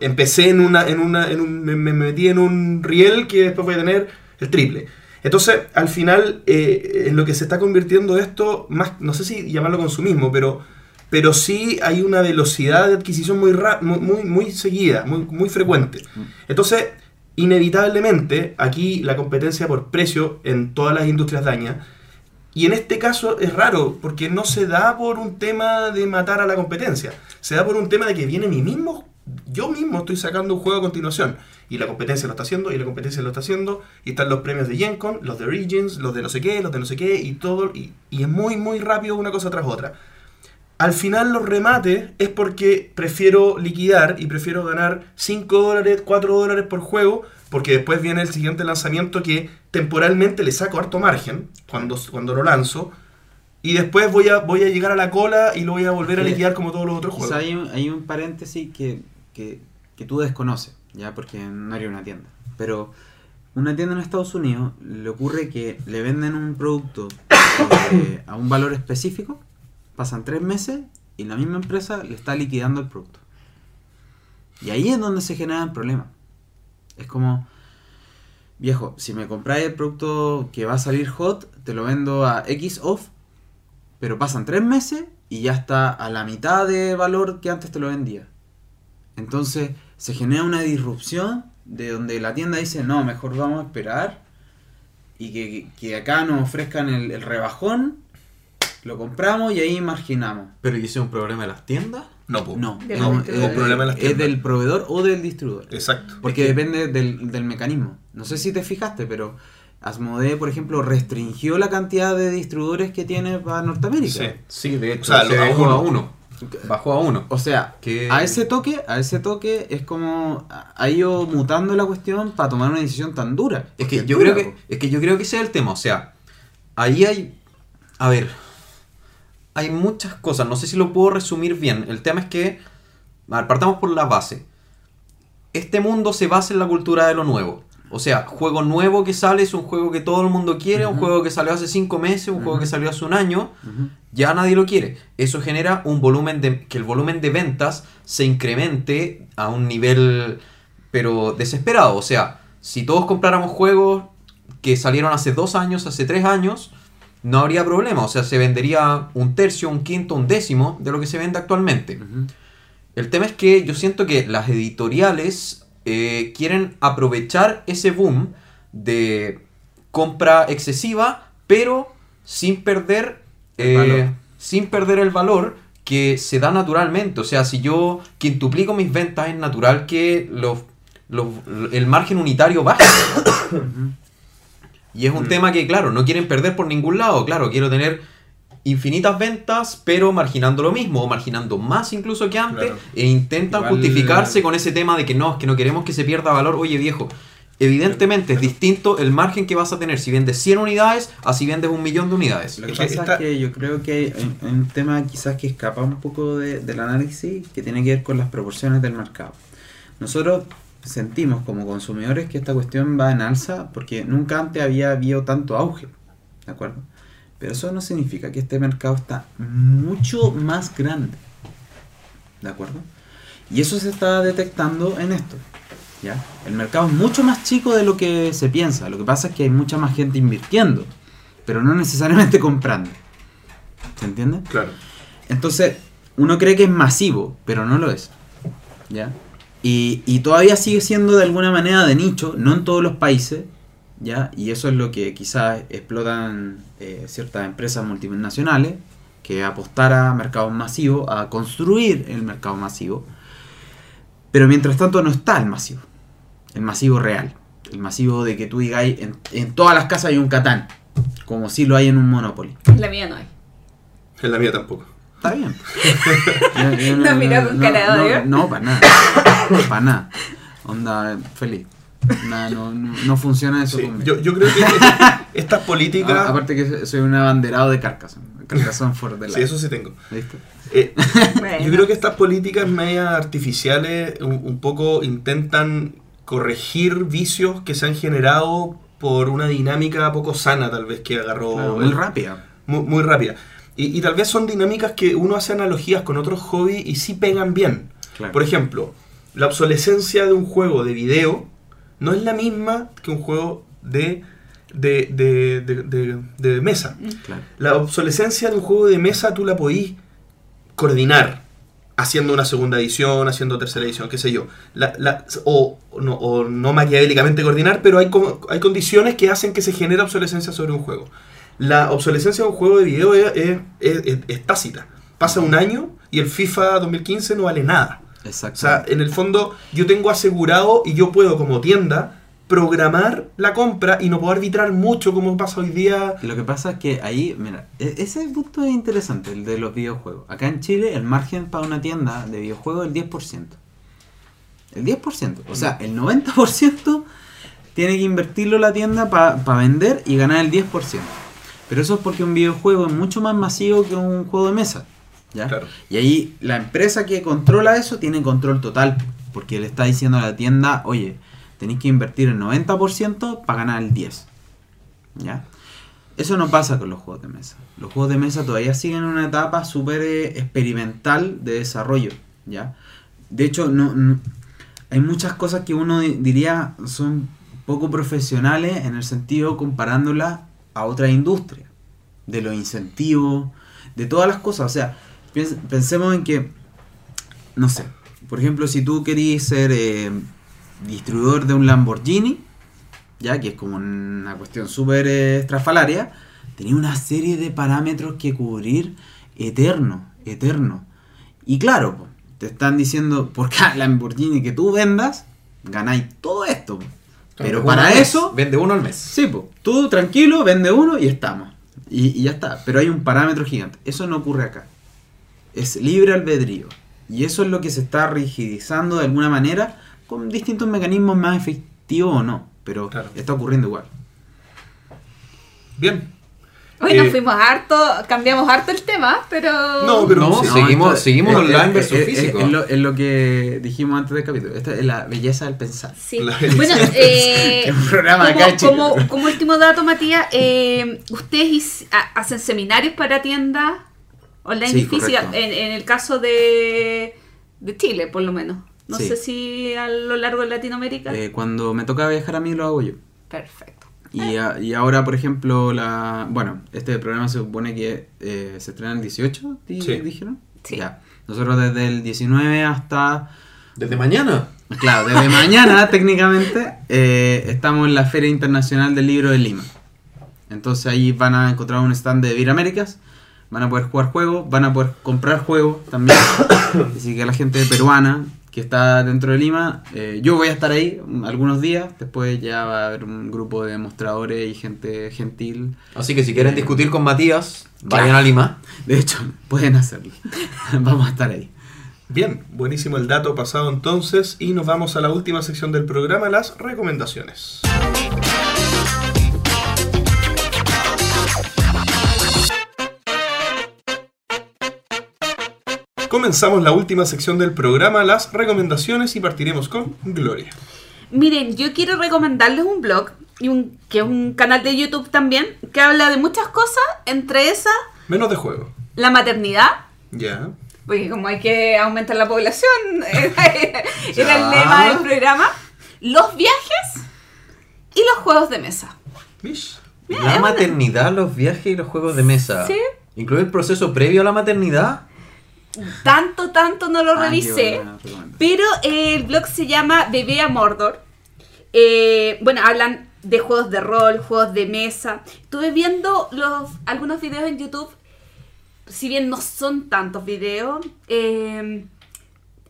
B: Empecé en una. En una en un, me, me metí en un riel que después voy a tener el triple. Entonces, al final, eh, en lo que se está convirtiendo esto, más, no sé si llamarlo consumismo, pero, pero sí hay una velocidad de adquisición muy, ra- muy, muy, muy seguida, muy, muy frecuente. Entonces, inevitablemente, aquí la competencia por precio en todas las industrias daña. Y en este caso es raro, porque no se da por un tema de matar a la competencia. Se da por un tema de que viene mi mismo, yo mismo estoy sacando un juego a continuación. Y la competencia lo está haciendo, y la competencia lo está haciendo. Y están los premios de GenCon, los de Origins, los de no sé qué, los de no sé qué, y todo. Y, y es muy, muy rápido una cosa tras otra. Al final los remates es porque prefiero liquidar y prefiero ganar 5 dólares, 4 dólares por juego, porque después viene el siguiente lanzamiento que temporalmente le saco harto margen cuando, cuando lo lanzo. Y después voy a, voy a llegar a la cola y lo voy a volver a liquidar como todos los otros juegos.
E: hay un, hay un paréntesis que, que, que tú desconoces, ya porque no haría una tienda. Pero una tienda en Estados Unidos le ocurre que le venden un producto eh, a un valor específico, pasan tres meses y la misma empresa le está liquidando el producto. Y ahí es donde se generan problemas. Es como, viejo, si me compráis el producto que va a salir hot, te lo vendo a X off, pero pasan tres meses y ya está a la mitad de valor que antes te lo vendía. Entonces se genera una disrupción de donde la tienda dice, no, mejor vamos a esperar y que, que acá nos ofrezcan el, el rebajón, lo compramos y ahí marginamos.
D: Pero ¿y ese es un problema de las tiendas?
B: No, po.
E: No, es, es-
B: problema de las
E: es
B: tiendas.
E: del proveedor o del distribuidor.
B: Exacto.
E: Porque
B: Es que-
E: depende del, del mecanismo. No sé si te fijaste, pero Asmodee, por ejemplo, restringió la cantidad de distribuidores que tiene para Norteamérica.
B: Sí.
D: Sí, de hecho,
B: O sea,
D: se
B: lo-
D: bajó
B: uno.
D: a uno. Bajó a uno.
E: O sea,
D: Que-
E: a ese toque, a ese toque es como ha ido mutando la cuestión para tomar una decisión tan dura.
D: Es que yo
E: dura,
D: creo que,
E: po.
D: es que yo creo que ese es el tema. O sea, ahí hay. A ver. Hay muchas cosas. No sé si lo puedo resumir bien. El tema es que. a ver, partamos por la base. Este mundo se basa en la cultura de lo nuevo. O sea, juego nuevo que sale es un juego que todo el mundo quiere, un juego que salió hace cinco meses, un juego que salió hace un año, ya nadie lo quiere. Eso genera un volumen de que el volumen de ventas se incremente a un nivel pero desesperado. O sea, si todos compráramos juegos que salieron hace dos años, hace tres años, no habría problema. O sea, se vendería un tercio, un quinto, un décimo de lo que se vende actualmente. El tema es que yo siento que las editoriales eh, quieren aprovechar ese boom de compra excesiva, pero sin perder,
E: El
D: eh,
E: valor.
D: sin perder el valor que se da naturalmente. O sea, si yo quintuplico mis ventas, es natural que los, los- el margen unitario baje. [COUGHS] Y es un
B: Mm.
D: tema que, claro, no quieren perder por ningún lado. Claro, quiero tener infinitas ventas, pero marginando lo mismo, o marginando más incluso que antes,
B: Claro.
D: e intentan
E: Igual-
D: justificarse con ese tema de que no, es que no queremos que se pierda valor. Oye, viejo, evidentemente es distinto el margen que vas a tener si vendes 100 unidades a si vendes un millón de unidades.
E: Lo que pasa
B: esta-
E: es que yo creo que hay hay un tema quizás que escapa un poco de- del análisis que tiene que ver con las proporciones del mercado. Nosotros sentimos como consumidores que esta cuestión va en alza porque nunca antes había habido tanto auge, ¿de acuerdo? Pero eso no significa que este mercado está mucho más grande, ¿de acuerdo? Y eso se está detectando en esto. ¿ya? El mercado es mucho más chico de lo que se piensa. Lo que pasa es que hay mucha más gente invirtiendo, pero no necesariamente comprando. ¿Se entiende?
B: Claro.
E: Entonces, uno cree que es masivo, pero no lo es. ¿Ya? Y, y todavía sigue siendo de alguna manera de nicho, no en todos los países. ¿Ya? Y eso es lo que quizás explotan eh, ciertas empresas multinacionales, que apostar a mercados masivos, a construir el mercado masivo. Pero mientras tanto no está el masivo. El masivo real. El masivo de que tú digas, en, en todas las casas hay un Catán. Como si lo hay en un Monopoly.
C: En la mía no hay.
B: En la mía tampoco.
E: Está bien. Yo- yo
C: No, mira con cara de
E: no,
C: odio.
E: no, para nada. para nada. Onda, feliz. Nada, no, no, no funciona eso
B: Sí,
E: conmigo.
B: yo, yo creo que [LAUGHS] estas políticas.
E: Aparte que soy un abanderado de Carcassonne. Carcassonne for the life.
B: sí, eso sí tengo.
E: ¿Viste?
B: Eh,
C: Bueno.
B: Yo creo que estas políticas medias artificiales un, un poco intentan corregir vicios que se han generado por una dinámica poco sana, tal vez, que agarró
E: Claro, muy
B: el-
E: rápida.
B: muy, muy rápida. Y, y tal vez son dinámicas que uno hace analogías con otros hobbies y sí pegan bien.
E: Claro.
B: Por ejemplo, la obsolescencia de un juego de video no es la misma que un juego de, de, de, de- de- de mesa.
E: Claro.
B: La obsolescencia de un juego de mesa tú la podís coordinar haciendo una segunda edición, haciendo tercera edición, qué sé yo. La- la- o, no, o no maquiavélicamente coordinar, pero hay, co- hay condiciones que hacen que se genere obsolescencia sobre un juego. La obsolescencia de un juego de video es, es- es- es- es tácita. Pasa un año y el FIFA 2015 no vale nada.
E: Exacto.
B: O sea, en el fondo yo tengo asegurado y yo puedo como tienda programar la compra y no puedo arbitrar mucho como pasa hoy día.
E: Lo que pasa es que ahí, mira, e- ese punto es interesante, el de los videojuegos. Acá en Chile el margen para una tienda de videojuegos es el 10%. El 10%. O sea, el 90% tiene que invertirlo la tienda para vender y ganar el 10%. Pero eso es porque un videojuego es mucho más masivo que un juego de mesa. ¿ya?
B: Claro.
E: Y ahí la empresa que controla eso tiene control total. Porque le está diciendo a la tienda, oye, tenéis que invertir el 90% para ganar el 10%. ¿Ya? Eso no pasa con los juegos de mesa. Los juegos de mesa todavía siguen en una etapa súper eh, experimental de desarrollo. ¿ya? De hecho, no, no- hay muchas cosas que uno di- diría son poco profesionales en el sentido comparándolas a otra industria. De los incentivos, de todas las cosas. O sea, pensemos en que, no sé, por ejemplo, si tú querías ser eh, distribuidor de un Lamborghini, ya que es como una cuestión súper eh, estrafalaria, tenía una serie de parámetros que cubrir eterno, eterno. Y claro, te están diciendo, por cada Lamborghini que tú vendas, ganáis todo esto. Pero para eso,
D: Vende uno al mes.
E: sí, po, tú tranquilo, vende uno y estamos. Y, y ya está. Pero hay un parámetro gigante. Eso no ocurre acá. Es libre albedrío. Y eso es lo que se está rigidizando de alguna manera con distintos mecanismos más efectivos o no. Pero
B: Claro.
E: está ocurriendo igual.
B: Bien.
C: Hoy nos
B: Eh,
C: fuimos harto, cambiamos harto el tema, pero...
B: No, pero
D: No,
B: sí.
D: seguimos-
E: esto-
D: seguimos
E: es-
D: online
E: es-
D: versus
E: es-
D: físico.
E: Es, lo, es lo que dijimos antes del capítulo. Esta es la belleza del pensar.
C: Sí. Bueno, eh,
E: Es [LAUGHS] un programa
C: como,
E: acá,
C: como, como último dato, Matías, eh, ¿ustedes hacen seminarios para tiendas online
E: Sí,
C: y físicas?
E: correcto.
C: En, en el caso de, de Chile, por lo menos. No
E: Sí.
C: sé si a lo largo de Latinoamérica.
E: Eh, cuando me toca viajar a mí lo hago yo.
C: Perfecto.
E: Y, a- y ahora, por ejemplo, la bueno, este programa se supone que eh, se estrena el 18, di-
B: Sí.
E: dijeron.
C: Sí.
E: Ya. Nosotros desde el 19 hasta...
D: Desde mañana.
E: Claro, desde [LAUGHS] mañana técnicamente eh, estamos en la Feria Internacional del Libro de Lima. Entonces ahí van a encontrar un stand de Vir Américas, van a poder jugar juegos, van a poder comprar juegos también. [COUGHS] Así que la gente peruana que está dentro de Lima, eh, yo voy a estar ahí algunos días, después ya va a haber un grupo de demostradores y gente gentil.
D: Así que si quieren discutir con Matías, vayan
E: Claro.
D: a Lima.
E: De hecho, [LAUGHS] pueden hacerlo. [LAUGHS] Vamos a estar ahí.
B: Bien, buenísimo el dato pasado entonces y nos vamos a la última sección del programa, las recomendaciones. Comenzamos la última sección del programa, las recomendaciones y partiremos con Gloria.
C: Miren, yo quiero recomendarles un blog y un, que es un canal de YouTube también que habla de muchas cosas, entre esas
B: Menos de juego.
C: la maternidad,
B: Ya.
C: porque como hay que aumentar la población, [LAUGHS] era, el lema del programa, los viajes y los juegos de mesa.
B: Mish.
D: La maternidad, los viajes y los juegos de mesa.
C: Sí.
D: ¿Incluye el proceso previo a la maternidad?
C: Tanto, tanto no lo
E: Ah,
C: revisé. Pero eh, el blog se llama Bebé a Mordor. Eh, bueno, hablan de juegos de rol, juegos de mesa. Estuve viendo los, algunos videos en YouTube. Si bien no son tantos videos, eh,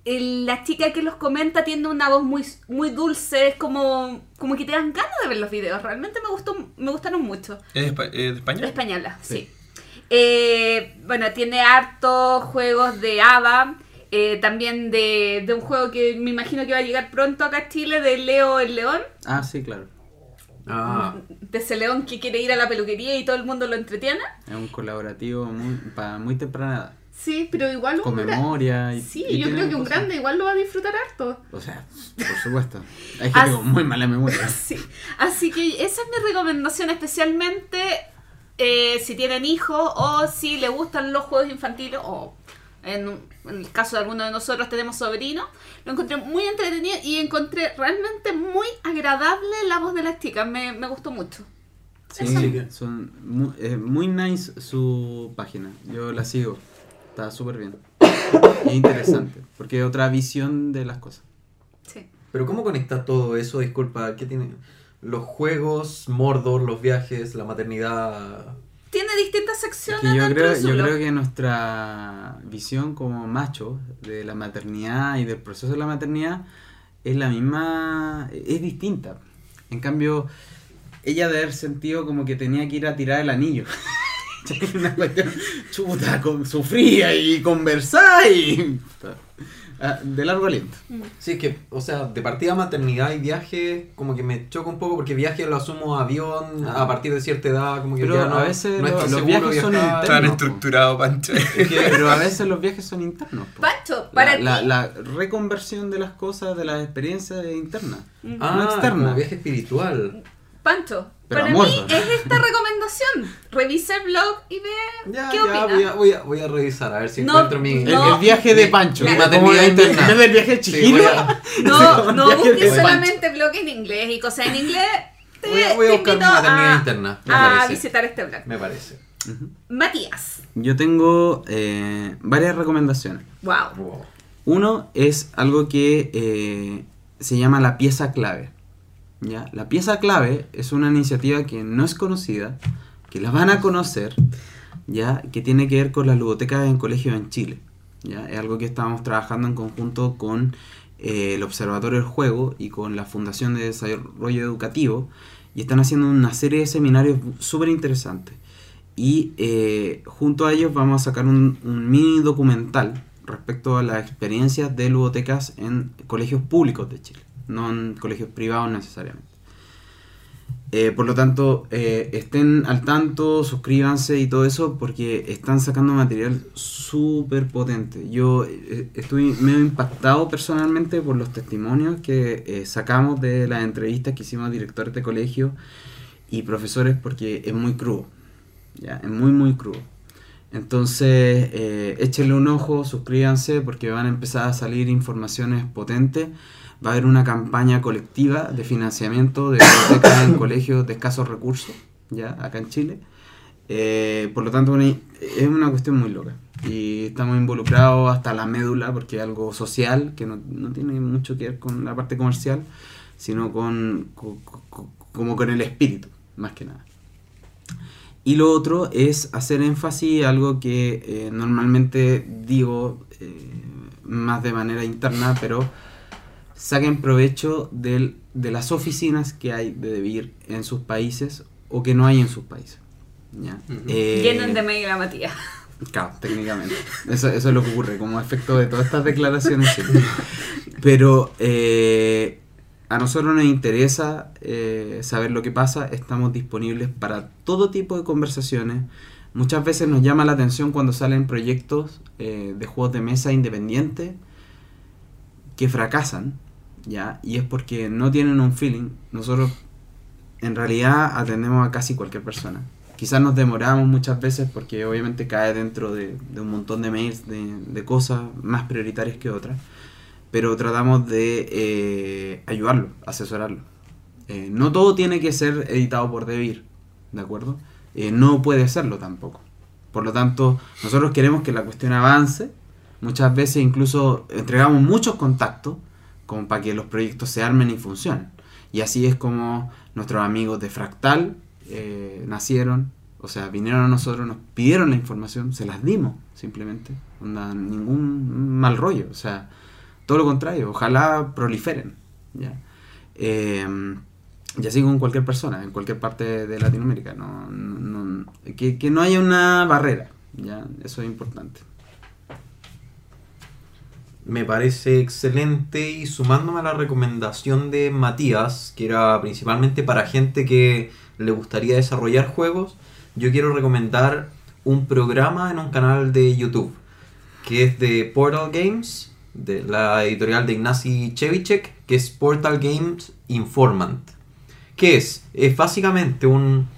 C: el- la chica que los comenta tiene una voz muy, muy dulce. Es como, como que te dan ganas de ver los videos. Realmente me, gustó, me gustaron mucho.
B: ¿Es de España?
C: Española, sí.
E: Sí.
C: Eh, bueno, tiene hartos juegos de Ava, eh, también de, de un juego que me imagino que va a llegar pronto acá a Chile, de Leo el León,
E: Ah, sí, claro.
D: Ah.
C: de ese león que quiere ir a la peluquería y todo el mundo lo entretiene.
E: Es un colaborativo muy, para muy temprana edad.
C: Sí, pero igual
E: Con
C: un gra-
E: memoria. Y,
C: Sí,
E: y
C: yo creo que un
E: cosas.
C: grande igual lo va a disfrutar harto.
E: O sea, por supuesto. Hay [LAUGHS] gente con muy mala memoria. [LAUGHS]
C: Sí. Así que esa es mi recomendación, especialmente eh, si tienen hijos o si les gustan los juegos infantiles o en, en el caso de alguno de nosotros tenemos sobrinos. Lo encontré muy entretenido y encontré realmente muy agradable la voz de las chicas. Me, me gustó mucho.
E: Sí,
D: Sí que-
E: son muy, eh, muy nice su página. Yo la sigo. Está súper bien. Y es interesante. Porque es otra visión de las cosas.
C: Sí.
D: Pero ¿cómo conecta todo eso? Disculpa, ¿qué tiene? Los juegos, Mordor, los viajes, la maternidad.
C: Tiene distintas
E: Es
C: secciones
E: que yo
C: dentro
E: creo,
C: de su
E: yo
C: blog.
E: creo que nuestra visión como macho de la maternidad y del proceso de la maternidad es la misma, es distinta. En cambio, ella de haber sentido como que tenía que ir a tirar el anillo. [LAUGHS] Una cuestión chuta, con, sufría y conversaba y... Ah, De largo aliento.
D: Sí, es que, o sea, de partida maternidad y viaje, como que me choca un poco porque viaje lo asumo avión
E: Ah.
D: a partir de cierta edad, como que
E: Pero
D: ya no,
E: a veces
D: no
E: lo- los viajes son
D: viajar.
E: internos.
B: Tan
E: po.
B: estructurado, Pancho.
E: Es que- [LAUGHS] pero a veces los viajes son internos. po.
C: Pancho, para
E: la, la,
C: ti.
E: la reconversión de las cosas, de las experiencias es interna.
C: Mm.
D: Ah,
E: no externa.
D: como viaje espiritual.
C: Pancho,
E: Pero
C: para mí es esta recomendación. Revisa el blog y ve
D: Ya,
C: qué
D: ya,
C: opina.
D: voy a, voy, a, voy a revisar, a ver si
C: No,
D: encuentro mi...
E: El,
C: No.
E: el viaje de Pancho.
D: Mi maternidad interna.
E: Del viaje de
D: Sí, [LAUGHS] [LAUGHS] a-
C: No, no busques solamente blog en inglés y cosas en inglés. Te,
D: Voy a- voy a
C: te
D: buscar mi maternidad
C: a,
D: interna, me
C: a
D: parece.
C: visitar este blog.
D: Me parece.
C: Matías.
E: Yo tengo eh, varias recomendaciones.
C: Wow.
D: Wow.
E: Uno es algo que eh, se llama la pieza clave. ¿Ya? La pieza clave es una iniciativa que no es conocida, que la van a conocer, ¿ya? que tiene que ver con las ludotecas en colegios en Chile. ¿ya? Es algo que estamos trabajando en conjunto con eh, el Observatorio del Juego y con la Fundación de Desarrollo Educativo y están haciendo una serie de seminarios súper interesantes. Y eh, junto a ellos vamos a sacar un, un mini documental respecto a las experiencias de ludotecas en colegios públicos de Chile, no en colegios privados necesariamente. Eh, por lo tanto, eh, estén al tanto, suscríbanse y todo eso porque están sacando material súper potente. Yo eh, estoy medio impactado personalmente por los testimonios que eh, sacamos de las entrevistas que hicimos a directores de colegio y profesores porque es muy crudo. ¿ya? Es muy, muy crudo. Entonces, eh, échenle un ojo, suscríbanse porque van a empezar a salir informaciones potentes. Va a haber una campaña colectiva de financiamiento de bibliotecas en colegios de escasos recursos, ya, acá en Chile. Eh, por lo tanto, una- es una cuestión muy loca. Y estamos involucrados hasta la médula porque es algo social que no, no tiene mucho que ver con la parte comercial, sino con, co- co- como con el espíritu, más que nada. Y lo otro es hacer énfasis algo que eh, normalmente digo eh, más de manera interna, pero saquen provecho del- de las oficinas que hay de DeVir en sus países o que no hay en sus países. ¿ya?
B: Ujú.
E: Eh,
C: Llenen de mail a Matías.
E: Claro, técnicamente. Eso, eso es lo que ocurre como efecto de todas estas declaraciones. sí. Pero eh, a nosotros nos interesa eh, saber lo que pasa. Estamos disponibles para todo tipo de conversaciones. Muchas veces nos llama la atención cuando salen proyectos eh, de juegos de mesa independientes que fracasan, ¿ya? Y es porque no tienen un feeling. Nosotros en realidad atendemos a casi cualquier persona. Quizás nos demoramos muchas veces porque obviamente cae dentro de, un montón de mails de, cosas más prioritarias que otras, pero tratamos de eh, ayudarlo, asesorarlo. Eh, no todo tiene que ser editado por Debir, ¿de acuerdo? Eh, no puede serlo tampoco. Por lo tanto, nosotros queremos que la cuestión avance. Muchas veces incluso entregamos muchos contactos como para que los proyectos se armen y funcionen. Y así es como nuestros amigos de Fractal eh, nacieron, o sea, vinieron a nosotros, nos pidieron la información, se las dimos simplemente. Onda, ningún mal rollo, o sea, todo lo contrario, ojalá proliferen. ¿ya? Eh, y así con cualquier persona, en cualquier parte de Latinoamérica. No, que, que no haya una barrera, ¿ya? eso es importante.
D: Me parece excelente y sumándome a la recomendación de Matías, que era principalmente para gente que le gustaría desarrollar juegos, yo quiero recomendar un programa en un canal de YouTube, que es de Portal Games, de la editorial de Ignacy Chevicek, que es Portal Games Informant. ¿Qué es? Es básicamente un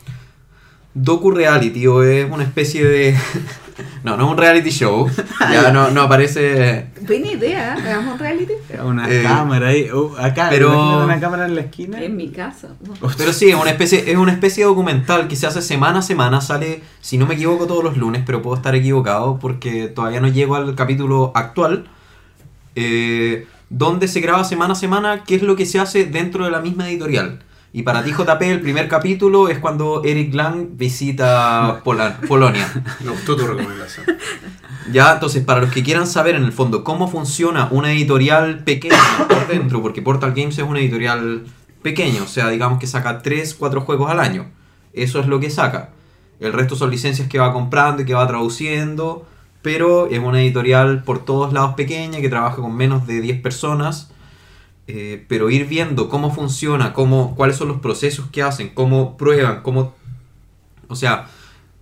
D: docu reality o es una especie de... [LAUGHS] [LAUGHS] no, no es un reality show, [LAUGHS] ya no, no aparece...
C: Buena idea, hagamos un reality.
E: Una
D: Eh,
E: cámara ahí, oh, acá,
D: pero-
E: una cámara en la esquina.
C: En mi casa.
D: Pero sí, es una especie, es una especie de documental que se hace semana a semana, sale, si no me equivoco, todos los lunes, pero puedo estar equivocado porque todavía no llego al capítulo actual, eh, donde se graba semana a semana qué es lo que se hace dentro de la misma editorial. Y para ti, JP, el primer capítulo es cuando Eric Lang visita Polonia. [LAUGHS]
B: Me gustó tu recomendación.
D: Ya, entonces, para los que quieran saber en el fondo cómo funciona una editorial pequeña [COUGHS] por dentro, porque Portal Games es una editorial pequeña, o sea, digamos que saca 3, 4 juegos al año. Eso es lo que saca. El resto son licencias que va comprando y que va traduciendo, pero es una editorial por todos lados pequeña que trabaja con menos de 10 personas. Eh, pero ir viendo cómo funciona, cómo, cuáles son los procesos que hacen, cómo prueban, cómo... O sea,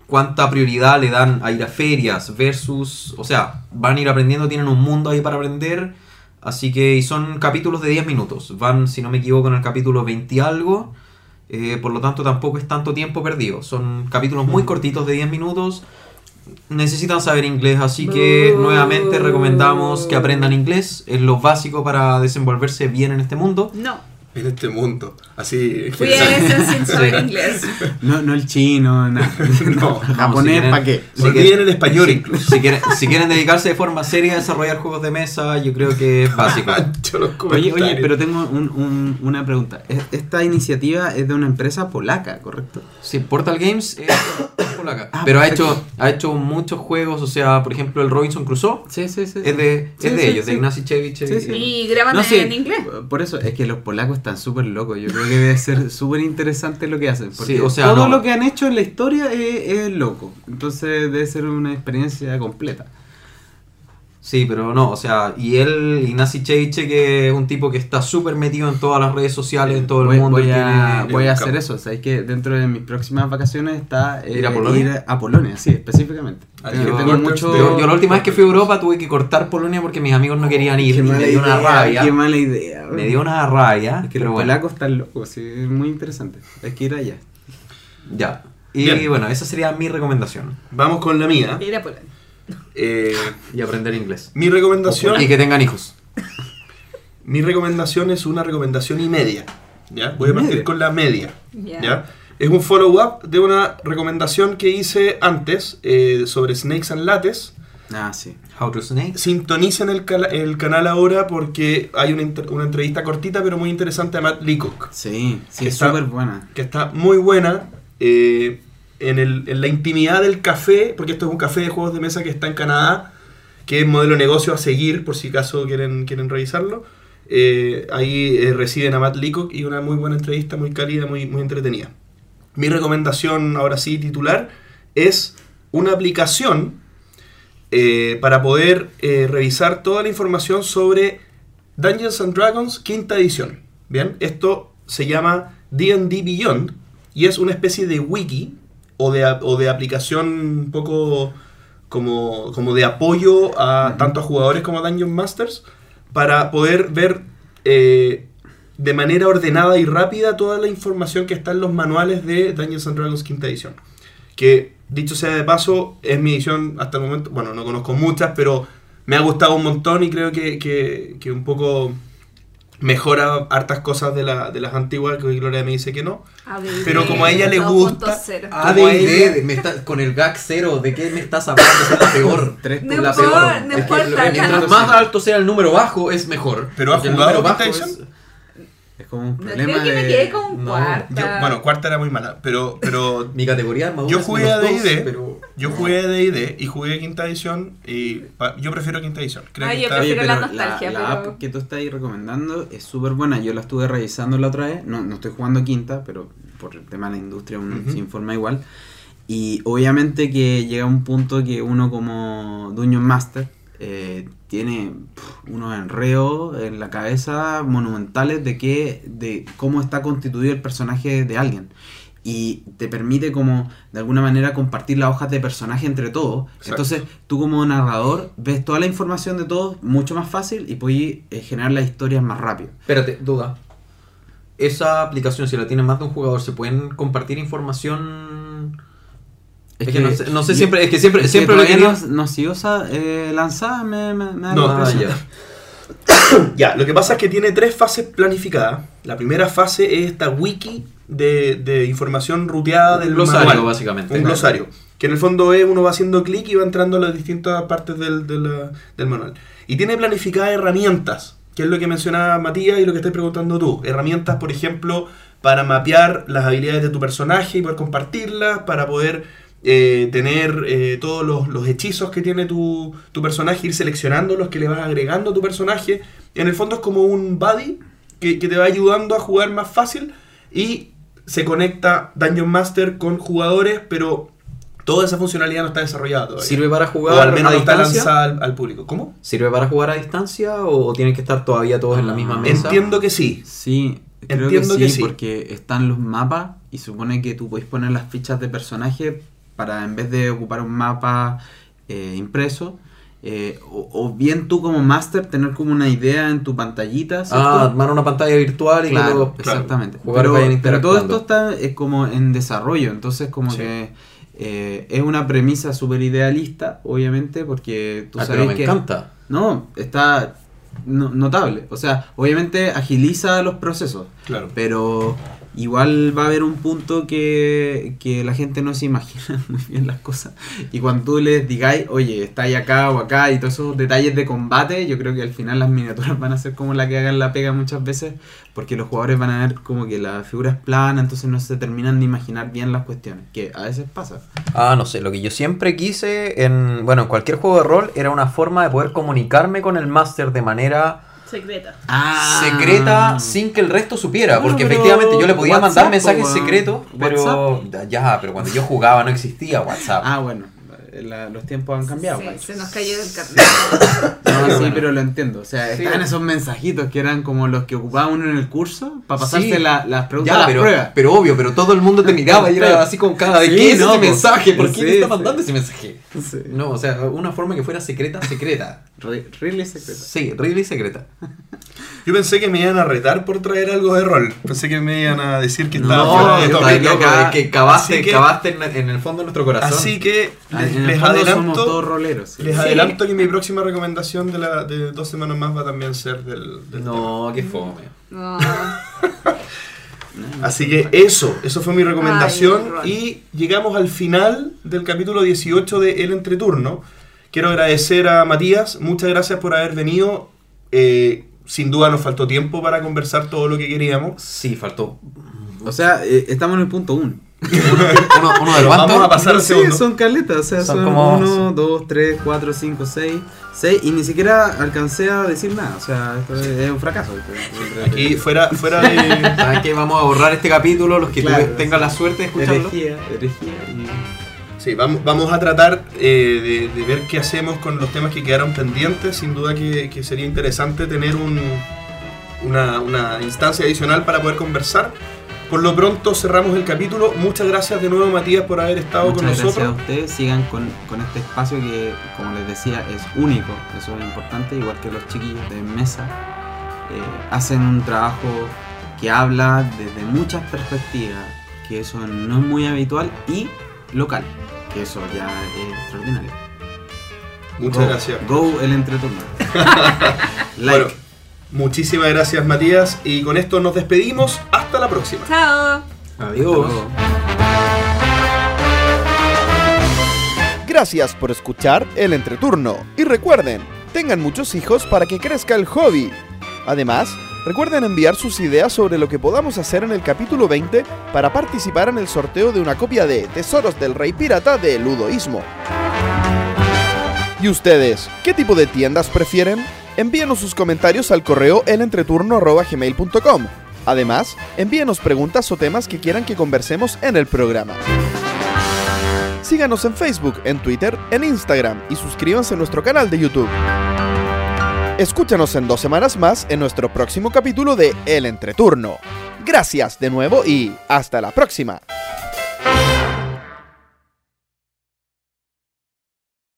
D: cuánta prioridad le dan a ir a ferias versus, o sea, van a ir aprendiendo, tienen un mundo ahí para aprender, así que y son capítulos de 10 minutos, van, si no me equivoco, en el capítulo 20 y algo, eh, por lo tanto tampoco es tanto tiempo perdido, son capítulos muy cortitos de 10 minutos, necesitan saber inglés, así que nuevamente recomendamos que aprendan inglés, es lo básico para desenvolverse bien en este mundo.
C: No,
B: En este mundo. Así.
C: fui sin saber [LAUGHS] inglés.
E: No, no el chino, [LAUGHS] nada.
B: No. [LAUGHS]
E: Japonés,
D: quieren-
E: ¿para qué?
D: si quieren-
B: el español incluso.
D: Si quieren, si quieren dedicarse de forma seria a desarrollar juegos de mesa, yo creo que es básico.
B: Yo los
E: Oye, oye, pero tengo un- un- una pregunta. Es- Esta iniciativa es de una empresa polaca, ¿correcto?
D: Sí, Portal Games es [COUGHS] polaca.
E: Ah,
D: pero ha hecho, ha hecho muchos juegos, o sea, por ejemplo, el Robinson Crusoe
E: Sí, sí, sí.
D: es de,
E: Sí,
D: es de
E: sí,
D: ellos,
E: sí.
D: de Ignacy Chevich.
E: Sí, sí.
C: Y graban
E: No, sí,
C: en inglés.
E: Por eso, es que los polacos están súper locos. Yo creo que debe ser [LAUGHS] súper interesante lo que hacen. Porque
D: Sí, o sea,
E: todo
D: no-
E: lo que han hecho en la historia es, es loco. Entonces debe ser una experiencia completa.
D: Sí, pero no, o sea, y él, Ignacy Cheiche, que es un tipo que está súper metido en todas las redes sociales, en todo el
E: voy,
D: mundo.
E: voy
D: y
E: a,
D: tiene-
E: voy a hacer eso. Sabéis que dentro de mis próximas vacaciones está eh,
D: ¿Ir a Polonia?
E: ir a Polonia, sí, específicamente.
B: Ah, yo-
E: tengo
B: yo-
E: mucho.
D: Yo, yo la última vez que fui a Europa tuve que cortar Polonia porque mis amigos no querían ir.
E: Qué
D: y me dio una rabia.
E: Qué mala idea.
D: Me dio una rabia.
E: Es que
D: pero
E: los
D: bueno,
E: polacos están locos, sí, es muy interesante. Hay que ir allá.
D: ya. Y
B: Bien.
D: bueno, esa sería mi recomendación.
B: Vamos con la mía.
C: Ir a Polonia.
B: Eh,
D: Y aprender inglés.
B: mi recomendación.
D: Y que tengan hijos.
B: Mi recomendación es una recomendación y media. ¿ya? Voy a partir
E: Media.
B: con la media.
C: Ya.
B: ¿ya? Es un follow-up de una recomendación que hice antes eh, sobre Snakes and Lattes.
E: Ah, sí.
D: How to Snake.
B: Sintonicen el, el canal ahora porque hay una, una entrevista cortita pero muy interesante a Matt Leacock,
E: Sí, sí, súper buena.
B: que está muy buena eh, en, el- en la intimidad del café, porque esto es un café de juegos de mesa que está en Canadá, que es modelo de negocio a seguir, por si acaso quieren, quieren revisarlo. Eh, ahí eh, residen a Matt Leacock y una muy buena entrevista, muy cálida, muy, muy entretenida. Mi recomendación, ahora sí, titular, es una aplicación eh, para poder eh, revisar toda la información sobre Dungeons and Dragons quinta edición. Bien, esto se llama D&D Beyond y es una especie de wiki o de, o de aplicación un poco como, como de apoyo a tanto a jugadores como a Dungeon Masters para poder ver eh, de manera ordenada y rápida toda la información que está en los manuales de Dungeons and Dragons quinta edición. Que dicho sea de paso, es mi edición hasta el momento, bueno, no conozco muchas, pero me ha gustado un montón y creo que, que- que un poco mejora hartas cosas de, la- de las antiguas, que Gloria me dice que no. Pero como a ella le gusta-
C: 2.0.
B: Como ella-
D: me está, con el gag cero, ¿de qué me estás hablando? Es la peor. [LAUGHS]
E: Tres
C: No
E: la
C: importa,
E: peor.
C: no
E: Es que
C: importa,
D: Mientras
C: no-
D: más alto sea el número bajo, es mejor.
B: ¿Pero
D: el
B: jugado
D: bajo
B: edición?
E: Es como un
C: No,
E: problema
C: creo que me quedé con
D: no,
C: cuarta.
B: Yo- bueno, cuarta era muy mala, pero, pero [LAUGHS]
D: Mi categoría
B: Yo
D: es
B: jugué a D&D,
D: pero...
B: yo jugué D&D y jugué quinta edición y pa- yo prefiero quinta edición. Creo
C: Ah,
B: que
C: yo
B: está-
E: Oye,
C: prefiero
E: pero
C: la nostalgia,
E: la,
C: pero-
E: app que tú estás ahí recomendando es súper buena. Yo la estuve revisando la otra vez. No, no estoy jugando quinta, pero por el tema de la industria uno se informa igual. Y obviamente que llega un punto que uno como Dungeon Master eh, tiene unos enredos en la cabeza monumentales de que de cómo está constituido el personaje de alguien. Y te permite como de alguna manera compartir las hojas de personaje entre todos.
B: Exacto.
E: Entonces tú como narrador ves toda la información de todos mucho más fácil y puedes eh, generar las historias más rápido.
D: Espérate, duda. Esa aplicación, si la tiene más de un jugador, ¿se pueden compartir información? Es, que, no sé, no sé siempre, es que siempre,
E: es que
D: siempre lo quería...
E: no, no sa- eh, lanzada, me, me, me da
B: No,
E: la
D: Ah. [LAUGHS] [COUGHS] ya.
B: Lo que pasa es que tiene tres fases planificadas. La primera fase es esta wiki de, de información ruteada del
D: Un glosario,
B: manual.
D: básicamente.
B: Un glosario. Que en el fondo es uno va haciendo clic y va entrando a las distintas partes del, del manual. Y tiene planificadas herramientas, que es lo que mencionaba Matías y lo que estás preguntando tú. Herramientas, por ejemplo, para mapear las habilidades de tu personaje y poder compartirlas, para poder eh, tener eh, todos los, los hechizos que tiene tu, tu personaje, ir seleccionando los que le vas agregando a tu personaje. En el fondo es como un buddy que, que te va ayudando a jugar más fácil y se conecta Dungeon Master con jugadores, pero toda esa funcionalidad no está desarrollada todavía.
D: ¿Sirve para
B: o
D: jugar
B: al menos
D: a
B: no está
D: distancia?
B: lanzada al, al público. ¿Cómo?
D: ¿Sirve para jugar a distancia o tienen que estar todavía todos en la misma
E: Ah.
D: mesa?
B: Entiendo que sí.
E: Sí, creo
B: Entiendo
E: que,
B: que
E: sí,
B: sí.
E: porque están los mapas y supone que tú puedes poner las fichas de personaje para en vez de ocupar un mapa eh, impreso, eh, o, o bien tú como máster tener como una idea en tu pantallita, ¿cierto?
D: Ah, armar una pantalla virtual y
E: Claro,
D: luego
E: exactamente.
D: jugar
E: pero, pero todo esto está eh, como en desarrollo, entonces como
B: Sí.
E: que eh, es una premisa súper idealista, obviamente, porque tú
D: Ah,
E: sabes
D: pero me
E: que...
D: encanta.
E: No, está no- notable. O sea, obviamente agiliza los procesos,
B: Claro.
E: pero igual va a haber un punto que, que la gente no se imagina [LAUGHS] muy bien las cosas. Y cuando tú les digáis, oye, está ahí acá o acá y todos esos detalles de combate, yo creo que al final las miniaturas van a ser como la que hagan la pega muchas veces, porque los jugadores van a ver como que la figura es plana, entonces no se terminan de imaginar bien las cuestiones, que a veces pasa.
D: Ah, no sé, lo que yo siempre quise en, bueno, en cualquier juego de rol era una forma de poder comunicarme con el máster de manera
C: Secreta.
D: secreta sin que el resto supiera,
E: Ah. Bueno,
D: porque efectivamente yo le podía
E: WhatsApp,
D: mandar mensajes secretos, pero
E: WhatsApp.
D: ya, pero cuando yo jugaba no existía WhatsApp.
E: Ah, bueno. La- los tiempos han cambiado.
C: Sí,
E: Pancho.
C: se nos cayó del carnet.
E: No, sí,
D: Bueno.
E: pero lo entiendo. O sea,
D: Sí.
E: estaban esos mensajitos que eran como los que ocupaba uno en el curso para pasarse
D: Sí.
E: la- las preguntas a
D: Ya,
E: las
D: pero,
E: pruebas.
D: pero obvio, pero todo el mundo te miraba y era así con cada de
E: Sí,
D: ¿qué es
E: no,
D: ese
E: pues,
D: mensaje? ¿Por qué
E: sí,
D: me está
E: sí.
D: mandando ese mensaje?
E: Sí.
D: No, o sea, una forma que fuera secreta, secreta.
E: Re- really secreto.
D: Sí, really secreta.
B: Yo pensé que me iban a retar por traer algo de rol. Pensé que me iban a decir que estaba
E: No,
B: fuera de
E: yo
D: que cavaste,
B: que-
D: cavaste en, en el fondo de nuestro corazón.
B: Así que les,
E: el
B: les adelanto,
E: todos roleros. sí.
B: les
C: Sí.
B: adelanto que mi próxima recomendación de, la, de dos semanas más va a también ser del, del
D: No, qué fome.
C: No.
B: tema. [LAUGHS] Así que eso, eso fue mi recomendación.
C: Ay,
B: y llegamos al final del capítulo 18 de El Entreturno. Quiero agradecer a Matías, muchas gracias por haber venido. Eh, sin duda nos faltó tiempo para conversar todo lo que queríamos.
D: Sí, faltó.
E: O sea, eh, estamos en el punto 1.
D: Uno, uno del
B: Vamos
D: guante.
B: a pasar al
E: Sí,
B: segundo.
E: son caletas, o sea,
D: Son
E: son
D: como-
E: 1, 2, 3, 4, 5, 6, 6 y ni siquiera alcancé a decir nada, o sea, esto es, es un fracaso.
B: Aquí fuera, fuera de...
D: ¿Saben qué? Vamos a borrar este capítulo, los que
E: Claro,
D: tengan la suerte de escucharlo.
E: herejía, herejía y...
B: Sí, vamos, vamos a tratar eh, de, de ver qué hacemos con los temas que quedaron pendientes. Sin duda que, que sería interesante tener un- una, una instancia adicional para poder conversar. Por lo pronto cerramos el capítulo. Muchas gracias de nuevo Matías por haber estado
E: Muchas
B: con
E: gracias a
B: nosotros.
E: ustedes, sigan con, con este espacio que, como les decía, es único, eso es importante, igual que los chiquillos de mesa, eh, hacen un trabajo que habla desde muchas perspectivas, que eso no es muy habitual, y local, que eso ya es extraordinario.
B: Muchas
E: Go,
B: gracias.
E: Go el entreturno. [LAUGHS] like.
B: Bueno, muchísimas gracias Matías y con esto nos despedimos. Hasta la próxima.
C: Chao.
D: Adiós.
A: Gracias por escuchar el entreturno. Y recuerden, tengan muchos hijos para que crezca el hobby. Además, recuerden enviar sus ideas sobre lo que podamos hacer en el capítulo 20 para participar en el sorteo de una copia de Tesoros del Rey Pirata de Ludoísmo. ¿Y ustedes, qué tipo de tiendas prefieren? Envíenos sus comentarios al correo elentreturno.gmail.com. Además, envíenos preguntas o temas que quieran que conversemos en el programa. Síganos en Facebook, en Twitter, en Instagram y suscríbanse a nuestro canal de YouTube. Escúchanos en dos semanas más en nuestro próximo capítulo de El Entreturno. Gracias de nuevo y hasta la próxima.